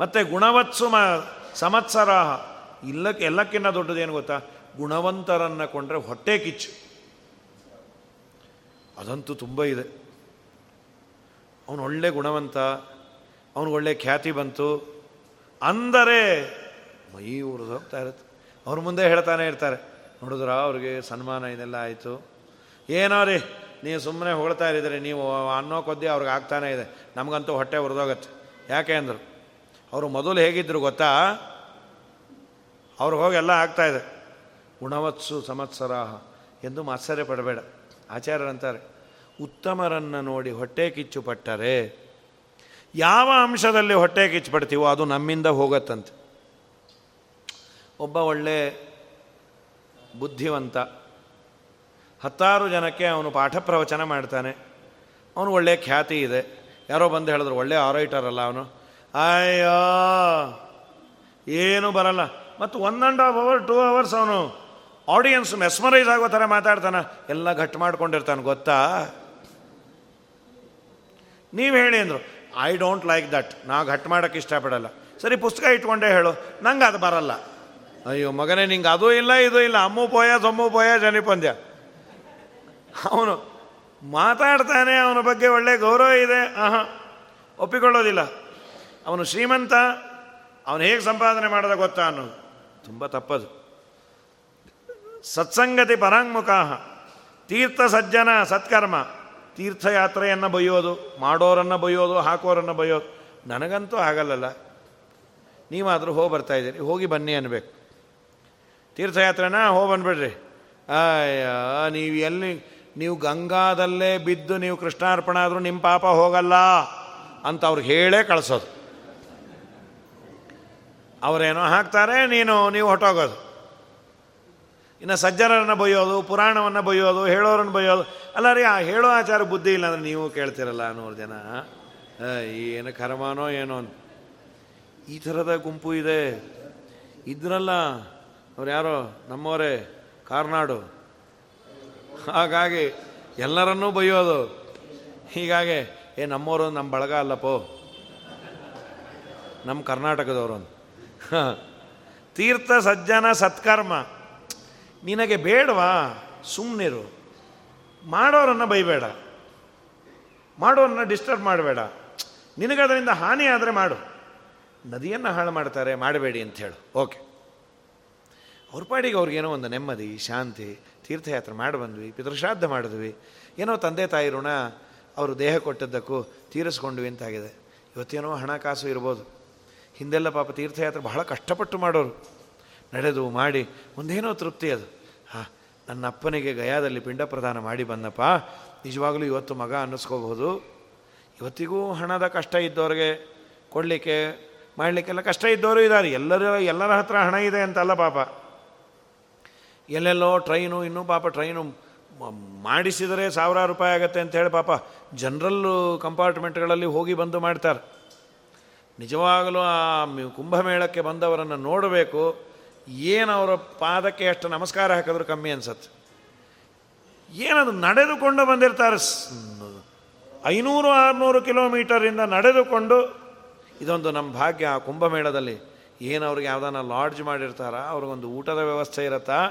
ಮತ್ತೆ ಗುಣವತ್ಸು ಮ ಸಮತ್ಸರ ಇಲ್ಲಕ್ಕೆ ಎಲ್ಲಕ್ಕಿಂತ ದೊಡ್ಡದೇನು ಗೊತ್ತಾ? ಗುಣವಂತರನ್ನು ಕೊಂಡ್ರೆ ಹೊಟ್ಟೆ ಕಿಚ್ಚು. ಅದಂತೂ ತುಂಬ ಇದೆ. ಅವನು ಒಳ್ಳೆ ಗುಣವಂತ ಅವನಿಗೆ ಖ್ಯಾತಿ ಬಂತು. ಅಂದರೆ, ಮೈ ಉರಿದು ಹೋಗ್ತಾ ಇರುತ್ತೆ. ಅವ್ರ ಮುಂದೆ ಹೇಳ್ತಾನೆ ಇರ್ತಾರೆ, ನೋಡಿದ್ರ ಅವ್ರಿಗೆ ಸನ್ಮಾನ ಇದೆಲ್ಲ ಆಯಿತು? ಏನೋ ರೀ, ನೀವು ಸುಮ್ಮನೆ ಹೊಳ್ತಾ ಇರಿದ್ರಿ ನೀವು ಅನ್ನೋ ಕೊದ್ದಿ ಅವ್ರಿಗೆ ಆಗ್ತಾನೆ ಇದೆ. ನಮಗಂತೂ ಹೊಟ್ಟೆ ಉರಿದೋಗತ್ತೆ ಯಾಕೆ ಅಂದರು, ಅವರು ಮೊದಲು ಹೇಗಿದ್ದರು ಗೊತ್ತಾ? ಅವ್ರಿಗೆ ಹೋಗಿ ಎಲ್ಲ ಆಗ್ತಾಯಿದೆ ಗುಣವತ್ಸು ಸಮತ್ಸರಾಹ, ಎಂದು ಆಶ್ಚರ್ಯ ಪಡಬೇಡ. ಆಚಾರ್ಯರಂತಾರೆ, ಉತ್ತಮರನ್ನು ನೋಡಿ ಹೊಟ್ಟೆ ಕಿಚ್ಚು ಪಟ್ಟರೆ ಯಾವ ಅಂಶದಲ್ಲಿ ಹೊಟ್ಟೆ ಕಿಚ್ಚು ಪಡ್ತೀವೋ ಅದು ನಮ್ಮಿಂದ ಹೋಗತ್ತಂತೆ. ಒಬ್ಬ ಒಳ್ಳೆ ಬುದ್ಧಿವಂತ, ಹತ್ತಾರು ಜನಕ್ಕೆ ಅವನು ಪಾಠ ಪ್ರವಚನ ಮಾಡ್ತಾನೆ. ಅವನು ಒಳ್ಳೆ ಖ್ಯಾತಿ ಇದೆ. ಯಾರೋ ಬಂದು ಹೇಳಿದ್ರು, ಒಳ್ಳೆ ಆರೈಟರ್ ಅಲ್ಲ ಅವನು. ಅಯ್ಯೋ, ಏನು ಬರಲ್ಲ. ಮತ್ತು one and half hour two hours ಅವನು ಆಡಿಯನ್ಸ್ ಮೆಸ್ಮರೈಸ್ ಆಗೋ ಥರ ಮಾತಾಡ್ತಾನೆ. ಎಲ್ಲ ಘಟ್ ಮಾಡ್ಕೊಂಡಿರ್ತಾನೆ, ಗೊತ್ತಾ? ನೀವು ಹೇಳಿ ಅಂದರು ಐ ಡೋಂಟ್ ಲೈಕ್ ದಟ್ ನಾ ಘಟ್ ಮಾಡೋಕ್ಕೆ ಇಷ್ಟಪಡಲ್ಲ. ಸರಿ, ಪುಸ್ತಕ ಇಟ್ಕೊಂಡೇ ಹೇಳು. ನಂಗೆ ಅದು ಬರಲ್ಲ. ಅಯ್ಯೋ, ಮಗನೇ, ನಿಂಗೆ ಅದು ಇಲ್ಲ, ಇದು ಇಲ್ಲ. ಅಮ್ಮು ಪೋಯ ಸೊಮ್ಮು ಪೋಯ, ಜನಿಪಂದ್ಯ. ಅವನು ಮಾತಾಡ್ತಾನೆ, ಅವನ ಬಗ್ಗೆ ಒಳ್ಳೆ ಗೌರವ ಇದೆ. ಆಹಾ, ಒಪ್ಪಿಕೊಳ್ಳೋದಿಲ್ಲ. ಅವನು ಶ್ರೀಮಂತ, ಅವನು ಹೇಗೆ ಸಂಪಾದನೆ ಮಾಡೋದ ಗೊತ್ತಾ ಅನ್ನೋದು. ತುಂಬ ತಪ್ಪದು. ಸತ್ಸಂಗತಿ ತೀರ್ಥ ಸಜ್ಜನ ಸತ್ಕರ್ಮ. ತೀರ್ಥಯಾತ್ರೆಯನ್ನು ಬೈಯೋದು ಮಾಡೋರನ್ನು ಬೈಯೋದು ಹಾಕೋರನ್ನು ಬೈಯೋದು ನನಗಂತೂ ಆಗಲ್ಲಲ್ಲ. ನೀವಾದರೂ ಹೋಗಿ ಬರ್ತಾಯಿದ್ದೀರಿ ಹೋಗಿ ಬನ್ನಿ ಅನ್ಬೇಕು. ತೀರ್ಥಯಾತ್ರೆನ ಹೋಗಿ ಬಂದ್ಬಿಡ್ರಿ. ಅಯ್ಯ, ನೀವು ಎಲ್ಲಿ, ನೀವು ಗಂಗಾದಲ್ಲೇ ಬಿದ್ದು ನೀವು ಕೃಷ್ಣಾರ್ಪಣ ಆದರೂ ನಿಮ್ಮ ಪಾಪ ಹೋಗಲ್ಲ ಅಂತ ಅವ್ರಿಗೆ ಹೇಳೇ ಕಳಿಸೋದು. ಅವರೇನೋ ಹಾಕ್ತಾರೆ, ನೀನು, ನೀವು ಹೊಟ್ಟೋಗೋದು ಇನ್ನು ಸಜ್ಜನರನ್ನು ಬೈಯೋದು ಪುರಾಣವನ್ನು ಬೈಯೋದು ಹೇಳೋರನ್ನು ಬೈಯೋದು ಅಲ್ಲ ರೀ ಆ ಹೇಳೋ ಆಚಾರ ಬುದ್ಧಿ ಇಲ್ಲ ಅಂದರೆ ನೀವು ಕೇಳ್ತಿರಲ್ಲ ನೂರು ಜನ. ಏನು ಕರ್ಮಾನೋ ಏನೋ ಈ ಥರದ ಗುಂಪು ಇದೆ. ಇದ್ರಲ್ಲ ಅವ್ರು ಯಾರೋ ನಮ್ಮವರೇ, ಕಾರ್ನಾಡು. ಹಾಗಾಗಿ ಎಲ್ಲರನ್ನೂ ಬೈಯೋದು ಹೀಗಾಗಿ, ಏ ನಮ್ಮವರು ನಮ್ಮ ಬಳಗ ಅಲ್ಲಪ್ಪೋ. ನಮ್ಮ ಕರ್ನಾಟಕದವರು ತೀರ್ಥ ಸಜ್ಜನ ಸತ್ಕರ್ಮ. ನಿನಗೆ ಬೇಡವಾ? ಸುಮ್ಮನಿರು ಮಾಡೋರನ್ನು ಬೈಬೇಡ. ಮಾಡೋರನ್ನ ಡಿಸ್ಟರ್ಬ್ ಮಾಡಬೇಡ. ನಿನಗದರಿಂದ ಹಾನಿ ಆದರೆ ಮಾಡು. ನದಿಯನ್ನು ಹಾಳು ಮಾಡ್ತಾರೆ, ಮಾಡಬೇಡಿ ಅಂತ ಹೇಳು. ಓಕೆ ಅವ್ರ ಪಾಡಿಗೆ ಅವ್ರಿಗೇನೋ ಒಂದು ನೆಮ್ಮದಿ, ಶಾಂತಿ, ತೀರ್ಥಯಾತ್ರೆ ಮಾಡಿ ಬಂದ್ವಿ, ಪಿತೃಶ್ರಾದ್ದ ಮಾಡಿದ್ವಿ. ಏನೋ ತಂದೆ ತಾಯಿ ಋಣ, ಅವರು ದೇಹ ಕೊಟ್ಟದ್ದಕ್ಕೂ ತೀರಿಸ್ಕೊಂಡ್ವಿ ಅಂತಾಗಿದೆ. ಇವತ್ತೇನೋ ಹಣಕಾಸು ಇರ್ಬೋದು. ಹಿಂದೆಲ್ಲ ಪಾಪ ತೀರ್ಥಯಾತ್ರೆ ಬಹಳ ಕಷ್ಟಪಟ್ಟು ಮಾಡೋರು. ನಡೆದು ಮಾಡಿ ಒಂದೇನೋ ತೃಪ್ತಿ ಅದು. ಹಾಂ, ನನ್ನ ಅಪ್ಪನಿಗೆ ಗಯಾದಲ್ಲಿ ಪಿಂಡ ಪ್ರದಾನ ಮಾಡಿ ಬಂದಪ್ಪ. ನಿಜವಾಗಲೂ ಇವತ್ತು ಮಗ ಅನ್ನಿಸ್ಕೋಬಹುದು. ಇವತ್ತಿಗೂ ಹಣದ ಕಷ್ಟ ಇದ್ದವ್ರಿಗೆ ಕೊಡಲಿಕ್ಕೆ, ಮಾಡಲಿಕ್ಕೆಲ್ಲ ಕಷ್ಟ ಇದ್ದವರು ಇದ್ದಾರೆ ಎಲ್ಲರ ಎಲ್ಲರ ಹತ್ರ ಹಣ ಇದೆ ಅಂತಲ್ಲ ಪಾಪ. ಎಲ್ಲೆಲ್ಲೋ ಟ್ರೈನು, ಇನ್ನೂ ಪಾಪ ಟ್ರೈನು ಮಾಡಿಸಿದರೆ ಸಾವಿರಾರು ರೂಪಾಯಿ ಆಗುತ್ತೆ ಅಂತ ಹೇಳಿ ಪಾಪ ಜನರಲ್ ಕಂಪಾರ್ಟ್ಮೆಂಟ್ಗಳಲ್ಲಿ ಹೋಗಿ ಬಂದು ಮಾಡ್ತಾರೆ. ನಿಜವಾಗಲೂ ಆ ಕುಂಭಮೇಳಕ್ಕೆ ಬಂದವರನ್ನು ನೋಡಬೇಕು. ಏನು ಅವರ ಪಾದಕ್ಕೆ ಅಷ್ಟು ನಮಸ್ಕಾರ ಹಾಕಿದ್ರು ಕಮ್ಮಿ ಅನ್ಸತ್ತೆ ಏನದು ನಡೆದುಕೊಂಡು ಬಂದಿರ್ತಾರೆ? ಐನೂರು ಆರುನೂರು ಕಿಲೋಮೀಟರಿಂದ ನಡೆದುಕೊಂಡು ಇದೊಂದು ನಮ್ಮ ಭಾಗ್ಯ ಆ ಕುಂಭಮೇಳದಲ್ಲಿ. ಏನು ಅವ್ರಿಗೆ ಯಾವ್ದಾನ ಲಾಡ್ಜ್ ಮಾಡಿರ್ತಾರ? ಅವ್ರಿಗೊಂದು ಊಟದ ವ್ಯವಸ್ಥೆ ಇರತ್ತಾ?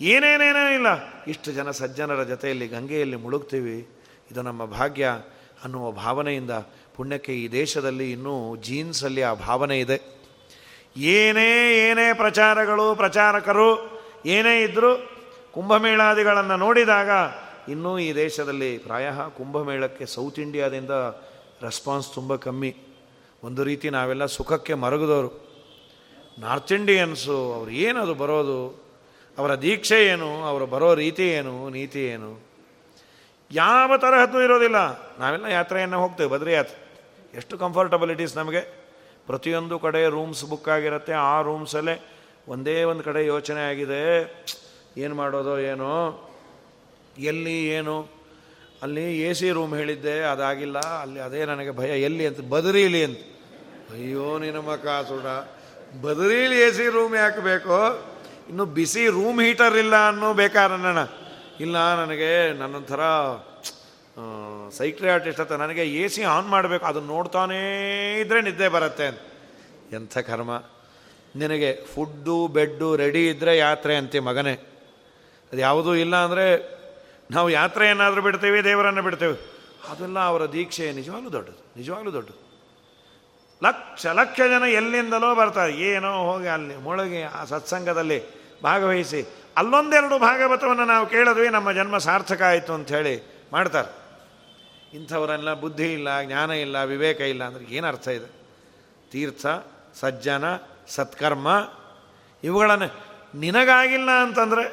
ಏನೇನೇನೇ ಇಲ್ಲ? ಇಷ್ಟು ಜನ ಸಜ್ಜನರ ಜೊತೆಯಲ್ಲಿ ಗಂಗೆಯಲ್ಲಿ ಮುಳುಗ್ತೀವಿ. ಇದು ನಮ್ಮ ಭಾಗ್ಯ ಅನ್ನುವ ಭಾವನೆಯಿಂದ ಪುಣ್ಯಕ್ಕೆ ಈ ದೇಶದಲ್ಲಿ ಇನ್ನೂ ಜೀನ್ಸಲ್ಲಿ ಆ ಭಾವನೆ ಇದೆ. ಏನೇ ಏನೇ ಪ್ರಚಾರಗಳು ಪ್ರಚಾರಕರು ಏನೇ ಇದ್ದರೂ ಕುಂಭಮೇಳಾದಿಗಳನ್ನು ನೋಡಿದಾಗ ಇನ್ನೂ ಈ ದೇಶದಲ್ಲಿ ಪ್ರಾಯ ಕುಂಭಮೇಳಕ್ಕೆ ಸೌತ್ ಇಂಡಿಯಾದಿಂದ ರೆಸ್ಪಾನ್ಸ್ ತುಂಬ ಕಮ್ಮಿ. ಒಂದು ರೀತಿ ನಾವೆಲ್ಲ ಸುಖಕ್ಕೆ ಮರಗಿದವರು. ನಾರ್ತ್ ಇಂಡಿಯನ್ಸು ಅವ್ರು ಏನದು ಬರೋದು? ಅವರ ದೀಕ್ಷೆ ಏನು? ಅವರು ಬರೋ ರೀತಿ ಏನು? ನೀತಿ ಏನು? ಯಾವ ತರಹದ್ದು ಇರೋದಿಲ್ಲ. ನಾವೆಲ್ಲ ಯಾತ್ರೆಯನ್ನು ಹೋಗ್ತೇವೆ ಬದ್ರಿ ಯಾತ್ರೆ ಎಷ್ಟು ಕಂಫರ್ಟಬಿಲಿಟೀಸ್ ನಮಗೆ? ಪ್ರತಿಯೊಂದು ಕಡೆ ರೂಮ್ಸ್ ಬುಕ್ ಆಗಿರುತ್ತೆ. ಆ ರೂಮ್ಸಲ್ಲೇ ಒಂದೇ ಒಂದು ಕಡೆ ಯೋಚನೆ ಆಗಿದೆ. ಏನು ಮಾಡೋದು ಏನೋ, ಎಲ್ಲಿ ಏನು, ಅಲ್ಲಿ ಎ ಸಿ ರೂಮ್ ಹೇಳಿದ್ದೆ, ಅದಾಗಿಲ್ಲ, ಅಲ್ಲಿ ಅದೇ ನನಗೆ ಭಯ, ಎಲ್ಲಿ ಅಂತ, ಬದರೀಲಿ ಅಂತ. ಅಯ್ಯೋ, ನಿನ್ನ ಕಾಸುಡ ಬದರೀಲಿ ಎ ಸಿ ರೂಮ್ ಯಾಕೆ ಬೇಕು? ಇನ್ನು ಬಿಸಿ ರೂಮ್ ಹೀಟರ್ ಇಲ್ಲ ಅನ್ನೋ ಬೇಕಾರಣ್ಣ ಇಲ್ಲ, ನನಗೆ ನನ್ನೊಂಥರ ಸೈಕ್ರಿಯಾಟಿಸ್ಟ್ ಹತ್ರ ನನಗೆ ಎ ಸಿ ಆನ್ ಮಾಡಬೇಕು, ಅದನ್ನು ನೋಡ್ತಾನೇ ಇದ್ದರೆ ನಿದ್ದೆ ಬರುತ್ತೆ ಅಂತ. ಎಂಥ ಕರ್ಮ. ನಿನಗೆ ಫುಡ್ಡು, ಬೆಡ್ಡು ರೆಡಿ ಇದ್ದರೆ ಯಾತ್ರೆ ಅಂತೆ ಮಗನೇ. ಅದು ಯಾವುದೂ ಇಲ್ಲ ಅಂದರೆ ನಾವು ಯಾತ್ರೆ ಏನಾದರೂ ಬಿಡ್ತೇವೆ, ದೇವರನ್ನು ಬಿಡ್ತೇವೆ. ಅದೆಲ್ಲ ಅವರ ದೀಕ್ಷೆ ನಿಜವಾಗ್ಲೂ ದೊಡ್ಡದು ನಿಜವಾಗ್ಲೂ ದೊಡ್ಡದು. ಲಕ್ಷ ಲಕ್ಷ ಜನ ಎಲ್ಲಿಂದಲೋ ಬರ್ತಾರೆ. ಏನೋ ಹೋಗಿ ಅಲ್ಲಿ ಮುಳುಗಿ ಆ ಸತ್ಸಂಗದಲ್ಲಿ ಭಾಗವಹಿಸಿ, ಅಲ್ಲೊಂದೆರಡು ಭಾಗವತವನ್ನು ನಾವು ಕೇಳಿದ್ವಿ, ನಮ್ಮ ಜನ್ಮ ಸಾರ್ಥಕ ಆಯಿತು ಅಂಥೇಳಿ ಮಾಡ್ತಾರೆ. ಇಂಥವರೆಲ್ಲ ಬುದ್ಧಿ ಇಲ್ಲ, ಜ್ಞಾನ ಇಲ್ಲ, ವಿವೇಕ ಇಲ್ಲ ಅಂದರೆ ಏನು ಅರ್ಥ ಇದೆ? ತೀರ್ಥ, ಸಜ್ಜನ, ಸತ್ಕರ್ಮ, ಇವುಗಳನ್ನು ನಿನಗಾಗಿಲ್ಲ ಅಂತಂದರೆ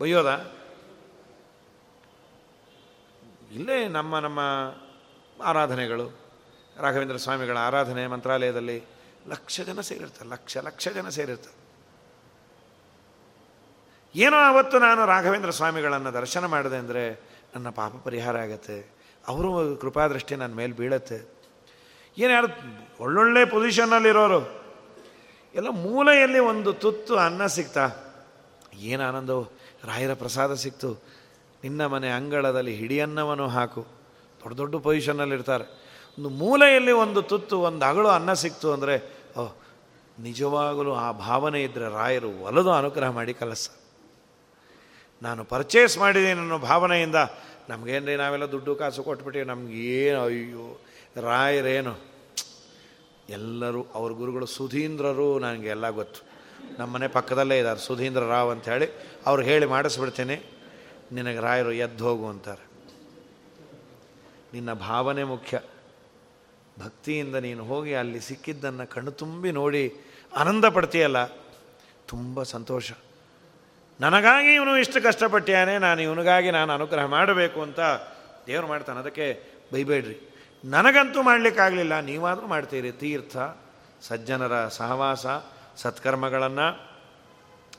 ಒಯ್ಯೋದ? ಇಲ್ಲೇ ನಮ್ಮ ನಮ್ಮ ಆರಾಧನೆಗಳು, ರಾಘವೇಂದ್ರ ಸ್ವಾಮಿಗಳ ಆರಾಧನೆ ಮಂತ್ರಾಲಯದಲ್ಲಿ ಲಕ್ಷ ಜನ ಸೇರಿರ್ತಾರೆ, ಲಕ್ಷ ಲಕ್ಷ ಜನ ಸೇರಿರ್ತಾರೆ. ಏನೋ ಆವತ್ತು ನಾನು ರಾಘವೇಂದ್ರ ಸ್ವಾಮಿಗಳನ್ನು ದರ್ಶನ ಮಾಡಿದೆ ಅಂದರೆ ನನ್ನ ಪಾಪ ಪರಿಹಾರ ಆಗತ್ತೆ. ಅವರು ಕೃಪಾದೃಷ್ಟಿ ನನ್ನ ಮೇಲೆ ಬೀಳತ್ತೆ. ಏನು ಯಾರು ಒಳ್ಳೊಳ್ಳೆ ಪೊಸಿಷನ್ನಲ್ಲಿರೋರು ಎಲ್ಲ ಮೂಲೆಯಲ್ಲಿ ಒಂದು ತುತ್ತು ಅನ್ನ ಸಿಗ್ತಾ. ಏನು ಆನಂದವು ರಾಯರ ಪ್ರಸಾದ ಸಿಕ್ತು. ನಿನ್ನ ಮನೆ ಅಂಗಳದಲ್ಲಿ ಹಿಡಿಯನ್ನವನ್ನು ಹಾಕು. ದೊಡ್ಡ ದೊಡ್ಡ ಪೊಸಿಷನ್ನಲ್ಲಿರ್ತಾರೆ ಒಂದು ಮೂಲೆಯಲ್ಲಿ ಒಂದು ತುತ್ತು, ಒಂದು ಅಗಳು ಅನ್ನ ಸಿಕ್ತು ಅಂದರೆ, ಓಹ್, ನಿಜವಾಗಲೂ ಆ ಭಾವನೆ ಇದ್ದರೆ ರಾಯರು ಒಲದು ಅನುಗ್ರಹ ಮಾಡಿ ಕಲಸ ನಾನು ಪರ್ಚೇಸ್ ಮಾಡಿದ್ದೀನಿ ಅನ್ನೋ ಭಾವನೆಯಿಂದ ನಮಗೇನ್ರಿ ನಾವೆಲ್ಲ ದುಡ್ಡು ಕಾಸು ಕೊಟ್ಬಿಟ್ಟು ನಮ್ಗೆ ಏನು ಅಯ್ಯೋ, ರಾಯರೇನು? ಎಲ್ಲರೂ, ಅವ್ರ ಗುರುಗಳು ಸುಧೀಂದ್ರರು ನನಗೆ ಎಲ್ಲ ಗೊತ್ತು. ನಮ್ಮ ಮನೆ ಪಕ್ಕದಲ್ಲೇ ಇದ್ದಾರೆ ಸುಧೀಂದ್ರ ರಾವ್ ಅಂತ ಹೇಳಿ ಅವ್ರು ಹೇಳಿ ಮಾಡಿಸ್ಬಿಡ್ತೀನಿ. ನಿನಗೆ ರಾಯರು ಎದ್ದು ಹೋಗು ಅಂತಾರೆ. ನಿನ್ನ ಭಾವನೆ ಮುಖ್ಯ. ಭಕ್ತಿಯಿಂದ ನೀನು ಹೋಗಿ ಅಲ್ಲಿ ಸಿಕ್ಕಿದ್ದನ್ನು ಕಣ್ಣು ತುಂಬಿ ನೋಡಿ ಆನಂದ ಪಡ್ತೀಯಲ್ಲ ತುಂಬ ಸಂತೋಷ. ನನಗಾಗಿ ಇವನು ಇಷ್ಟು ಕಷ್ಟಪಟ್ಟಿಯಾನೆ ನಾನು ಇವನಿಗಾಗಿ ನಾನು ಅನುಗ್ರಹ ಮಾಡಬೇಕು ಅಂತ ದೇವರು ಮಾಡ್ತಾನೆ. ಅದಕ್ಕೆ ಬೈಬೇಡ್ರಿ. ನನಗಂತೂ ಮಾಡಲಿಕ್ಕಾಗಲಿಲ್ಲ. ನೀವಾದರೂ ಮಾಡ್ತೀರಿ. ತೀರ್ಥ, ಸಜ್ಜನರ ಸಹವಾಸ, ಸತ್ಕರ್ಮಗಳನ್ನು.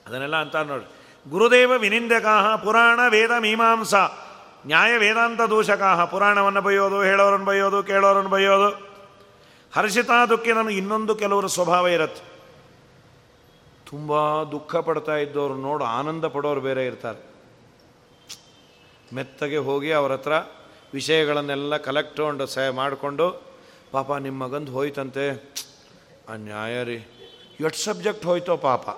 ಅದನ್ನೆಲ್ಲ ಅಂತ ನೋಡ್ರಿ. ಗುರುದೇವ ವಿನಿಂದಕಾಹ ಪುರಾಣ ವೇದ ಮೀಮಾಂಸ. ನ್ಯಾಯ ವೇದಾಂತ ದೂಷಕಾಹ. ಪುರಾಣವನ್ನು ಬೈಯೋದು ಹೇಳೋರನ್ನು ಬೈಯೋದು ಕೇಳೋರನ್ನು ಬೈಯೋದು ಹರ್ಷಿತಾ ದುಃಖಿನ ಇನ್ನೊಂದು ಕೆಲವರು ಸ್ವಭಾವ ಇರುತ್ತೆ. ತುಂಬ ದುಃಖ ಪಡ್ತಾ ಇದ್ದವ್ರು ನೋಡು ಆನಂದ ಪಡೋರು ಬೇರೆ ಇರ್ತಾರೆ. ಮೆತ್ತಗೆ ಹೋಗಿ ಅವ್ರ ಹತ್ರ ವಿಷಯಗಳನ್ನೆಲ್ಲ ಕಲೆಕ್ಟ್ ಕೊಂಡು ಸ ಮಾಡಿಕೊಂಡು, ಪಾಪ ನಿಮ್ಮ ಮಗಂದು ಹೋಯ್ತಂತೆ. ಅನ್ಯಾಯ ರೀ. ಎಷ್ಟು ಸಬ್ಜೆಕ್ಟ್ ಹೋಯ್ತೋ ಪಾಪ.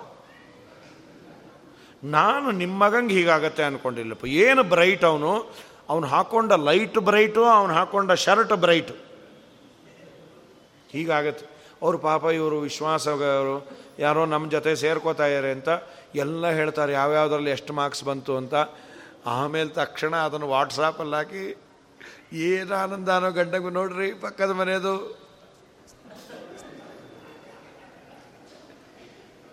ನಾನು ನಿಮ್ಮ ಮಗಂಗೆ ಹೀಗಾಗತ್ತೆ ಅಂದ್ಕೊಂಡಿಲ್ಲಪ್ಪ ಏನು ಬ್ರೈಟ್ ಅವನು? ಅವನು ಹಾಕೊಂಡ ಲೈಟ್ ಬ್ರೈಟು ಅವನು ಹಾಕೊಂಡ ಶರ್ಟ್ ಬ್ರೈಟು ಹೀಗಾಗತ್ತೆ. ಅವರು ಪಾಪ ಇವರು ವಿಶ್ವಾಸವರು ಯಾರೋ ನಮ್ಮ ಜೊತೆ ಸೇರ್ಕೋತಾ ಇದ್ದಾರೆ ಅಂತ ಎಲ್ಲ ಹೇಳ್ತಾರೆ, ಯಾವ್ಯಾವುದ್ರಲ್ಲಿ ಎಷ್ಟು ಮಾರ್ಕ್ಸ್ ಬಂತು ಅಂತ. ಆಮೇಲೆ ತಕ್ಷಣ ಅದನ್ನು ವಾಟ್ಸಾಪಲ್ಲಿ ಹಾಕಿ, ಏನು ಆನಂದಾನೋ ಗಂಡಗೂ ನೋಡ್ರಿ ಪಕ್ಕದ ಮನೆಯದು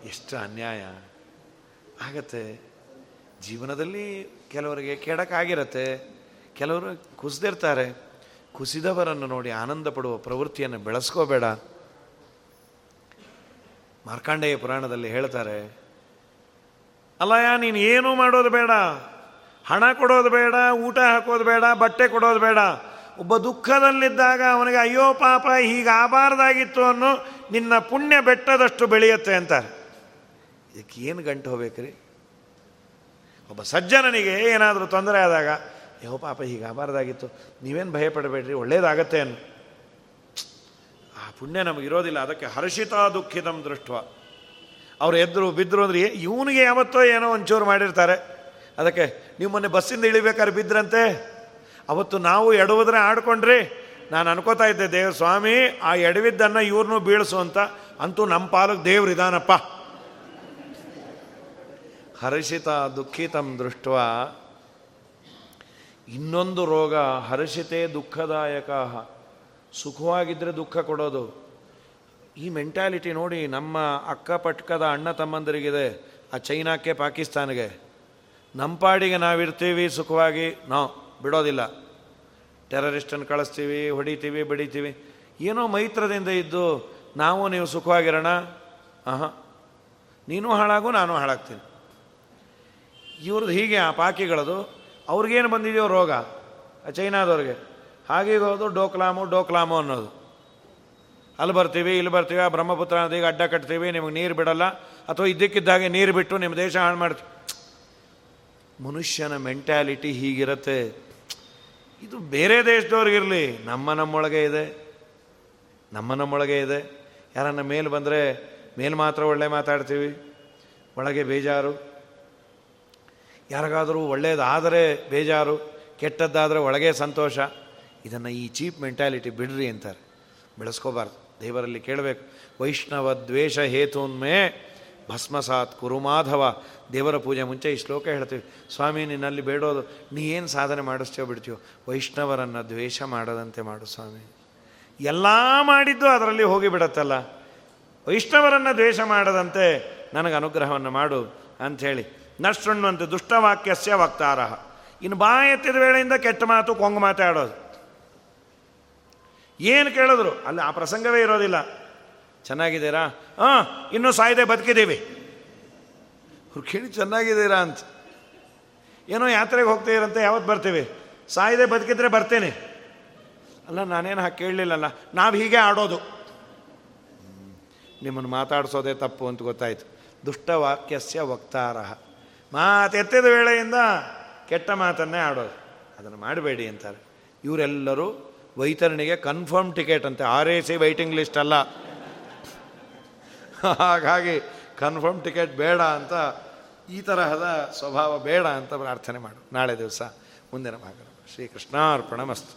ಎಷ್ಟು ಅನ್ಯಾಯ. ಆಗತ್ತೆ. ಜೀವನದಲ್ಲಿ ಕೆಲವರಿಗೆ ಕೆಡಕಾಗಿರತ್ತೆ. ಕೆಲವರು ಕುಸಿದಿರ್ತಾರೆ. ಕುಸಿದವರನ್ನು ನೋಡಿ ಆನಂದ ಪಡುವ ಪ್ರವೃತ್ತಿಯನ್ನು ಬೆಳೆಸ್ಕೋಬೇಡ. ಮಾರ್ಕಾಂಡೇಯ ಪುರಾಣದಲ್ಲಿ ಹೇಳ್ತಾರೆ, ಅಲ್ಲಯ್ಯ, ನೀನು ಏನೂ ಮಾಡೋದು ಬೇಡ. ಹಣ ಕೊಡೋದು ಬೇಡ, ಊಟ ಹಾಕೋದು ಬೇಡ, ಬಟ್ಟೆ ಕೊಡೋದು ಬೇಡ. ಒಬ್ಬ ದುಃಖದಲ್ಲಿದ್ದಾಗ ಅವನಿಗೆ, ಅಯ್ಯೋ ಪಾಪ ಹೀಗಾಗಬಾರ್ದಾಗಿತ್ತು ಅನ್ನೋ ನಿನ್ನ ಪುಣ್ಯ ಬೆಟ್ಟದಷ್ಟು ಬೆಳೆಯುತ್ತೆ ಅಂತಾರೆ. ಇದಕ್ಕೆ ಏನು ಗಂಟು ಹೋಗ್ಬೇಕ್ರಿ? ಒಬ್ಬ ಸಜ್ಜನನಿಗೆ ಏನಾದರೂ ತೊಂದರೆ ಆದಾಗ ಯೋ ಪಾಪ ಹೀಗಾಗಬಾರ್ದಾಗಿತ್ತು ನೀವೇನು ಭಯಪಡಬೇಡ್ರಿ, ಒಳ್ಳೇದಾಗತ್ತೆ ಅನ್ನು. ಪುಣ್ಯ ನಮಗಿರೋದಿಲ್ಲ ಅದಕ್ಕೆ ಹರ್ಷಿತಾ ದುಃಖಿತಂ ದೃಷ್ಟ ಅವ್ರು ಎದ್ರು ಬಿದ್ದರು ಅಂದ್ರೆ ಇವನಿಗೆ ಯಾವತ್ತೋ ಏನೋ ಒಂಚೂರು ಮಾಡಿರ್ತಾರೆ. ಅದಕ್ಕೆ ನೀವು ಮೊನ್ನೆ ಬಸ್ಸಿಂದ ಇಳಿಬೇಕಾದ್ರೆ ಬಿದ್ರಂತೆ? ಅವತ್ತು ನಾವು ಎಡುವುದ್ರೆ ಆಡ್ಕೊಂಡ್ರಿ. ನಾನು ಅನ್ಕೋತಾ ಇದ್ದೆ ದೇವ ಸ್ವಾಮಿ, ಆ ಎಡವಿದ್ದನ್ನು ಇವ್ರನ್ನೂ ಬೀಳಿಸು ಅಂತ. ಅಂತೂ ನಮ್ಮ ಪಾಲಕ್ಕೆ ದೇವ್ರು ಇದಾನಪ್ಪ. ಹರ್ಷಿತ ದುಃಖಿತಂ ದೃಷ್ಟ ಇನ್ನೊಂದು ರೋಗ ಹರ್ಷಿತೆ ದುಃಖದಾಯಕ. ಸುಖವಾಗಿದ್ದರೆ ದುಃಖ ಕೊಡೋದು. ಈ ಮೆಂಟ್ಯಾಲಿಟಿ ನೋಡಿ ನಮ್ಮ ಅಕ್ಕಪಟ್ಕದ ಅಣ್ಣ ತಮ್ಮಂದರಿಗಿದೆ, ಆ ಚೈನಾಕ್ಕೆ ಪಾಕಿಸ್ತಾನ್ಗೆ. ನಮ್ಮ ಪಾಡಿಗೆ ನಾವಿರ್ತೀವಿ ಸುಖವಾಗಿ ನಾವು ಬಿಡೋದಿಲ್ಲ. ಟೆರರಿಸ್ಟನ್ನು ಕಳಿಸ್ತೀವಿ, ಹೊಡಿತೀವಿ, ಬಡಿತೀವಿ. ಏನೋ ಮೈತ್ರದಿಂದ ಇದ್ದು, ನಾವು ನೀವು ಸುಖವಾಗಿರೋಣ? ಆಹಾ. ನೀನು ಹಾಳಾಗು, ನಾನು ಹಾಳಾಗ್ತೀನಿ. ಇವ್ರದ್ದು ಹೀಗೆ ಆ ಪಾಕಿಗಳದು. ಅವ್ರಿಗೇನು ಬಂದಿದೆಯೋ ರೋಗ? ಆ ಚೈನಾದವ್ರಿಗೆ. ಹಾಗೆ ಹೋದು ಡೋಕ್ಲಾಮು ಡೋಕ್ಲಾಮು ಅನ್ನೋದು. ಅಲ್ಲಿ ಬರ್ತೀವಿ, ಇಲ್ಲಿ ಬರ್ತೀವಿ, ಆ ಬ್ರಹ್ಮಪುತ್ರ ನದಿಗೆ ಅಡ್ಡ ಕಟ್ತೀವಿ, ನಿಮಗೆ ನೀರು ಬಿಡಲ್ಲ. ಅಥವಾ ಇದ್ದಕ್ಕಿದ್ದಾಗೆ ನೀರು ಬಿಟ್ಟು ನಿಮ್ಮ ದೇಶ ಹಾಳು ಮಾಡ್ತೀವಿ. ಮನುಷ್ಯನ ಮೆಂಟ್ಯಾಲಿಟಿ ಹೀಗಿರುತ್ತೆ. ಇದು ಬೇರೆ ದೇಶದವ್ರಿಗಿರಲಿ ನಮ್ಮ ನಮ್ಮೊಳಗೆ ಇದೆ. ನಮ್ಮ ನಮ್ಮೊಳಗೆ ಇದೆ. ಯಾರನ್ನ ಮೇಲೆ ಬಂದರೆ ಮೇಲೆ ಮಾತ್ರ ಒಳ್ಳೆ ಮಾತಾಡ್ತೀವಿ. ಒಳಗೆ ಬೇಜಾರು. ಯಾರಿಗಾದರೂ ಒಳ್ಳೆಯದಾದರೆ ಬೇಜಾರು. ಕೆಟ್ಟದ್ದಾದರೆ ಒಳಗೆ ಸಂತೋಷ. ಇದನ್ನು ಈ ಚೀಪ್ ಮೆಂಟ್ಯಾಲಿಟಿ ಬಿಡ್ರಿ ಅಂತಾರೆ. ಬೆಳೆಸ್ಕೋಬಾರ್ದು. ದೇವರಲ್ಲಿ ಕೇಳಬೇಕು. ವೈಷ್ಣವ ದ್ವೇಷ ಹೇತುನ್ಮೇ ಭಸ್ಮಸಾತ್ ಕುರುಮಾಧವ ದೇವರ ಪೂಜೆ ಮುಂಚೆ ಈ ಶ್ಲೋಕ ಹೇಳ್ತೀವಿ. ಸ್ವಾಮಿ, ನಿನ್ನಲ್ಲಿ ಬೇಡೋದು. ನೀ ಏನು ಸಾಧನೆ ಮಾಡಿಸ್ತೇವೆ ಬಿಡ್ತೀವೋ ವೈಷ್ಣವರನ್ನು ದ್ವೇಷ ಮಾಡದಂತೆ ಮಾಡು ಸ್ವಾಮಿ. ಎಲ್ಲ ಮಾಡಿದ್ದು ಅದರಲ್ಲಿ ಹೋಗಿಬಿಡತ್ತಲ್ಲ ವೈಷ್ಣವರನ್ನು ದ್ವೇಷ ಮಾಡದಂತೆ ನನಗೆ ಅನುಗ್ರಹವನ್ನು ಮಾಡು ಅಂಥೇಳಿ. ನಷ್ಟುಣ್ಣುವಂತೆ ದುಷ್ಟವಾಕ್ಯಸ್ಯ ವಕ್ತಾರಹ ಇನ್ನು ಬಾ ಎತ್ತಿದ ವೇಳೆಯಿಂದ ಕೆಟ್ಟ ಮಾತು ಕೊಂಗ್ ಮಾತಾಡೋದು. ಏನು ಕೇಳಿದ್ರು? ಅಲ್ಲಿ ಆ ಪ್ರಸಂಗವೇ ಇರೋದಿಲ್ಲ. ಚೆನ್ನಾಗಿದ್ದೀರಾ? ಹಾಂ ಇನ್ನೂ ಸಾಯ್ದೆ ಬದುಕಿದ್ದೀವಿ. ಅವ್ರು ಕೇಳಿ ಚೆನ್ನಾಗಿದ್ದೀರಾ ಅಂತ. ಏನೋ ಯಾತ್ರೆಗೆ ಹೋಗ್ತೀರಂತೆ ಯಾವತ್ತು ಬರ್ತೀವಿ? ಸಾಯ್ದೆ ಬದುಕಿದ್ರೆ ಬರ್ತೇನೆ. ಅಲ್ಲ ನಾನೇನು ಹಾಕಿ ಕೇಳಲಿಲ್ಲಲ್ಲ ನಾವು ಹೀಗೆ ಆಡೋದು. ನಿಮ್ಮನ್ನು ಮಾತಾಡಿಸೋದೇ ತಪ್ಪು ಅಂತ ಗೊತ್ತಾಯ್ತು. ದುಷ್ಟವಾಕ್ಯಸ್ಯ ವಕ್ತಾರ. ಮಾತೆತ್ತಿದ ವೇಳೆಯಿಂದ ಕೆಟ್ಟ ಮಾತನ್ನೇ ಆಡೋದು. ಅದನ್ನು ಮಾಡಬೇಡಿ ಅಂತಾರೆ. ಇವರೆಲ್ಲರೂ ವೈತರಣಿಗೆ ಕನ್ಫರ್ಮ್ ಟಿಕೆಟ್ ಅಂತೆ. R A C waiting list ಅಲ್ಲ. ಹಾಗಾಗಿ ಕನ್ಫರ್ಮ್ ಟಿಕೆಟ್ ಬೇಡ ಅಂತ, ಈ ತರಹದ ಸ್ವಭಾವ ಬೇಡ ಅಂತ ಪ್ರಾರ್ಥನೆ ಮಾಡು. ನಾಳೆ ದಿವಸ ಮುಂದಿನ ಭಾಗ ಶ್ರೀಕೃಷ್ಣಾರ್ಪಣ ಮಸ್ತು.